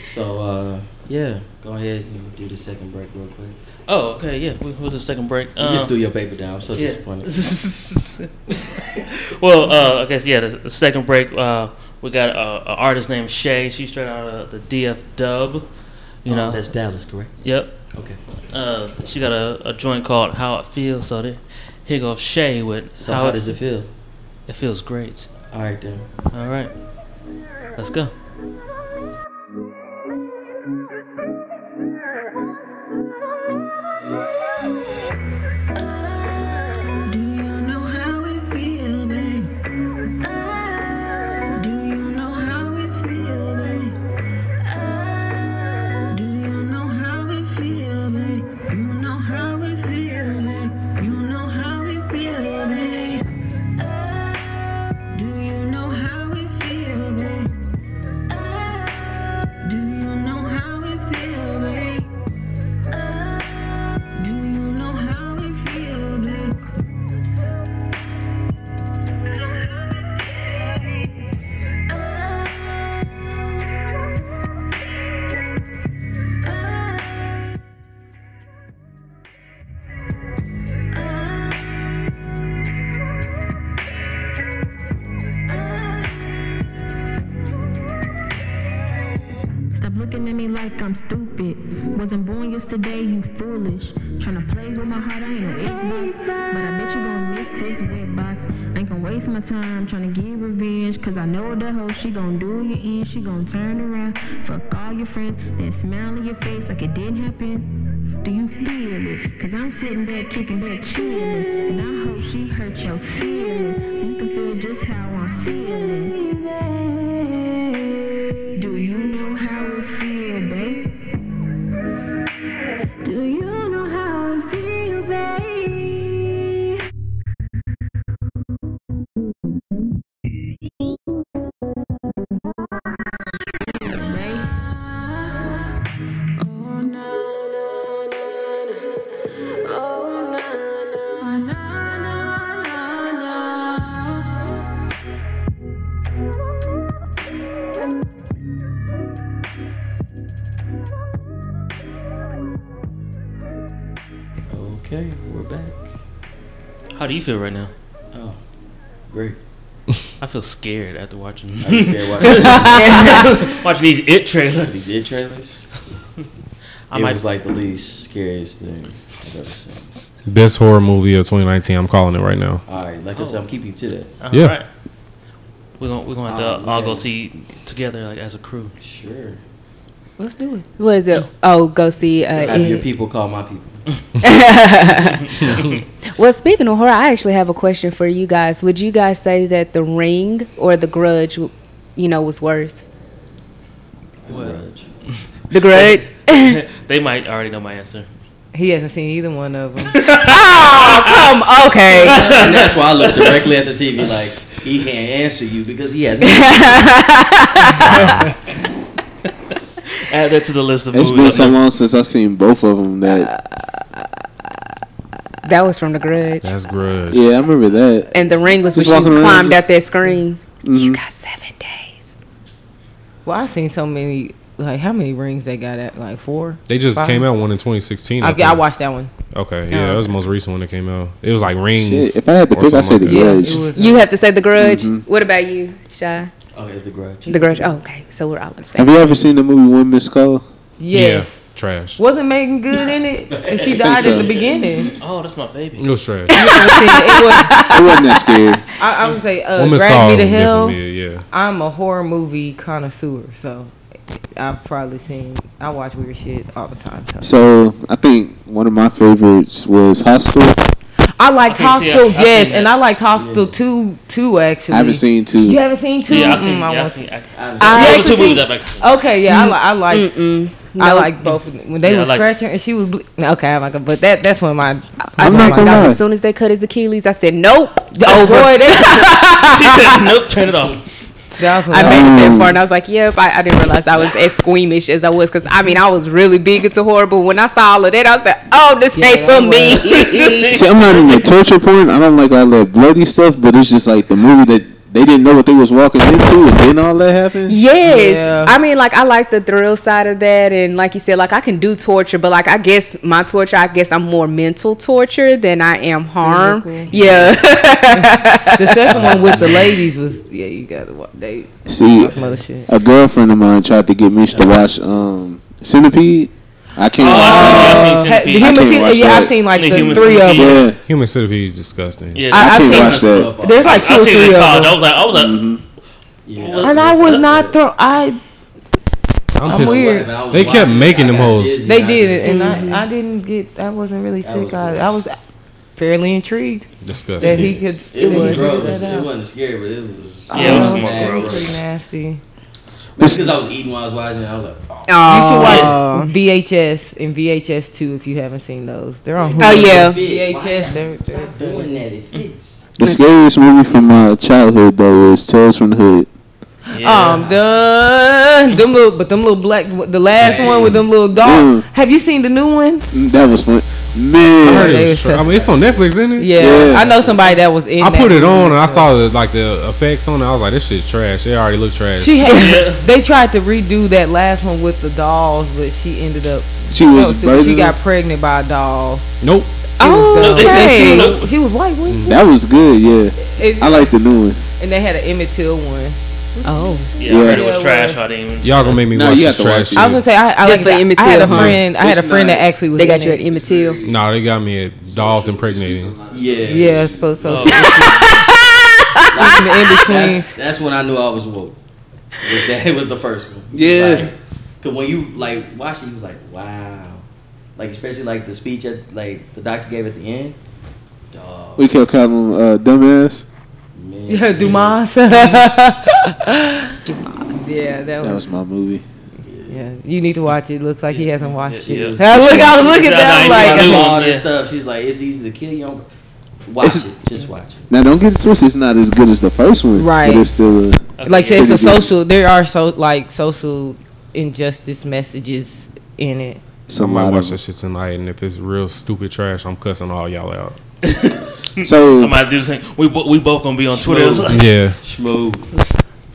So uh, yeah, go ahead and do the second break real quick. Oh, okay, yeah. We, we'll do the second break. You Um, just do your paper down. I'm so yeah. disappointed. well, uh, I guess yeah. The, the second break, uh, we got an artist named Shay. She's straight out of the DF Dub. You Oh, know. that's Dallas, correct? Yep. Okay. Uh, she got a, a joint called "How It Feels." So there, here goes Shay with So how, does it feel? It feels great. All right then. All right, let's go. Do gon' turn around. Fuck all your friends, then smile in your face like it didn't happen. Do you feel it? Cause I'm sitting back, kicking back, chilling. And I hope she hurt your feelings. So you can feel just how I'm feeling. Do you feel right now? Oh, great. I feel scared after watching. Are scared watching- watching these it trailers. These it trailers. I it might- was like the least scariest thing I've ever seen. Best horror movie of 2019. I'm calling it right now. All right, like I said, I'm oh. keeping to that. All Yeah. right. We're gonna we're gonna have to Oh, all yeah. go see together like as a crew. Sure. Let's do it. What is it? Oh, go see. Uh, Have your people call my people. well, speaking of horror, I actually have a question for you guys. Would you guys say that The Ring or The Grudge, you know, was worse? The Grudge. The Grudge. they might already know my answer. He hasn't seen either one of them. oh, come, okay. and that's why I look directly at the TV like he can't answer you because he has. Add that to the list of It's movies. It's been so long since I've seen both of them that That was from The Grudge. That's Grudge. yeah, I remember that. And The Ring was when she climbed out that screen. Mhm. Got seven days. Well, I've seen so many. Like, how many rings they got at? Like four. They just Five? came out one in 2016. I, I think. watched that one. Okay, Oh, yeah, that was the most recent one that came out. It was like Rings. Shit, if I had to pick, I'd say something The that. Grudge. It was. You have to say The Grudge. Mhm. What about you, Shy? Oh, it's the Grudge. The Grudge. Oh, okay. So we're all in the same. Have you ever seen the movie One Missed Call? yes. Yeah, trash. Wasn't Meagan Good in it? And she died so. at the beginning. Oh, that's my baby. It was trash. You haven't it. It was, It wasn't that scary. I, I would say, uh, Woman's Drag Call Me to was Hell. definitely a- yeah. I'm a horror movie connoisseur, so I've probably seen. I watch weird shit all the time. So. So I think one of my favorites was Hostel. I liked Okay, see, I- Hostel, I've yes, seen and. I liked Hostel two, two actually. I haven't seen two. You haven't seen two? Yeah, I've seen. Mm, I yeah, I've want- seen. I, I those are two movies seen- I've actually. Okay, yeah, I, li- I liked. Mm-mm. I No. like both of them. When they Yeah, I was like- scratching and she was. Ble- okay, I'm not gonna. But that that's one of my. I I'm told not my gonna dog lie. as soon as they cut his Achilles, I said, "Nope, Oh boy, that, she said, "Nope, turn it off." That was I made it that far, and I was like, "Yep." I, I didn't realize I was as squeamish as I was, because I mean, I was really big into horror, but when I saw all of that, I was like, "Oh, this Yeah, ain't for that me." See, I'm not in the torture porn. I don't like all that bloody stuff, but it's just like the movie that they didn't know what they was walking into, and then all that happened. Yes, Yeah. I mean, like I like the thrill side of that, and like you said, like I can do torture, but like I guess my torture, I guess I'm more mental torture than I am harm. Physical. Yeah. the second one with the ladies was yeah. You gotta watch. They See, some other shit. a girlfriend of mine tried to get me to watch um, Centipede. I can't. Oh, watch I've that. seen Ha- Centipede. I human can't cen- watch yeah, that. I've seen like The the human three of them. Yeah, Human centipede is disgusting. Yeah, I- I I've can't seen watch that. There's like two I've or three of them. I was like, I was like, Mhm. Yeah. And I was not throw. I I'm, I'm pissed. weird. They kept making them hoes. they did it, and I I didn't get. I wasn't really sick. was I. I was fairly intrigued that Disgusting. he could. It figure was gross. It wasn't scary, but it was. Yeah, it was more mad gross. Pretty nasty. Because I was eating while I was watching. it, I was like, oh. You should watch VHS and VHS two if you haven't seen those. They're on. Hulu. Oh, yeah. It. Why VHS. They're, they're, Stop doing that. It fits. The scariest movie from my childhood though is Tales from the Hood. yeah. Um, done. Them little, but them little black. The last one with them little dogs. Mm. Have you seen the new one? Mm, That was fun. I Man, heard it was was tra- I mean, it's on Netflix, isn't it? Yeah, Yeah. I know somebody that was in. I put it on and I saw the like the effects on it. I was like, this shit trash. It already looked trash. She had, they tried to redo that last one with the dolls, but she ended up. she was no, she got pregnant by a doll. nope. Oh, it was No, dumb. they said she She was- was, was white. That was good. Yeah, It- I like the new one. and they had an Emmett Till one. Oh. Yeah, I heard it was trash. I didn't even. Y'all gonna make me No, watch you this have watch trash. I was gonna say I, I Just like for I, Emmett I had a Till, huh? friend. I had a friend not- that actually was. They got in you at it. Emmett Till. Nah, they got me at dolls impregnating. Yeah. Yeah, it's supposed to. Oh, in the in between. That's, that's when I knew I was woke. Was that it was the first one. Yeah. Like, Cause when you like watched it, you was like, wow. Like especially like the speech at like the doctor gave at the end. Dog. We kept calling him uh, dumbass. Man. Yeah, Dumas. Yeah, that That was. was my movie. Yeah, you need to watch it. Looks like he hasn't watched Yeah, it. yeah. I look, I was looking at that. no, I'm Like, like, do all it. this stuff. She's like, it's easy to kill you. Watch It's- it. Just watch it. Now don't get it twisted. It's not as good as the first one, Right. But it's still. A, Okay, like yeah. says the Pretty good. social. There are so like social injustice messages in it. it's a I might lot watch of. that shit tonight, and if it's real stupid trash, I'm cussing all y'all out. So I might do the same. We bo- we both gonna be on Twitter. Smooth. Yeah, Smooth.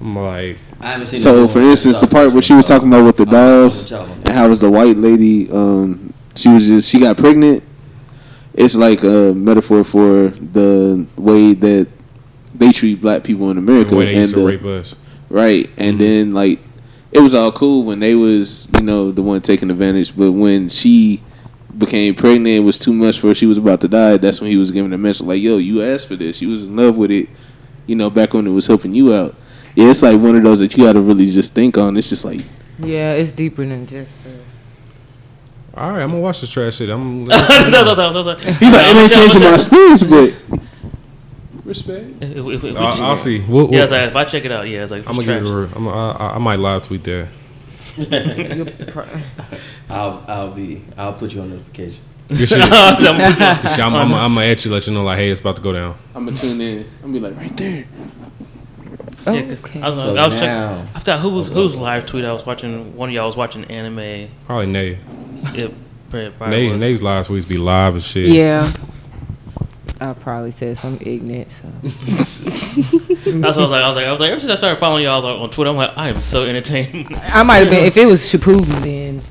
I'm like, I haven't seen. So, the for instance, the part where she was talking about with the I dolls what y'all on and how was the white lady, um, she was just she got pregnant. It's like a metaphor for the way that they treat black people in the America, way they and used to the, rape us. right, and Mhm. then like it was all cool when they was you know the one taking advantage, but when she became pregnant, it was too much for her. She was about to die. That's when he was giving a message like, "Yo, you asked for this. You was in love with it. You know, back when it was helping you out." Yeah, it's like one of those that you got to really just think on. It's just like Yeah, it's deeper than just. Uh, All right, I'm gonna watch this trash shit. I'm. That's what I was- I was- I was- He's like, it ain't changing my stance, but respect. If- if- if we- I'll, I'll see. We'll, Yeah, we'll, it's like, if I check it out, yeah, it's like I'm gonna trash. give it. A, I'm, I, I might live tweet that. I'll I'll be I'll put you on notification. Good shit. I'm- I'm, I'm, I'm gonna actually let you know, like, hey, it's about to go down. I'm gonna tune in. I'm gonna be like right there. Oh, yeah, 'cause Okay. I was, So I was now- checking. I forgot who was whose live tweet I was watching. One of y'all was watching anime. Probably Nay. Yep. probably, probably Nay, was. Nay's live tweets be live as shit. Yeah. I probably said something ignorant. So That's what I was like. I was like, I was like, ever since I started following y'all on on Twitter, I'm like, I am so entertained. I might have been if it was Shippuden then.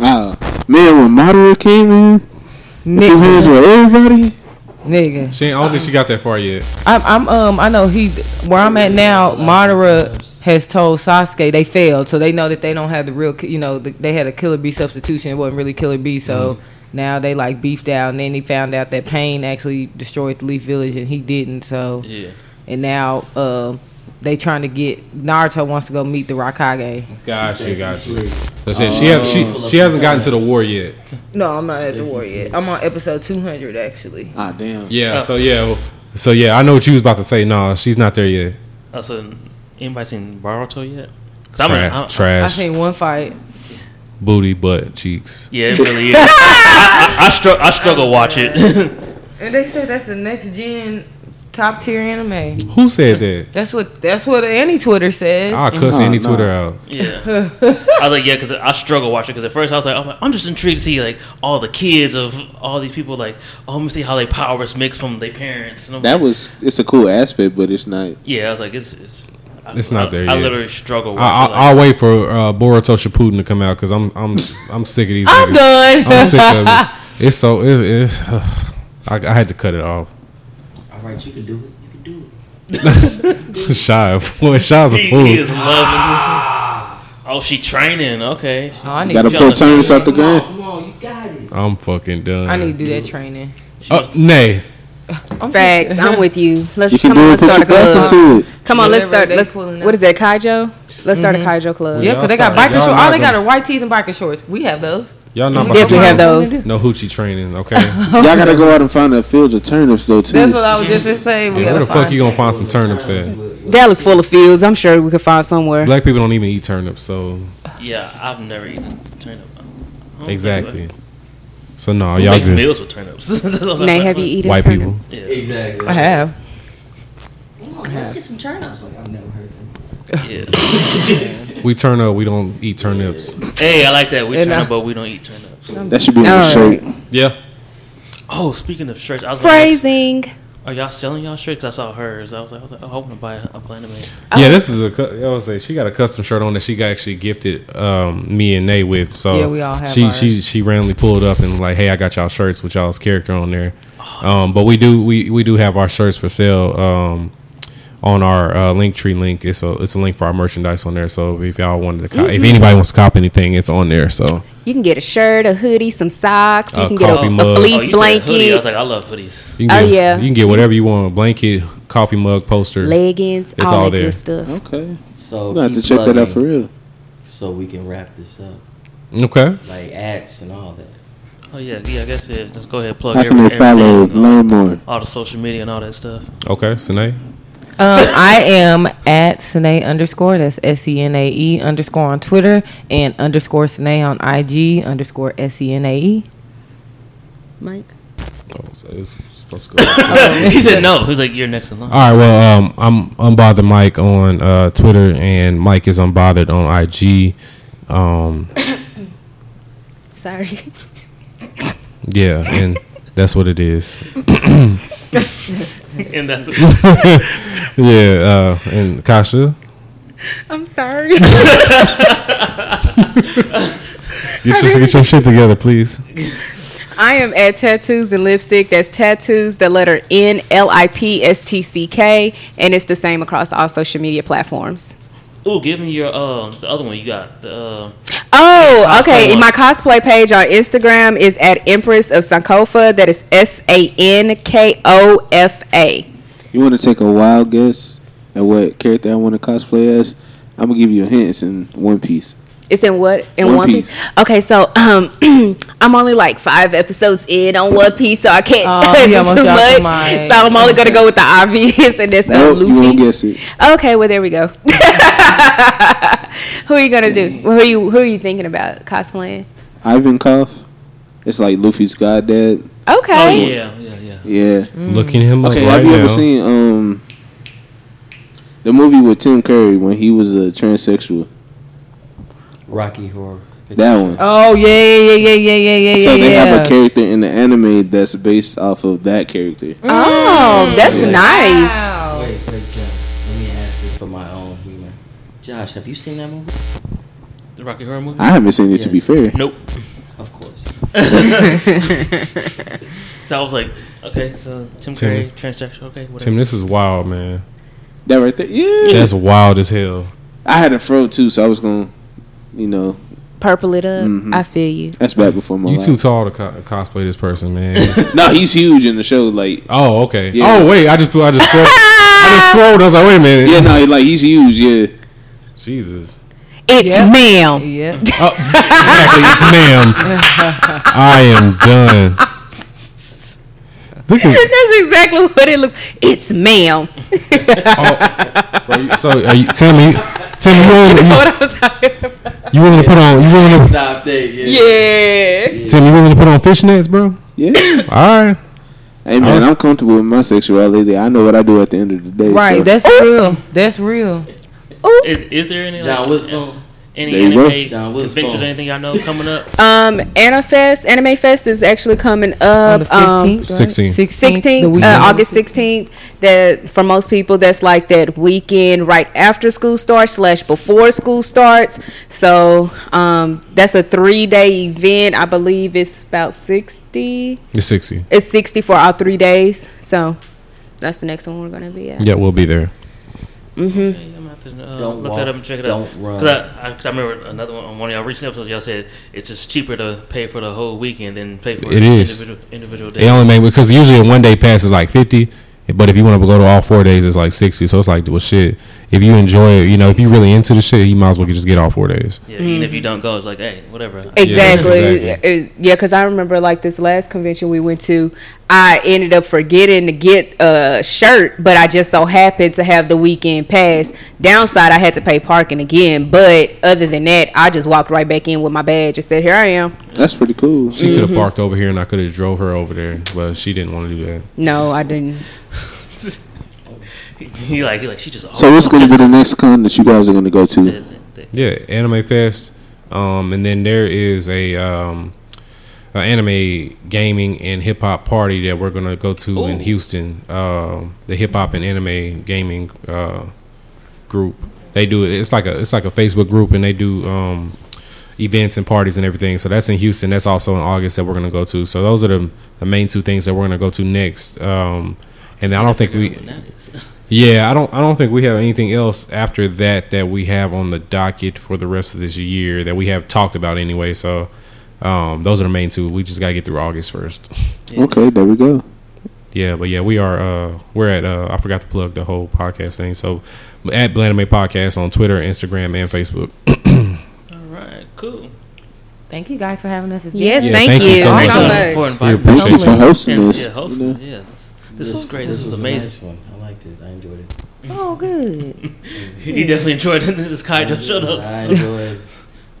Ah, man, when Madara came in, threw hands with everybody. nigga. She ain't, I don't think she got that far yet. I'm, I'm um I know he where I'm at now. Madara has told Sasuke they failed, so they know that they don't have the real. You know, the, they had a Killer B substitution. It wasn't really Killer B, so now they like beefed out. And then he found out that Pain actually destroyed the Leaf Village and he didn't. So yeah. and now uh, they trying to get Naruto wants to go meet the Raikage. Gotcha, gotcha. That's it. She has she she hasn't gotten to the war yet. No, I'm not at the war yet. I'm on episode 200 actually. Ah, damn. Yeah. Oh. So yeah. So yeah, I know what you was about to say. No, she's not there yet. Oh, so anybody seen Boruto yet? 'Cause I'm- Tra- I'm- I trash, seen one fight. booty, butt, cheeks. Yeah, it really is. I, I, I, str- I struggle watch it. And they say that's the next gen top tier anime. Who said that? That's what that's what any Twitter says. I'll cuss any no. Twitter out. yeah, I was like, yeah, because I struggle watching. Because at first I was like, I'm, like, I'm just intrigued to see like all the kids of all these people. Like, oh, let me see how they powers mix from their parents. And That like, was it's a cool aspect, but it's not. yeah. I was like, it's it's. I, It's not I, there I yet. literally struggle. I, Watching, I, I'll wait for uh, Boruto Shippuden to come out because I'm I'm I'm sick of these. I'm niggas. done. I'm sick of it. It's so it, it, I, I had to cut it off. All right, you can do it. You can do it. Shy, boy, Shy's a he, fool. he is loving this. Oh, she training. Okay. Oh, I need Gotta She pull turns out the Come on, ground. come on, you got it. I'm fucking done. I need to do that training. Uh, nay, Facts. I'm with you. Let's You come on. Let's start a club. into it. Come on. Let's start. they Let's. pulling What up. is that? Keijo. Let's start a Mhm. Keijo club. Yeah, because they got start- biker shorts. All they got are white tees and biker shorts. We have those. Y'all not about Definitely to have those. no hoochie training, okay? Y'all gotta go out and find a field of turnips though too. That's what I was just gonna say. We Where the fuck find. you gonna find some turnips at? Dallas full of fields. I'm sure we could find somewhere. Black people don't even eat turnips, so Yeah, I've never eaten turnip. Exactly. So no, Who y'all makes good. meals with turnips? That's what I'm Nay, have you eaten White turnip? people. Yeah. Exactly. I have. Let's get some turnips. Like I've never heard them. Yeah. We turn up. We don't eat turnips. hey, I like that. We And turn I- up, but we don't eat turnips. That should be on All the shirt. right. Yeah. Oh, speaking of shirts, I was gonna ask- Phrasing. Are y'all selling y'all shirts? 'Cause I saw hers. I was like, I was like, oh, I want to buy a, a Planet Man. Yeah, this is a. cu- I was say she got a custom shirt on that she got actually gifted um, me and Nay with. So Yeah, we all have She ours. she she randomly pulled up and was like, hey, I got y'all shirts with y'all's character on there. Um, but we do we we do have our shirts for sale um, on our uh, link tree link. It's a it's a link for our merchandise on there. So if y'all wanted to, co- if anybody wants to cop anything, it's on there. So You can get a shirt, a hoodie, some socks. You A can get a, coffee a mug. Oh, fleece you blanket, hoodie. I was like, I love hoodies. you can Oh, yeah. you can get whatever you want: a blanket, coffee mug, poster. leggings, It's all, all that there. good stuff. Okay. So I'm gonna have to check that out for real. So we can wrap this up, Okay. like ads and all that. Oh yeah, yeah. I guess it. Let's go ahead and plug How can they every- follow, everything, learn more? all the social media and all that stuff. Okay. Senae. Um, I am at Senae underscore. That's S E N A E underscore on Twitter and underscore Senae on IG underscore S E N A E. Mike. Oh, so it's supposed to he said no. He was like, "You're next in line." All right. Well, um, I'm unbothered Mike on uh, Twitter, and Mike is unbothered on IG. Um, Sorry. yeah, and that's what it is. and that's yeah, uh, and Kasha, I'm sorry. get your, get your shit together, please. I am at tattoos and lipstick. That's tattoos, the letter N L I P S T C K, and it's the same across all social media platforms. Ooh, give me your uh the other one you got. The uh, Oh, Cosplay okay. one. My cosplay page on Instagram is at Empress of Sankofa. That is S A N K O F A. You want to take a wild guess at what character I want to cosplay as? I'm gonna give you a hint. It's in One Piece. It's in what? In One One, Piece. Piece. Okay, so um, I'm only like five episodes in on One Piece, so I can't Oh, do too much. mic. So I'm only gonna go with the obvious, and that's uh, Nope, you won't guess it. Okay, well there we go. who are you gonna do? Who are you? Who are you thinking about cosplaying? Ivankov. It's like Luffy's goddad. oh Okay. yeah, yeah, yeah. Yeah. Looking him up Okay. right have you now. ever seen um the movie with Tim Curry when he was a transsexual? Rocky Horror. That one. Oh yeah, yeah, yeah, yeah, yeah, yeah, yeah. So they yeah. have a character in the anime that's based off of that character. Oh, that's Yeah. nice. Wow. Wait, wait, Josh. Let me ask this for my own humor. Josh, have you seen that movie? The Rocky Horror movie. I haven't seen it to be fair. nope. Of course. So I was like, okay, so Tim Tim. Curry, transsexual. Okay, whatever. Tim, this is wild, man. That right there. Yeah. That's wild as hell. I had a fro too, so I was gonna, you know, Purple it up. Mhm. I feel you. that's back before my You life. too tall to co- cosplay this person, man. No, he's huge in the show. Like, oh, okay. Yeah. Oh, wait. I just I just scrolled. I just scrolled. I was like, wait a minute. yeah, no, like he's huge. Yeah. Jesus. It's Yep. ma'am. Yeah. Oh, exactly. It's ma'am. I am done. Look at That's exactly what it looks. It's ma'am. oh, bro, you- so are you, Tim, you, Tim, you willing, you, what I'm talking about. you willing to put on you willing to, Stop there. Yeah. Yeah. Tim, you willing to put on fishnets, bro? Yeah. All right. Hey man, Oh. I'm comfortable with my sexuality. I know what I do at the end of the day. Right. so- That's oh. real. That's real. Is, is there any John like, Witherspoon. any There anime conventions or anything y'all know coming up? Um, Anifest, Anime Fest is actually coming On up. the um, right? 16th. 16th, the uh. August 16th. That for most people, that's like that weekend right after school starts slash before school starts. So um, that's a three day event. I believe it's about 60. It's sixty. It's 60 for all three days. So that's the next one we're gonna be at. Yeah, we'll be there. Mm-hmm. Okay, I'm gonna have to uh, Don't look walk, that up and check it don't out. run. Cause I, I, I remember another one on one of y'all recent episodes. Y'all said it's just cheaper to pay for the whole weekend than pay for It is. individual individual They days. only make because usually a one day pass is like fifty, but if you want to go to all four days, it's like sixty. So it's like, well, shit. If you enjoy it, you know, if you're really into the shit, you might as well just get all four days. yeah, even if you don't go, it's like, hey, whatever. Exactly. exactly. Yeah, because I remember like this last convention we went to, I ended up forgetting to get a shirt, but I just so happened to have the weekend pass. Downside, I had to pay parking again, but other than that, I just walked right back in with my badge and said, "Here I am." That's pretty cool. She could have parked over here, and I could have drove her over there, but she didn't want to do that. No, I didn't. he like he like she just. So what's gonna be the next con that you guys are gonna go to? Yeah, Anime Fest, um, and then there is a, um, a anime gaming and hip hop party that we're gonna go to in Houston. Um, the hip hop and anime gaming uh, group. They do it. It's like a it's like a Facebook group, and they do um, events and parties and everything. So that's in Houston. That's also in August that we're gonna go to. So those are the, the main two things that we're gonna go to next. Um, and I don't think we. What that is. Yeah, I don't. I don't think we have anything else after that that we have on the docket for the rest of this year that we have talked about anyway. So, um, those are the main two. We just gotta get through August first. Okay, there we go. Yeah, but yeah, we are. Uh, we're at. Uh, I forgot to plug the whole podcast thing. So, at Blanime Podcast on Twitter, Instagram, and Facebook. All right, cool. Thank you guys for having us. It's Yes, Yeah, thank, thank you you so much. much. We appreciate Thank you for you. hosting And, this. yeah, you hosting. know. Yeah, this, this is great. This, was was amazing. A nice one. I liked it. I enjoyed it. Oh, good. He definitely enjoyed it. This Kai just shut up. I enjoyed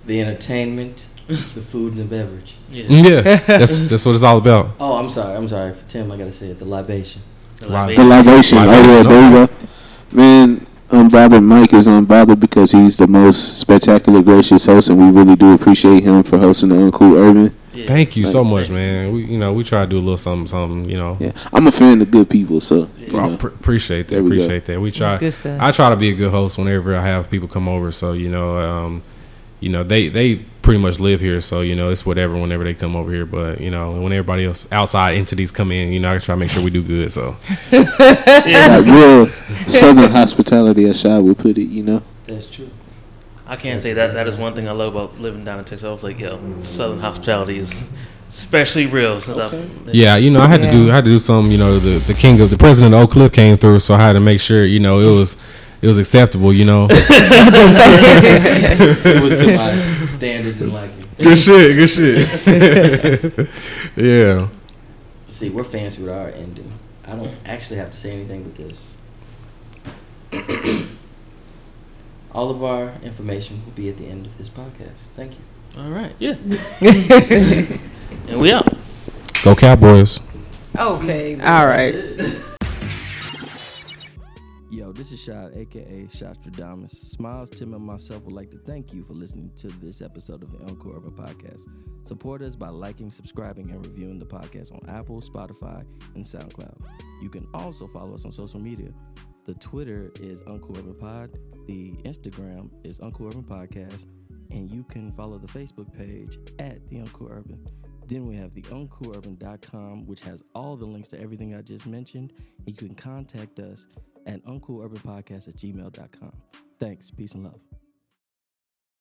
the entertainment, the food, and the beverage. Yeah. Yeah, that's that's what it's all about. Oh, I'm sorry. I'm sorry. For Tim, I gotta say it. The libation. The Right. The libation. Oh yeah, Libation, there you go. Man, unbothered Mike is unbothered because he's the most spectacular, gracious host, and we really do appreciate him for hosting the Uncool Urban. Yeah. Thank you so much, man. We you know we try to do a little something, something. You know, Yeah, I'm a fan of good people, so you Well, I know. pr- appreciate that. There we go. Appreciate that. We try. I try to be a good host whenever I have people come over. So you know, um, you know they they pretty much live here. So you know it's whatever whenever they come over here. But you know when everybody else outside entities come in, you know I try to make sure we do good. So like real Southern hospitality, as Shy would put it. You know. That's true. I can't say that. That is one thing I love about living down in Texas. I was like, yo, Southern hospitality is especially real since I've. yeah, you know I had to do I had to do some. You know the the king of the president of Oak Cliff came through, so I had to make sure you know it was it was acceptable. You know. it was to my standards and liking. good shit. Good shit. yeah. See, we're fancy with our ending. I don't actually have to say anything but this. All of our information will be at the end of this podcast. Thank you. All right, yeah. and we out. Go Cowboys. Okay. All right. Is aka Shastradamus. Smiles, Tim, and myself would like to thank you for listening to this episode of the Uncool Urban Podcast. Support us by liking, subscribing, and reviewing the podcast on Apple, Spotify, and SoundCloud. You can also follow us on social media. The Twitter is Uncool Urban Pod, the Instagram is Uncool Urban Podcast, and you can follow the Facebook page at the Uncool Urban. Then we have the uncoolurban.com, which has all the links to everything I just mentioned. You can contact us at uncoolurbanpodcast at gmail.com. Thanks. Peace and love.